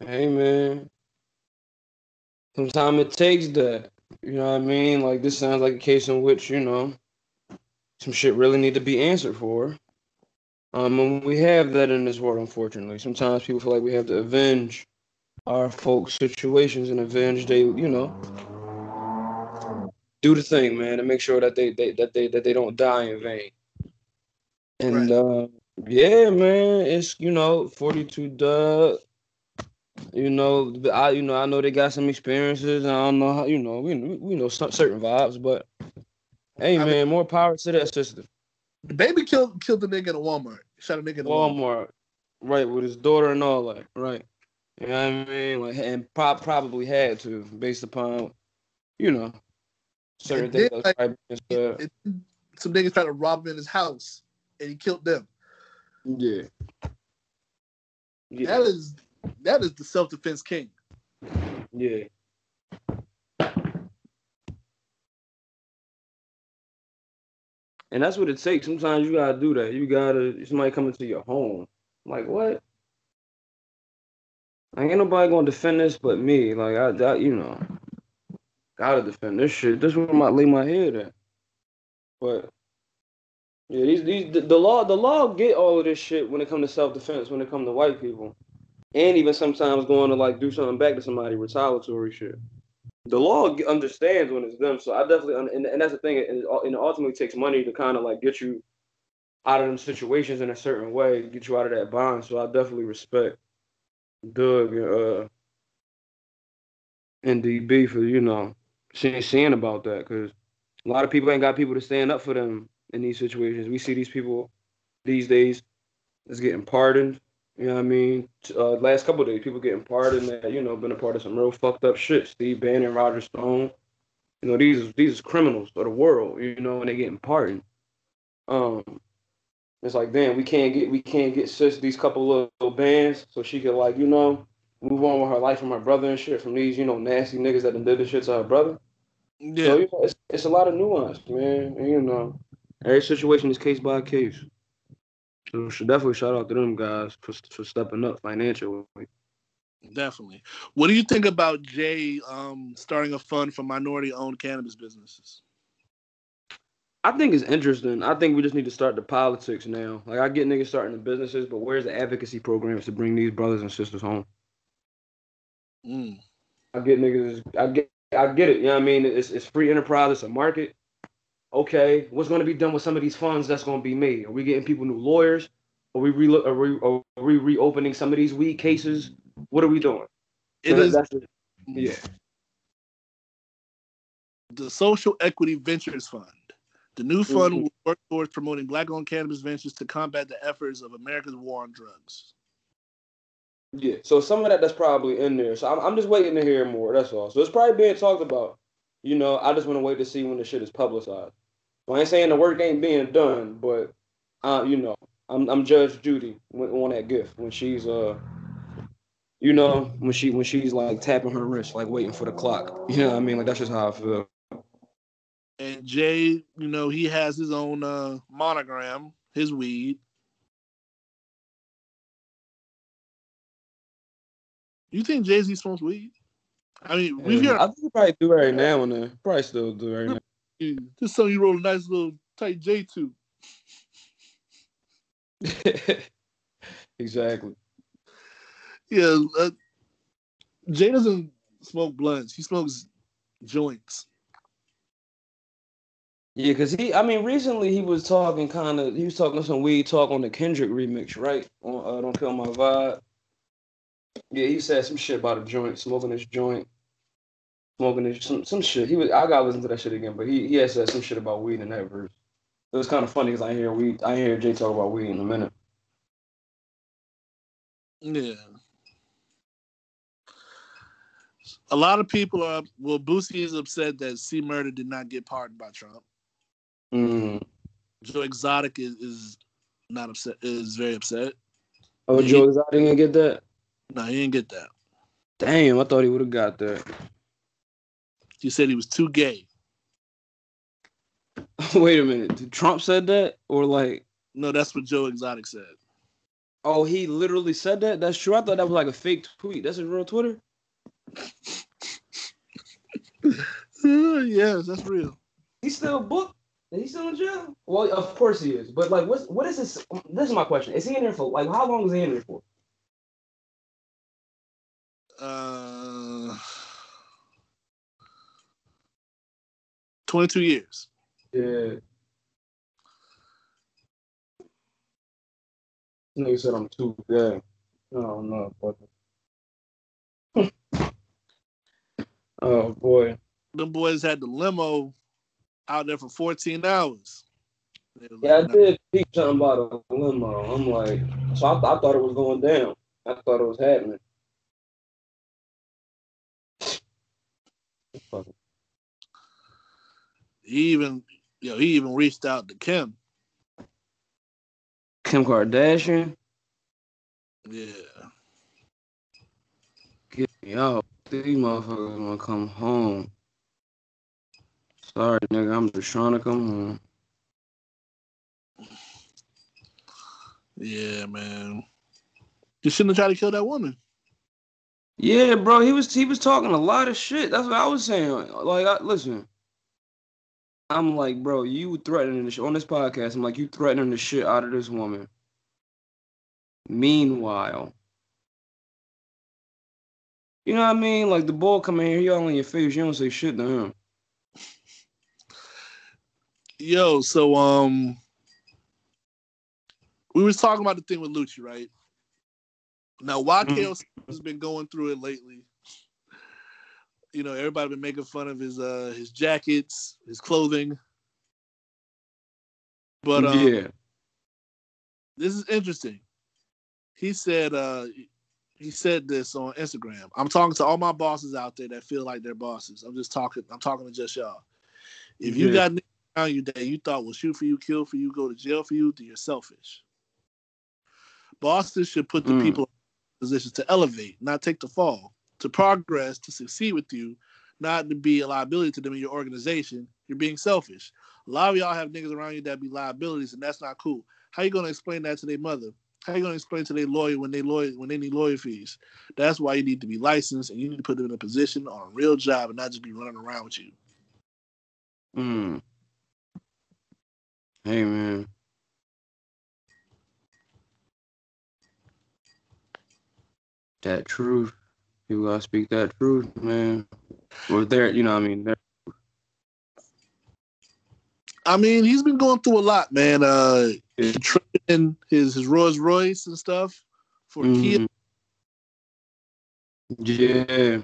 Hey man. Sometimes it takes that. You know what I mean? Like this sounds like a case in which, you know, some shit really need to be answered for. Um and we have that in this world, unfortunately. Sometimes people feel like we have to avenge our folks' situations and avenge they, you know, do the thing, man, and make sure that they, they that they that they don't die in vain. And Right. uh yeah, man, it's you know, 42 Dugg. You know, I you know I know they got some experiences. And I don't know how you know we we know some certain vibes, but hey I man, mean- more power to that sister. DaBaby killed killed the nigga in a Walmart. Shot a nigga in a Walmart. Walmart, right, with his daughter and all that, right. You know what I mean? Like, and pro- probably had to, based upon you know, certain And things then, like, probably being. It- some niggas tried to rob him in his house, and he killed them. Yeah. Yeah. That is that is the self defense king. Yeah. And that's what it takes. Sometimes you gotta do that. You gotta somebody come into your home. Like what? Like ain't nobody gonna defend this but me. Like I, I you know, gotta defend this shit. This one might lay my head at. But yeah, these these the, the law the law get all of this shit when it comes to self defense. When it comes to white people, and even sometimes going to like do something back to somebody retaliatory shit the law understands when it's them. So I definitely, and, and that's the thing, and it, ultimately takes money to kind of like get you out of them situations in a certain way, get you out of that bond. So I definitely respect Dugg and uh and DB for you know seeing about that because a lot of people ain't got people to stand up for them in these situations. We see these people these days is getting pardoned. You know what I mean? Uh, last couple of days, people getting pardoned that you know been a part of some real fucked up shit. Steve Bannon, Roger Stone. You know these these criminals of the world. You know, and they getting pardoned. Um, it's like damn, we can't get we can't get sis these couple little, little bands so she could like you know move on with her life from her brother and shit from these you know nasty niggas that done did this shit to her brother. Yeah, So you know, it's it's a lot of nuance, man. And, you know, every situation is case by case. So we should definitely shout out to them guys for for stepping up financially. definitely. What do you think about Jay um, starting a fund for minority-owned cannabis businesses? I think it's interesting. I think we just need to start the politics now. Like I get niggas starting the businesses, but where's the advocacy programs to bring these brothers and sisters home? Mm. I get niggas. I get. I get it. You know what I mean? It's it's free enterprise. It's a market. Okay, what's going to be done with some of these funds that's going to be made? Are we getting people new lawyers? Are we re- are we, are we reopening some of these weed cases? What are we doing? It So is it. Yeah. the Social Equity Ventures Fund. The new fund Mhm. will work towards promoting black-owned cannabis ventures to combat the efforts of America's war on drugs. Yeah. So some of that that's probably in there. So I'm I'm just waiting to hear more. That's all. So it's probably being talked about. You know, I just want to wait to see when the shit is publicized. Well, I ain't saying the work ain't being done, but uh, you know, I'm I'm Judge Judy on that gift when she's uh, you know, when she when she's like tapping her wrist, like waiting for the clock. You know what I mean? Like that's just how I feel. And Jay, you know, he has his own uh, monogram, his weed. You think Jay Z smokes weed? I mean, we've Yeah, heard I think you probably do right now and then. Probably still do right now. this song you roll a nice little tight J to. [laughs] exactly. Yeah, uh, Jay doesn't smoke blunts. He smokes joints. Yeah, cause he, I mean, recently he was talking kind of, he was talking some weed talk on the Kendrick remix, right? On uh, "Don't Kill My Vibe." Yeah, he said some shit about a joint, smoking this joint, smoking this some some shit. He was, I gotta listen to that shit again, but he he had said some shit about weed in that verse. It was kind of funny because I hear weed, I hear Jay talk about weed in a minute. Yeah. A lot of people are well. Boosie is upset that C Murder did not get pardoned by Trump. Mm. Joe Exotic is, is not upset. Is very upset. Oh, He- Joe Exotic didn't get that. No, he didn't get that. Damn, I thought he would have got that. He said he was too gay. [laughs] Wait a minute, did Trump said that or like? No, that's what Joe Exotic said. Oh, he literally said that. That's true. I thought that was like a fake tweet. That's his real Twitter. [laughs] Uh, yes, that's real. He's still booked. Is he still in jail? Well, of course he is. But like, what's what is this? This is my question. Is he in there for like how long is he in there for? Uh, Twenty-two years. Yeah. Nigga said I'm too gay. Oh no, but [laughs] oh boy. Them boys had the limo out there for fourteen hours. Yeah, I did peep something about a limo. I'm like, so I, I thought it was going down. I thought it was happening. He even, you know, he even reached out to Kim. Kim Kardashian. Yeah. Get me out. These motherfuckers wanna come home. Sorry, nigga. I'm just trying to come home. Yeah, man. You shouldn't have tried to kill that woman. Yeah, bro. He was he was talking a lot of shit. That's what I was saying. Like, I, listen. I'm like, bro, you threatening the shit on this podcast. I'm like, you threatening the shit out of this woman. Meanwhile, you know what I mean? Like the ball coming here, he all in your face. You don't say shit to him. Yo, so um, we was talking about the thing with Lucci, right? Now, why Mhm. Has been going through it lately? You know, everybody been making fun of his uh his jackets, his clothing. But um, yeah, this is interesting. He said uh he said this on Instagram. I'm talking to all my bosses out there that feel like they're bosses. I'm just talking I'm talking to just y'all. If you Yeah. got around you that you thought will shoot for you, kill for you, go to jail for you, then you're selfish. Bosses should put the Mm. people positions to elevate, not take the fall, to progress, to succeed with you, not to be a liability to them in your organization. You're being selfish. A lot of y'all have niggas around you that be liabilities, and that's not cool. How you gonna explain that to their mother? How you gonna explain to their lawyer when they lawyer when they need lawyer fees? That's why you need to be licensed and you need to put them in a position on a real job and not just be running around with you. Mm. Hey man. That truth. You gotta speak that truth, man. Or there, you know I mean? I mean, he's been going through a lot, man. Uh Yeah. trading his his Rolls Royce and stuff for Kia, Mhm. Yeah.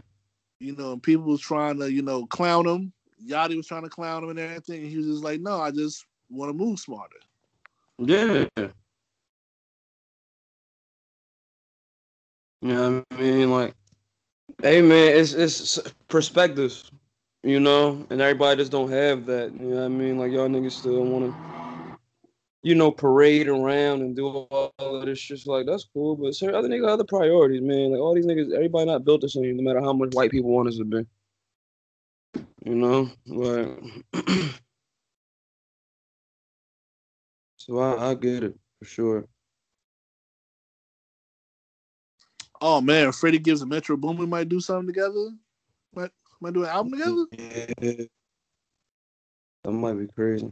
you know, and people was trying to, you know, clown him. Yachty was trying to clown him and everything. And he was just like, No, I just want to move smarter. Yeah. You know what I mean? Like, hey man, it's it's perspectives, you know, and everybody just don't have that. You know what I mean? Like y'all niggas still wanna, you know, parade around and do all of this shit. Like that's cool, but sir, other niggas other priorities, man. Like all these niggas, everybody not built the same, no matter how much white people want us to be. You know, like. [clears throat] so I, I get it for sure. Oh man, Freddie Gibbs and Metro Boomin might do something together. Might might do an album together. Yeah. That might be crazy.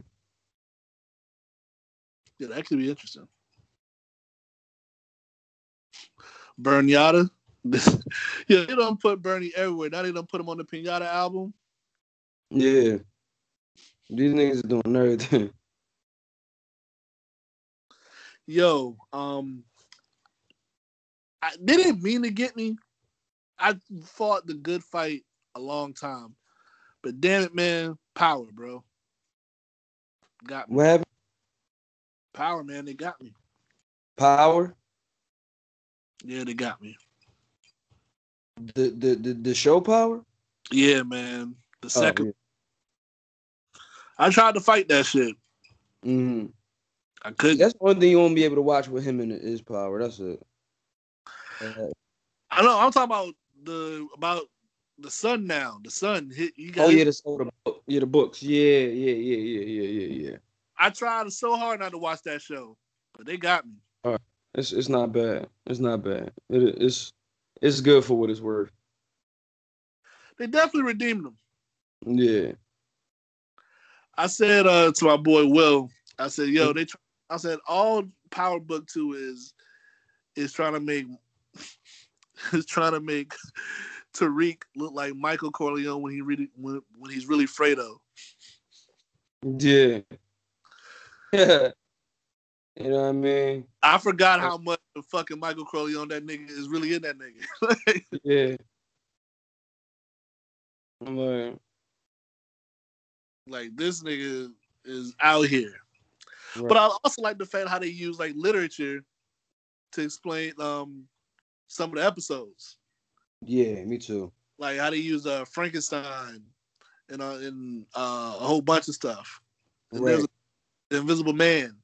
Yeah, that could be interesting. Burn Yada. [laughs] yeah, they don't put Bernie everywhere. Now they don't put him on the Pinata album. Yeah. These niggas are doing everything. Yo, um, I they didn't mean to get me. I fought the good fight a long time, but damn it, man, power, bro, got me. What happened? Power, man, they got me. Power? Yeah, they got me. The the the, the show power? Yeah, man. The Oh, second, I tried to fight that shit. yeah. Mhm. I couldn't. That's one thing you won't be able to watch with him in his power. That's it. I know. I'm talking about the about the sun now. The sun. He, he got oh yeah, the, oh, the book. yeah, the books. Yeah, yeah, yeah, yeah, yeah, yeah, yeah. I tried so hard not to watch that show, but they got me. It's it's not bad. It's not bad. It, it's it's good for what it's worth. They definitely redeemed them. Yeah. I said uh, to my boy Will, I said, "Yo, they." Try- I said, "All Power Book Two is is trying to make [laughs] is trying to make [laughs] Tariq look like Michael Corleone when he really when, when he's really Fredo." Yeah. Yeah. [laughs] You know what I mean? I forgot how much fucking Michael Corleone that nigga is really in that nigga. Yeah. I'm like, like this nigga is out here. right. But I also like the fact how they use like literature to explain um some of the episodes. yeah, me too. Like how they use uh Frankenstein and uh, and uh, a whole bunch of stuff. And Right. there's the Invisible Man.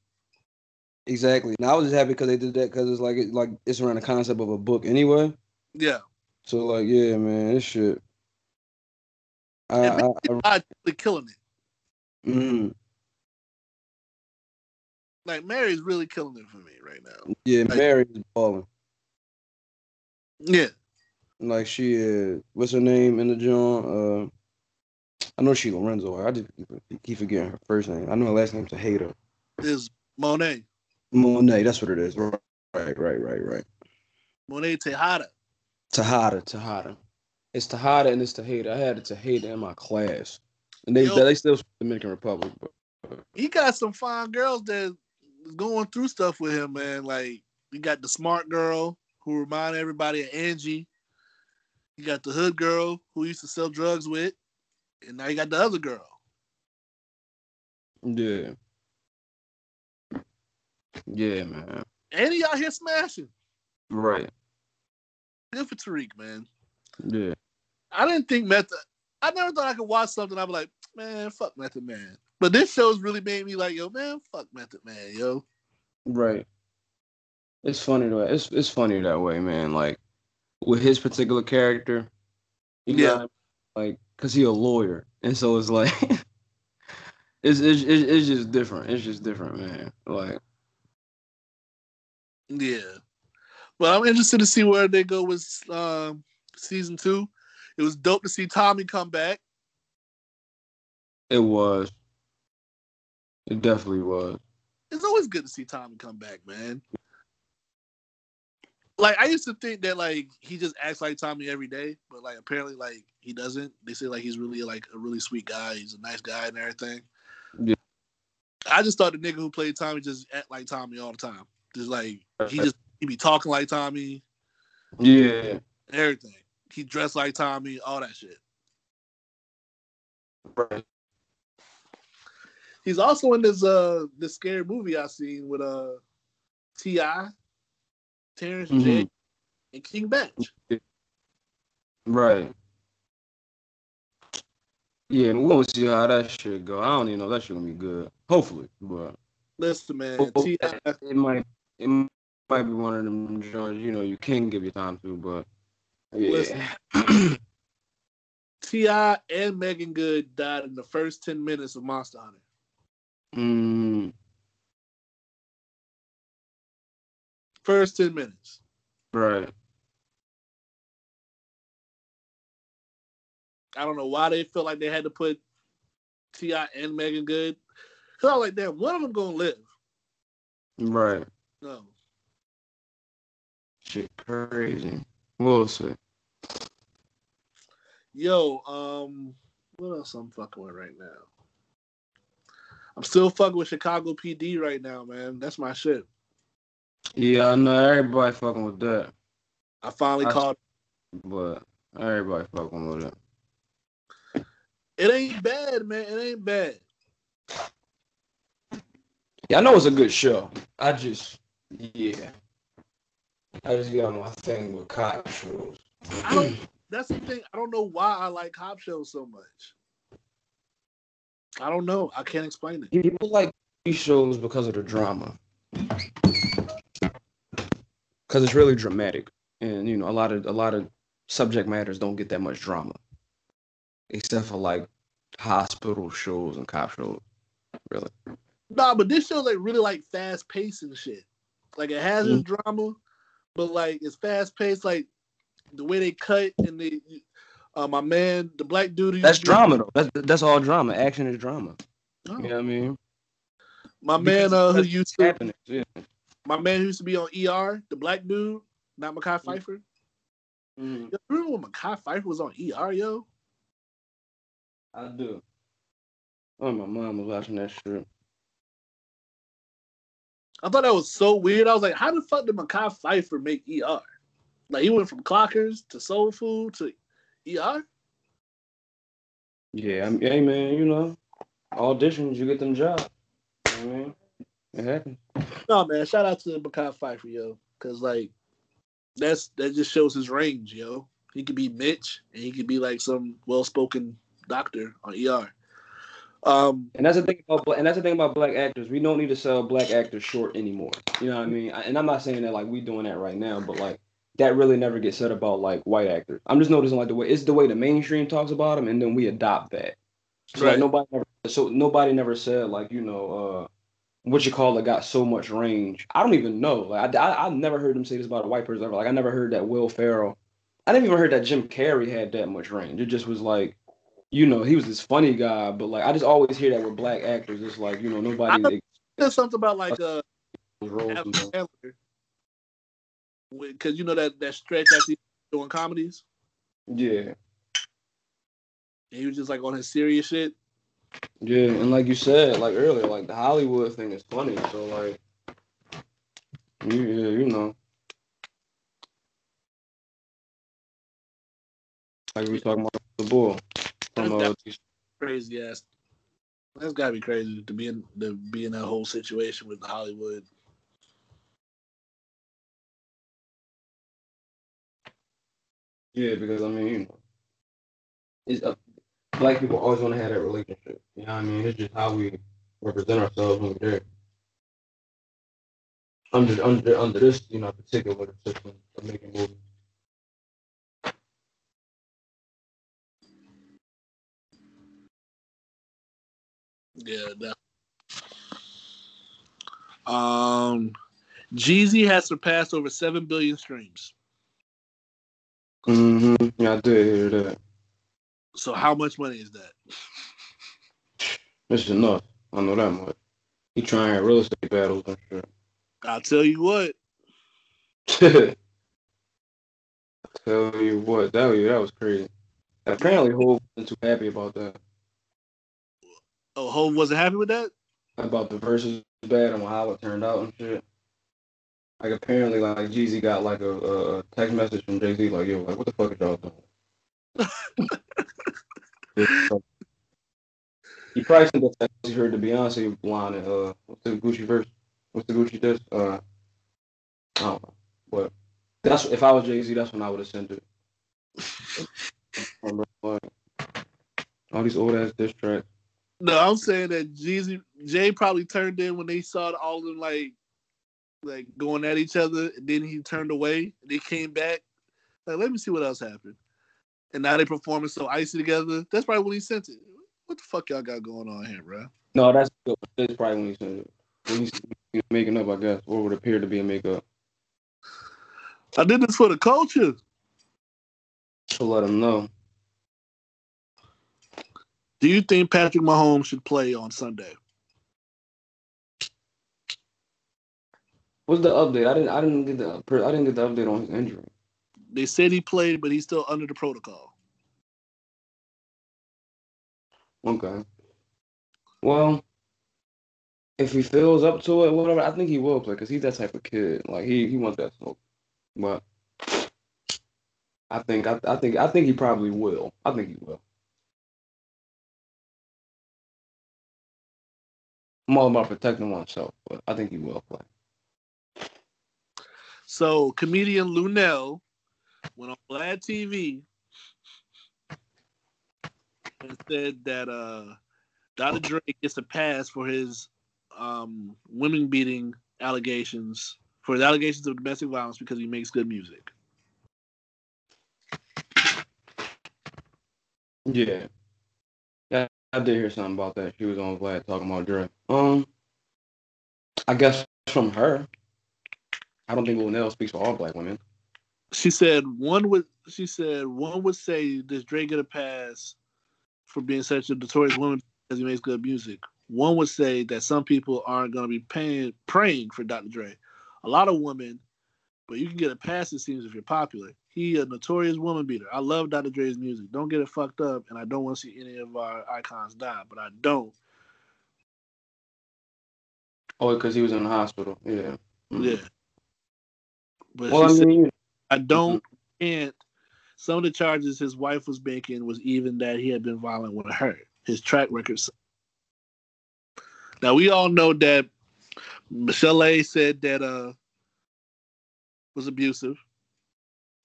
Exactly. Now I was just happy because they did that because it's like it, like it's around the concept of a book anyway. Yeah, So like, yeah, man, this shit. I, And I, I, I really killing it. mm, Like Mary's really killing it for me right now. yeah, Like- Mary is balling. Yeah, Like she is. What's her name in the joint? Uh, I know she Lorenzo. I just keep, forgetting her first name. I know her last name's a hater. is Monet. Monet. That's what it is. Right, right, right, right, right. Monet Tejada. Tahada, Tahada. It's Tahada and it's Tahada. I had a Tahada in my class, and they Yo. they still Dominican Republic. But He got some fine girls that going through stuff with him, man. Like he got the smart girl who remind everybody of Angie. You got the hood girl who used to sell drugs with, and now you got the other girl. yeah, yeah, man. And he out here smashing. Right. Good for Tariq, man. Yeah. I didn't think Method. I never thought I could watch something. I'd be like, man, fuck Method Man. But this show's really made me like, yo, man, fuck Method Man, yo. Right. It's funny that it's it's funny that way, man. Like with his particular character, you Yeah. got like because he a lawyer, and so it's like [laughs] it's, it's it's just different. It's just different, man. Like Yeah. Well, I'm interested to see where they go with um, season two. It was dope to see Tommy come back. it was. It definitely was. It's always good to see Tommy come back, man. Like I used to think that like he just acts like Tommy every day, but like apparently like he doesn't. They say like he's really like a really sweet guy. He's a nice guy and everything. Yeah. I just thought the nigga who played Tommy just act like Tommy all the time. Just like he just he be talking like Tommy, Yeah. everything. He dressed like Tommy, all that shit. Right. He's also in this uh this scary movie I seen with uh T.I., Terrence Mhm. J, and King Bach. Right. Yeah, and gonna see how that shit go. I don't even know that shit gonna be good. Hopefully, but Listen, man, Oh, it might it might be one of them joints, you know, you can give your time to, but yeah. [clears throat] T.I. and Meagan Good died in the first 10 minutes of Monster Hunter. mm, First 10 minutes. right. I don't know why they felt like they had to put T.I. and Meagan Good. Cause I was like, damn, one of them gonna live. Right. No. Shit crazy. We'll see. Yo, um, what else I'm fucking with right now? I'm still fucking with Chicago PD right now, man. That's my shit. Yeah, I know everybody fucking with that. I finally I- caught But everybody fucking with it. it ain't bad, man. It ain't bad. Yeah, I know it's a good show. I just yeah. I just got my thing with cop shows. I don't that's the thing. I don't know why I like cop shows so much. I don't know. I can't explain it. People like these shows because of the drama. Cause it's really dramatic. And you know, a lot of a lot of subject matters don't get that much drama. Except for like hospital shows and cop shows. Really. Nah, but this show's like really like fast paced and shit. Like it has its drama, but like it's fast paced. Like the way they cut and they, uh, my man, the black dude. That's drama though. That's that's all drama. Action is drama. Oh. You know what I mean? My man, uh, who used to, happening. Yeah. My man who used to be on ER, the black dude, not Mekhi Phifer. Mm, Yo, remember when Mekhi Phifer was on ER, yo? I do. Oh, my mom was watching that shit. I thought that was so weird. I was like, how the fuck did Mekhi Phifer make ER? Like he went from Clockers to Soul Food to ER. Yeah, I mean, hey man, you know, auditions, you get them jobs. You know what I mean, it happens. No man, shout out to Mekhi Phifer, yo, because like that's that just shows his range, yo. He could be Mitch, and he could be like some well-spoken doctor on ER. Um, And that's the thing about and that's the thing about black actors. We don't need to sell black actors short anymore. You know what I mean? And I'm not saying that like we doing that right now, but like that really never gets said about like white actors. I'm just noticing like the way it's the way the mainstream talks about them, and then we adopt that. So Right. like nobody never so nobody never said like you know uh what you call it got so much range. I don't even know. Like I I I've never heard them say this about a white person ever. Like I never heard that Will Ferrell. I never even heard that Jim Carrey had that much range. It just was like. You know, he was this funny guy, but like I just always hear that with black actors. It's like, you know, nobody there's something about like uh, [laughs] roles. Adam you know. Sandler, because you know that that stretch after doing comedies, Yeah, and he was just like on his serious shit. Yeah, and like you said, like earlier, like the Hollywood thing is funny. So like, you, yeah, you know, like we talking about the bull from uh, Crazy ass. That's gotta be crazy to be in to be in that whole situation with Hollywood. yeah, because I mean, it's uh, black people always want to have that relationship. You know what I mean? It's just how we represent ourselves when we're there. Under under under this, you know, particular system of making movies. Yeah. That. Um, Jeezy has surpassed over seven billion streams. Mm-hmm. Yeah, I did hear that. So how much money is that? Is enough. I know that much. He trying real estate battles and I'll tell you what. [laughs] Tell you what, that was, that was crazy. Apparently, Hov wasn't too happy about that. Oh, Hov wasn't happy with that. About the Verzuz bad and how it turned out and shit. Like apparently, like Jeezy got like a, a a text message from Jay Z, like, "Yo, like, what the fuck is y'all doing?" [laughs] he probably sent that text. He heard the Beyonce line and uh, what's the Gucci verse? What's the Gucci disc? Uh, I don't know, but that's if I was Jay Z, that's when I would have sent it. [laughs] All these old ass diss tracks. No, I'm saying that Jeezy Jay probably turned in when they saw all of them like like going at each other. And then he turned away. They came back. Like, let me see what else happened. And now they performing so icy together. That's probably when he sent it. What the fuck y'all got going on here, bro? No, that's that's probably when he sent it. When he's making up, I guess, or would appear to be a makeup. I did this for the culture. To let him know. Do you think Patrick Mahomes should play on Sunday? What's the update? I didn't I didn't get the I didn't get the update on his injury. They said he played, but he's still under the protocol. Okay. Well, if he feels up to it, whatever, I think he will play because he's that type of kid. Like he he wants that smoke. But I think I, I think I think he probably will. I think he will. I'm all about protecting oneself, but I think he will play. So comedian Luenell went on Vlad TV and said that uh Dr. Dre gets a pass for his um women beating allegations for his allegations of domestic violence because he makes good music. Yeah. I did hear something about that. She was on Vlad talking about Dre. Um, I guess from her. I don't think Luenell speaks for all black women. She said one would she said one would say does Dre get a pass for being such a notorious woman because he makes good music. One would say that some people aren't gonna be paying praying for Dr. Dre. A lot of women, but you can get a pass it seems if you're popular. He a notorious woman beater. I love Dr. Dre's music. Don't get it fucked up, and I don't want to see any of our icons die, but I don't. Oh, because he was in the hospital. Yeah. Mhm. Yeah. But Well, she I said, mean, I don't can't. Some of the charges his wife was making was even that he had been violent with her. His track record. Now we all know that Michel'le said that uh was abusive,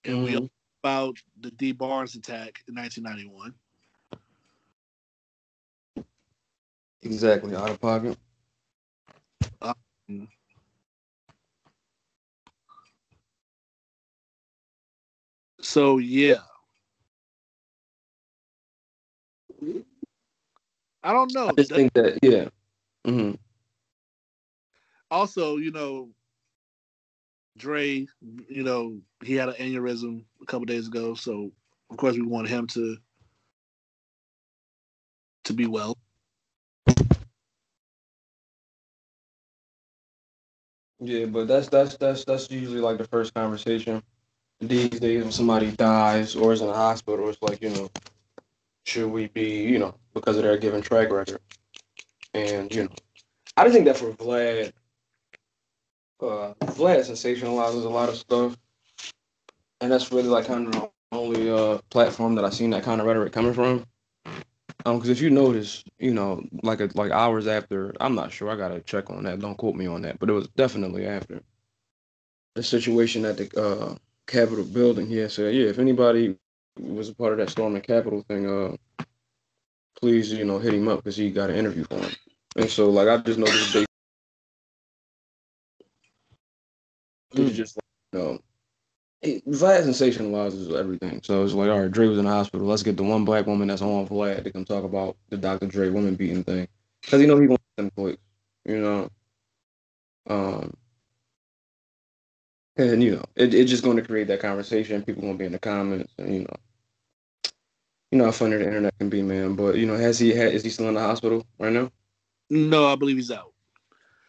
and we Mhm. all know about the Dee Barnes attack in 1991. Exactly, out of pocket. So yeah. I don't know. I just think that yeah. hmm also, you know, Dre, you know, he had an aneurysm a couple days ago, so of course we want him to to be well. Yeah, but that's that's that's that's usually like the first conversation these days when somebody dies or is in a hospital. It's like you know, should we be you know because of their given track record, and you know, I just think that for Vlad, uh, Vlad sensationalizes a lot of stuff, and that's really like kind of the only uh platform that I've seen that kind of rhetoric coming from. Um, because if you notice, you know, like a, like hours after, I'm not sure. I gotta check on that. Don't quote me on that, but it was definitely after the situation at the uh, Capitol building. He so yeah, if anybody was a part of that storming Capitol thing, uh, please, you know, hit him up because he got an interview for him. And so, like, I just noticed they it's just like, you know, it, Vlad sensationalizes everything. So it's like, all right, Dre was in the hospital. Let's get the one black woman that's on Vlad to come talk about the Dr. Dre woman beating thing. Because you know he wants them clicks, you know. Um, and you know, it, it's just going to create that conversation. People going to be in the comments, and you know, you know how funny the internet can be, man. But you know, has he had? Is he still in the hospital right now? No, I believe he's out.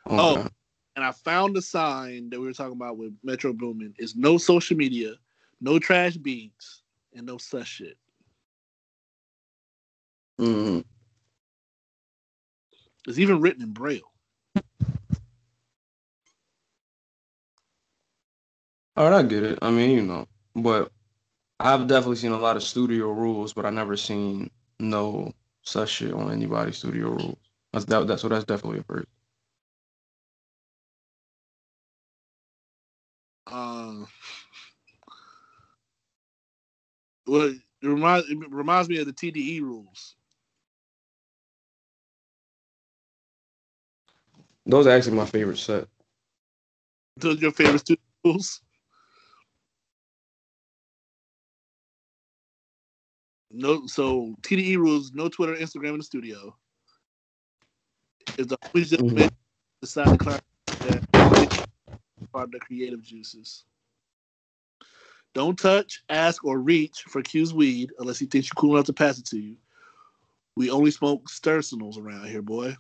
Okay. Oh, and I found the sign that we were talking about with Metro Boomin is no social media, no trash beats, and no such shit. Mm-hmm. It's even written in braille. All right, I get it. I mean, you know, but I've definitely seen a lot of studio rules, but I never seen no such shit on anybody's studio rules. That's that, that's so that's definitely a first. Uh, well, it reminds it reminds me of the TDE rules. Those are actually my favorite set. Those are your favorite studio rules? No, so TDE rules: no Twitter, Instagram in the studio. If the homies just Mhm. decide to clarify that part of the creative juices. Don't touch, ask, or reach for Q's weed unless he thinks you're cool enough to pass it to you. We only smoke Sturcinals around here, boy.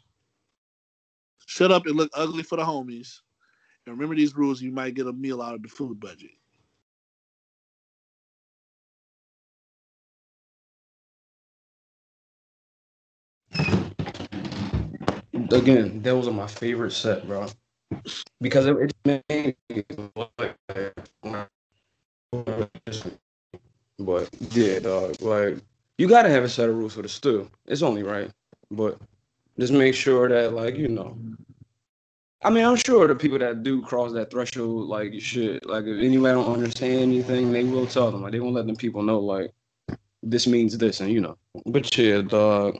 Shut up and look ugly for the homies. And remember these rules, you might get a meal out of the food budget. Again, those are my favorite set, bro. Because it, it made but yeah, dog. Like you gotta have a set of rules for the stew. It's only right, but just make sure that, like, you know. I mean, I'm sure the people that do cross that threshold, like, shit, like, if anybody don't understand anything, they will tell them. Like, they won't let them people know, like, this means this, and you know. But yeah, dog.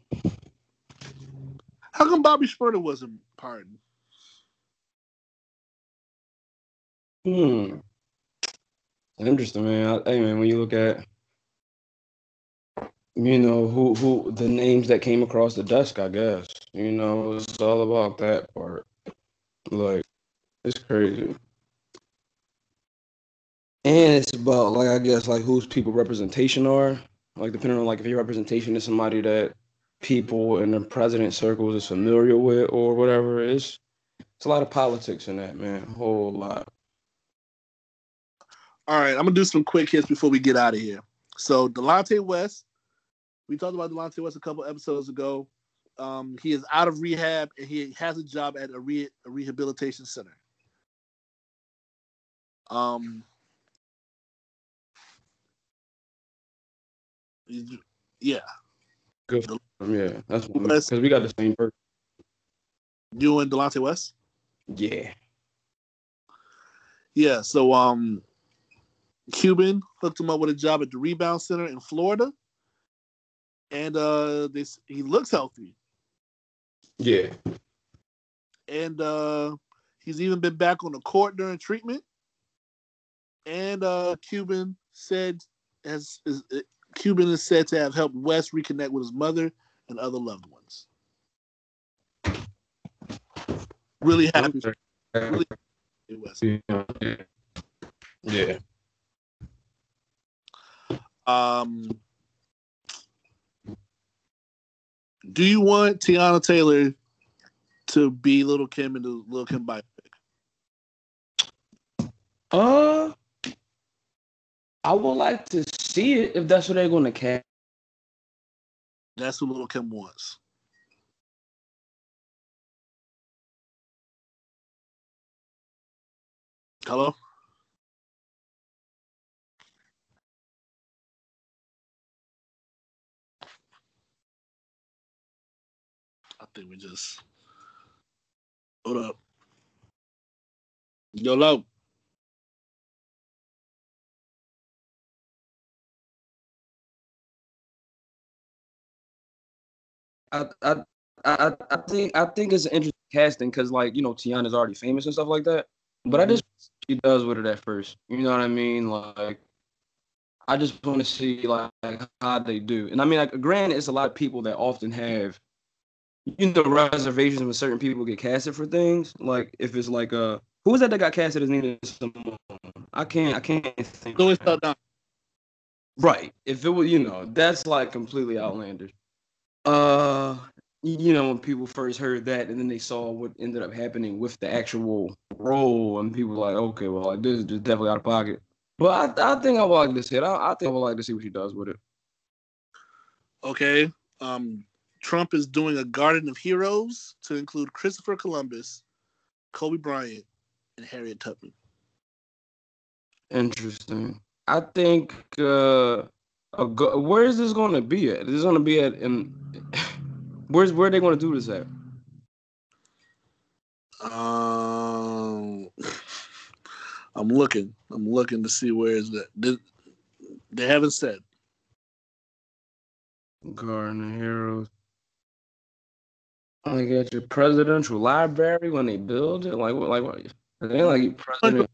How come Bobby Shmurda wasn't pardoned? Hmm. Interesting, man. I, hey, man, when you look at, you know, who who the names that came across the desk, I guess, you know, it's all about that part. Like, it's crazy. And it's about like I guess like whose people representation are. Like depending on like if your representation is somebody that people in the president circles is familiar with or whatever. It's it's a lot of politics in that, man. A whole lot. All right, I'm gonna do some quick hits before we get out of here. So Delonte West, we talked about Delonte West a couple episodes ago. Um, he is out of rehab and he has a job at a, re- a rehabilitation center. Um, yeah, Good yeah. That's because we got the same person. you and Delonte West. Yeah. Yeah, so um, Cuban hooked him up with a job at the Rebound Center in Florida, and uh, this he looks healthy. Yeah. and uh, he's even been back on the court during treatment. And uh, Cuban said has is, Cuban is said to have helped West reconnect with his mother and other loved ones. Really happy for West. Yeah. Um, do you want Teyana Taylor to be Little Kim in the Little Kim biopic? Uh, I would like to see it if that's what they're going to cast. That's what Little Kim wants. Hello? I think we just hold up. YOLO. I, I, I, I think I think it's an interesting casting because like you know Teyana's already famous and stuff like that. But I just she does with it at first. You know what I mean? Like I just want to see like how they do. And I mean like granted, it's a lot of people that often have you know reservations when certain people get casted for things. Like if it's like uh who was that that got casted as Nina Simone? I can't I can't think. Zoe Saldana. Right. If it was, you know, that's like completely outlandish. Uh, you know, when people first heard that and then they saw what ended up happening with the actual role, and people were like, okay, well, like, this is just definitely out of pocket. But I, I think I would like to see it. I, I think I would like to see what she does with it. Okay. Um, Trump is doing a Garden of Heroes to include Christopher Columbus, Kobe Bryant, and Harriet Tubman. Interesting. I think uh, go- where is this going to be at? This is going to be at in. [sighs] Where's where are they going to do this at? Um, I'm looking. I'm looking to see where is that. They, they haven't said. Garden Heroes. Like at your presidential library when they build it, like what, like what? Ain't like you president.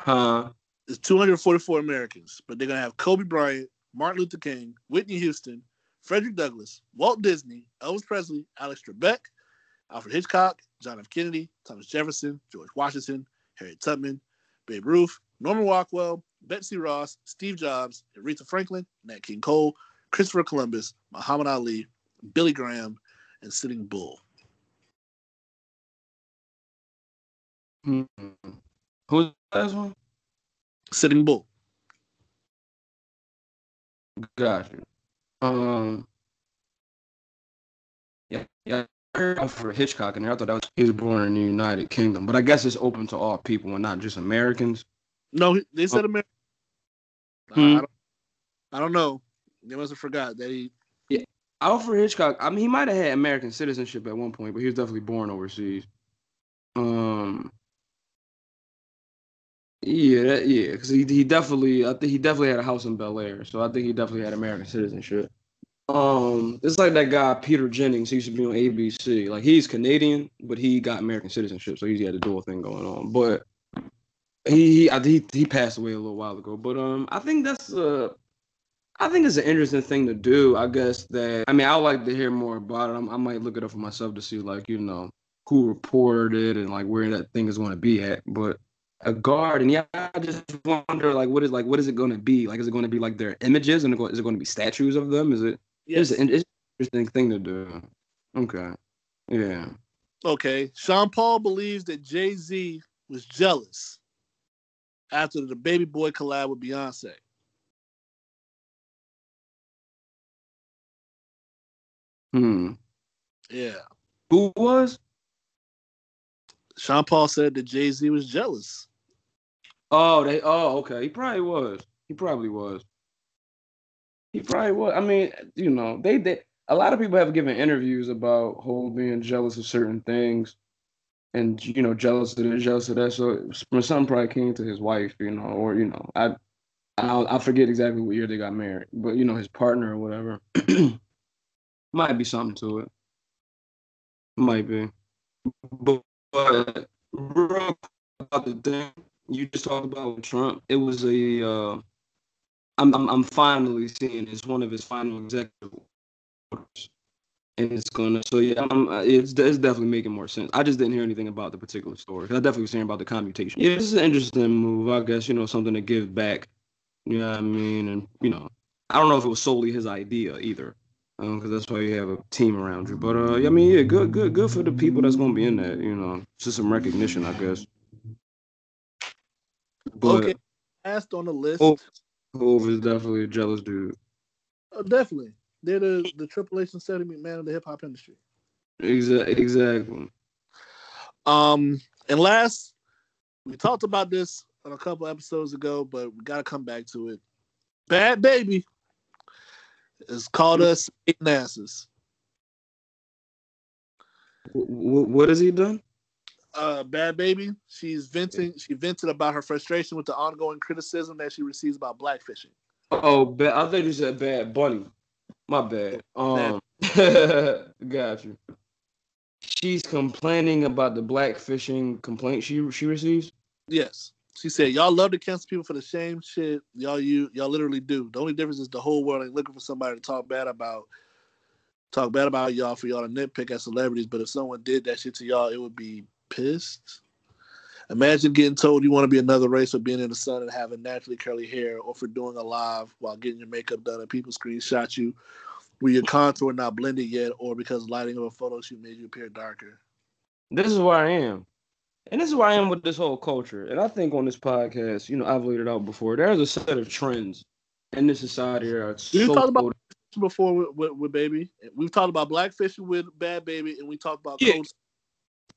Huh? It's 244 Americans, but they're gonna have Kobe Bryant, Martin Luther King, Whitney Houston, Frederick Douglass, Walt Disney, Elvis Presley, Alex Trebek, Alfred Hitchcock, John F. Kennedy, Thomas Jefferson, George Washington, Harriet Tubman, Babe Ruth, Norman Rockwell, Betsy Ross, Steve Jobs, Aretha Franklin, Nat King Cole, Christopher Columbus, Muhammad Ali, Billy Graham, and Sitting Bull. Hmm. Who's the last one? Sitting Bull. Gotcha. Um. Yeah, yeah. I heard for Hitchcock, and I thought that was he was born in the United Kingdom, but I guess it's open to all people and not just Americans. No, they said American. Hmm. I, don't, I don't know. They must have forgot that he. Alfred Hitchcock, I mean, he might have had American citizenship at one point, but he was definitely born overseas. Um, yeah, that, yeah, because he he definitely, I think he definitely had a house in Bel Air, so I think he definitely had American citizenship. Um, it's like that guy Peter Jennings. He used to be on ABC. Like he's Canadian, but he got American citizenship, so he had a dual thing going on. But he he I, he, he passed away a little while ago. But um, I think that's uh I think it's an interesting thing to do. I guess that I mean I would like to hear more about it. I'm, I might look it up for myself to see like you know who reported it and like where that thing is going to be at. But a guard, and yeah, I just wonder like what is like what is it going to be? Like is it going to be like their images and is it going to be statues of them? Is it? Yes. It's it's an interesting thing to do. Okay, yeah. Okay. Sean Paul believes that Jay Z was jealous after the Baby Boy collab with Beyonce. Hmm. Yeah. Who was? Sean Paul said that Jay Z was jealous. Oh, they. Oh, okay. He probably was. He probably was. He probably was. I mean, you know, they they a lot of people have given interviews about Hov being jealous of certain things, and you know, jealous of this, jealous of that. So something probably came to his wife, you know, or you know, I I I forget exactly what year they got married, but you know, his partner or whatever. [clears throat] Might be something to it. Might be. But, but real about the thing you just talked about with Trump, it was a. Uh, I'm, I'm I'm finally seeing it's one of his final executive orders, and it's gonna. So yeah, I'm, it's it's definitely making more sense. I just didn't hear anything about the particular story. I definitely was hearing about the commutation. Yeah, this is an interesting move. I guess you know something to give back. You know what I mean? And you know, I don't know if it was solely his idea either because um, that's why you have a team around you. But uh, I mean, yeah, good, good, good for the people that's gonna be in that. You know, just some recognition, I guess. But okay, last on the list. Hove, is definitely a jealous dude. Oh, definitely, they're the the Triple H and Stephanie McMahon of the hip hop industry. Exactly. Exactly. Um, and last, we talked about this on a couple episodes ago, but we got to come back to it. Bhad Bhabie has called us eating asses. What has he done? Uh, Bhad Bhabie. She's venting. She vented about her frustration with the ongoing criticism that she receives about blackfishing. Oh, I think you said Bad Bunny. My bad. Um, [laughs] got you. She's complaining about the blackfishing complaint she she receives. Yes. She said, "Y'all love to cancel people for the same shit y'all you y'all literally do. The only difference is the whole world ain't looking for somebody to talk bad about, talk bad about y'all for y'all to nitpick at celebrities. But if someone did that shit to y'all, it would be pissed. Imagine getting told you want to be another race for being in the sun and having naturally curly hair, or for doing a live while getting your makeup done and people screenshot you with your contour not blended yet, or because lighting of a photo shoot made you appear darker." This is where I am. And this is where I am with this whole culture. And I think on this podcast, you know, I've laid it out before. There's a set of trends in this society that are so. Talked about before with, with, with, Baby. We've talked about blackfishing with Bhad Bhabie, and we talked about yeah.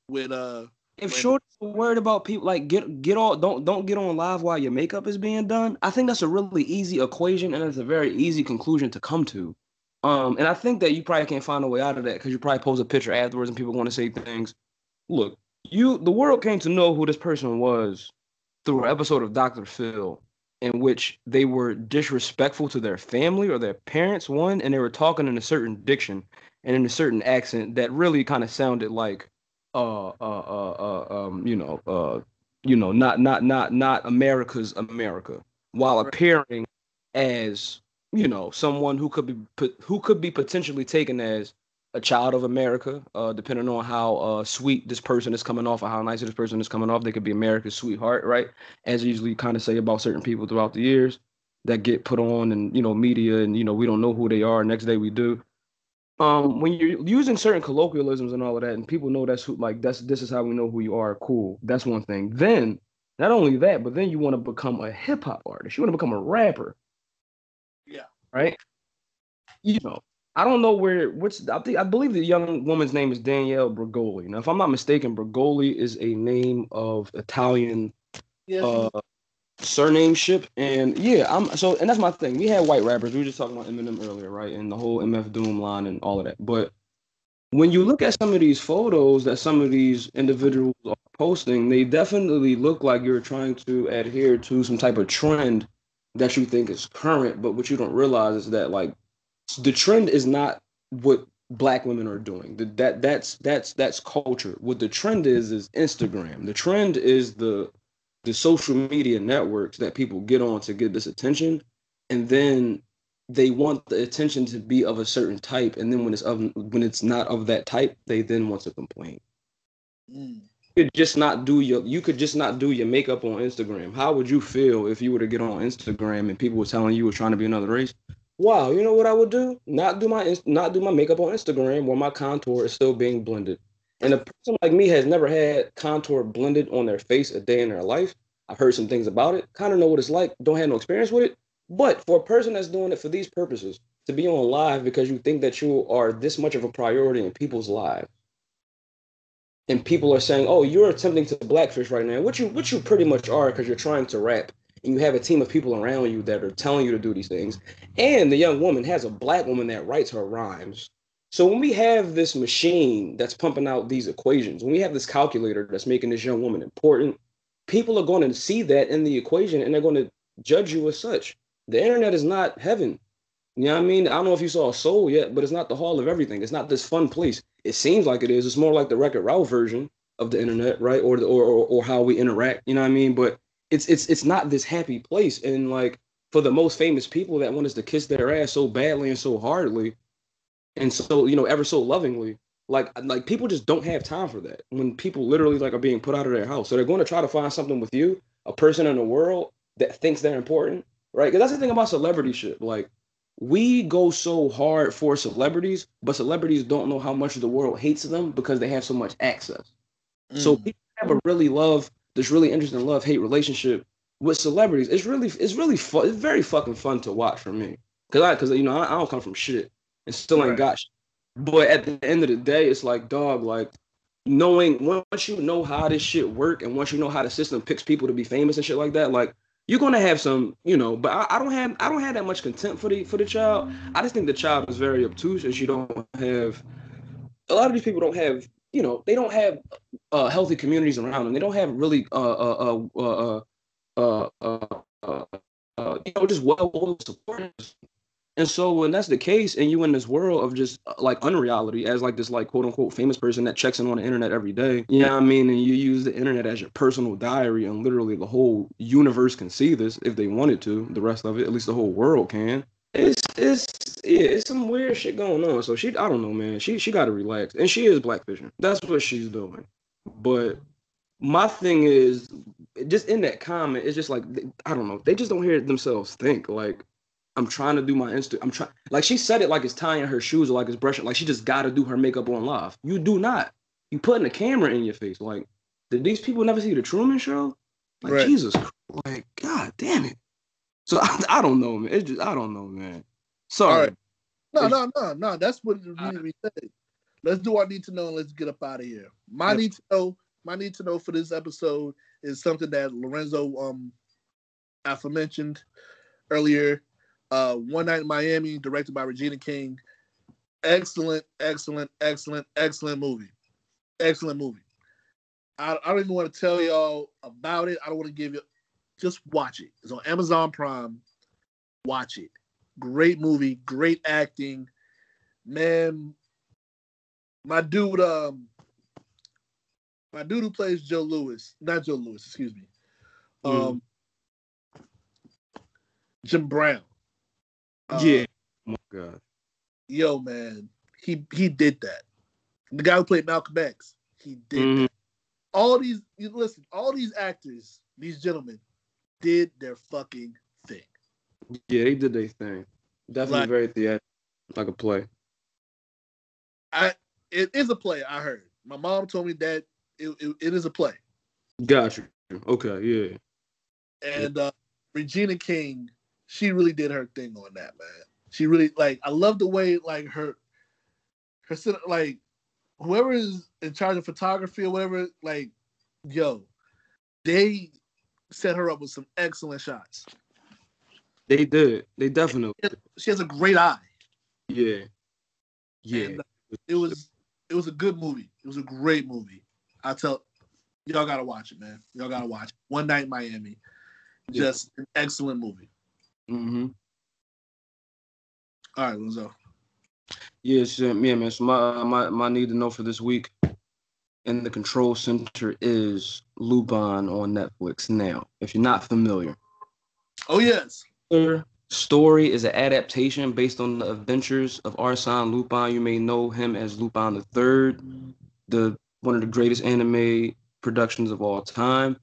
With uh. If short worried about people like get get all don't don't get on live while your makeup is being done, I think that's a really easy equation and it's a very easy conclusion to come to. Um, and I think that you probably can't find a way out of that because you probably post a picture afterwards and people want to say things. Look, you the world came to know who this person was through an episode of Dr. Phil in which they were disrespectful to their family or their parents one and they were talking in a certain diction and in a certain accent that really kind of sounded like uh uh uh, uh um you know uh you know not not not not America's America while appearing as you know someone who could be who could be potentially taken as a child of America, uh, depending on how uh, sweet this person is coming off or how nice this person is coming off. They could be America's sweetheart, right? As usually kind of say about certain people throughout the years that get put on and you know media and you know we don't know who they are. Next day we do. Um, when you're using certain colloquialisms and all of that, and people know that's who like that's this is how we know who you are. Cool, that's one thing. Then not only that, but then you want to become a hip hop artist. You want to become a rapper. Yeah. Right. You know, I don't know where which I think I believe the young woman's name is Danielle Bregoli. Now, if I'm not mistaken, Bregoli is a name of Italian yes. uh, surname ship. And yeah, I'm so and that's my thing. We had white rappers. We were just talking about Eminem earlier, right? And the whole MF Doom line and all of that. But when you look at some of these photos that some of these individuals are posting, they definitely look like you're trying to adhere to some type of trend that you think is current, but what you don't realize is that like the trend is not what black women are doing. That that's that's that's culture. What the trend is is Instagram. The trend is the the social media networks that people get on to get this attention, and then they want the attention to be of a certain type, and then when it's of when it's not of that type, they then want to complain. Mm. You could just not do your you could just not do your makeup on Instagram. How would you feel if you were to get on Instagram and people were telling you you were trying to be another race? wow, you know what I would do? Not do my not do my makeup on Instagram where my contour is still being blended. And a person like me has never had contour blended on their face a day in their life. I've heard some things about it, kind of know what it's like, don't have no experience with it. But for a person that's doing it for these purposes, to be on live because you think that you are this much of a priority in people's lives, and people are saying, "Oh, you're attempting to blackfish right now," which you which you pretty much are because you're trying to rap and you have a team of people around you that are telling you to do these things. And the young woman has a black woman that writes her rhymes. So when we have this machine that's pumping out these equations, when we have this calculator that's making this young woman important, people are going to see that in the equation and they're going to judge you as such. The internet is not heaven. You know what I mean? I don't know if you saw Soul yet, but it's not the hall of everything. It's not this fun place. It seems like it is. It's more like the record route version of the internet, right? Or the, or, or or how we interact. You know what I mean? But it's it's it's not this happy place. And like for the most famous people that want us to kiss their ass so badly and so hardly, and so you know ever so lovingly, like like people just don't have time for that. When people literally like are being put out of their house, so they're going to try to find something with you, a person in the world that thinks they're important, right? Because that's the thing about celebrity shit. Like we go so hard for celebrities, but celebrities don't know how much the world hates them because they have so much access. So Mm. people have a really love, this really interesting love hate relationship with celebrities. It's really, it's really fun. It's very fucking fun to watch for me, cause I, cause you know I, I don't come from shit and still ain't got shit. But at the end of the day, it's like, dog, like knowing once you know how this shit work and once you know how the system picks people to be famous and shit like that, like you're gonna have some, you know, but I, I don't have I don't have that much contempt for the for the child. I just think the child is very obtuse as you don't have a lot of these people don't have you know they don't have uh, healthy communities around them. They don't have really uh, uh, uh, uh, uh, uh, uh, uh you know just well supported. And so when that's the case, and you in this world of just uh, like unreality as like this like quote unquote famous person that checks in on the internet every day, you know what I mean? And you use the internet as your personal diary, and literally the whole universe can see this if they wanted to. The rest of it, at least the whole world can. It's it's yeah, it's some weird shit going on. So she, I don't know, man. She she got to relax, and she is blackfishing. That's what she's doing. But my thing is, just in that comment, it's just like I don't know. They just don't hear themselves think. Like I'm trying to do my Insta. I'm trying. Like she said it like it's tying her shoes or like it's brushing. Like she just got to do her makeup on live. You do not. You putting a camera in your face. Like did these people never see the Truman Show? Like Right. Jesus, Christ, like God damn it. So [laughs] I, I don't know, man. It's just I don't know, man. Sorry. Right. No, no, no, no. That's what to be said. Let's do our need to know and let's get up out of here. My need to know, my need to know for this episode is something that Lorenzo um aforementioned earlier. Uh One Night in Miami, directed by Regina King. Excellent, excellent, excellent, excellent movie. Excellent movie. I, I don't even want to tell y'all about it. I don't want to give you just watch it. It's on Amazon Prime. Watch it great movie, great acting. Man, my dude, um, my dude who plays Joe Louis, not Joe Louis, excuse me, um, Jim Brown. Uh, yeah. Oh my God. yo, man, he he did that. The guy who played Malcolm X, he did Mhm. that. All these, you listen, all these actors, these gentlemen, did their fucking thing. Yeah, they did their thing. Definitely Like- very theatrical, like a play. I it is a play. I heard. My mom told me that it, it, it is a play. Got you. Okay, yeah. And uh, Regina King, she really did her thing on that, man. She really like. I love the way like her, her like whoever is in charge of photography or whatever. Like, yo, they set her up with some excellent shots. They did. They definitely. She has a great eye. Yeah. Yeah. And, uh, it was it was a good movie. It was a great movie. I tell y'all gotta watch it, man. Y'all gotta watch it. One Night in Miami. Yeah. Just an excellent movie. Mm-hmm. All right, Lorenzo. Yeah, so, yeah, man. So my my my need to know for this week in the control center is Lupin on Netflix now. If you're not familiar, Oh yes. Her story is an adaptation based on the adventures of Arsène Lupin. You may know him as Lupin the Third, the one of the greatest anime productions of all time.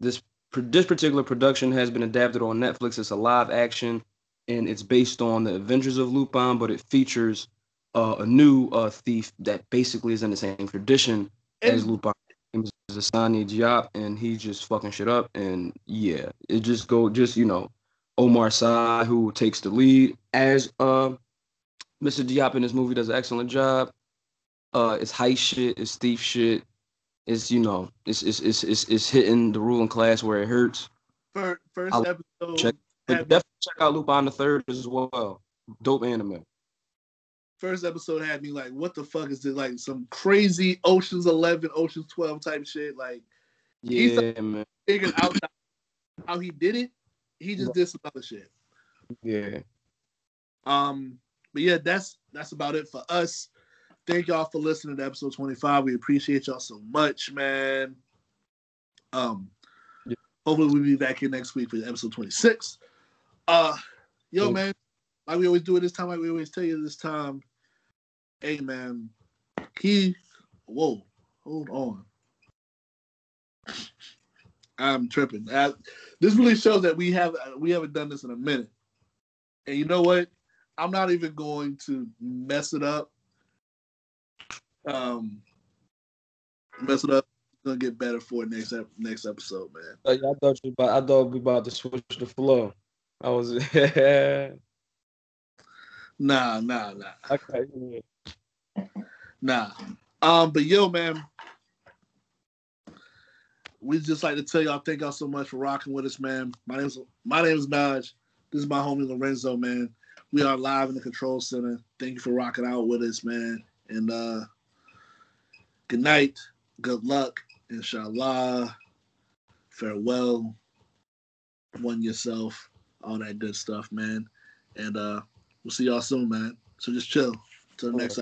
This this particular production has been adapted on Netflix. It's a live action, and it's based on the adventures of Lupin, but it features uh, a new uh, thief that basically is in the same tradition as Lupin. His name is Assane Diop, and he just fucking shit up. And yeah, it just go just you know, Omar Sy who takes the lead as uh Mr. Diop in this movie does an excellent job. Uh, it's heist shit, it's thief shit. It's you know, it's it's it's it's, it's hitting the ruling class where it hurts. fir- 1st I'll episode check- definitely check out Lupin the Third as well. Dope anime. first episode had me like, what the fuck is this? Like some crazy Ocean's Eleven, Ocean's Twelve type shit. Like He's Yeah, man. figured out [laughs] how he did it. He just did some other shit. Yeah. Um, but yeah, that's that's about it for us. Thank y'all for listening to episode 25. We appreciate y'all so much, man. Um, Yeah. hopefully we'll be back here next week for episode 26. Uh, yo, Yeah. man, like we always do it this time, like we always tell you this time. Hey, man, he, whoa, hold on. I'm tripping. I, this really shows that we have we haven't done this in a minute. And you know what? I'm not even going to mess it up. Um, mess it up. Gonna get better for next ep- next episode, man. Yeah, I thought you about, I thought we about to switch the flow. I was okay. [laughs] Nah, nah, nah, yeah. nah. Um, but yo, man, we just like to tell y'all thank y'all so much for rocking with us, man. My name's my name is Naj. This is my homie Lorenzo, man. We are live in the control center. Thank you for rocking out with us, man. And uh good night, good luck, inshallah, farewell, one yourself, all that good stuff, man. And uh we'll see y'all soon, man. So just chill. Till the next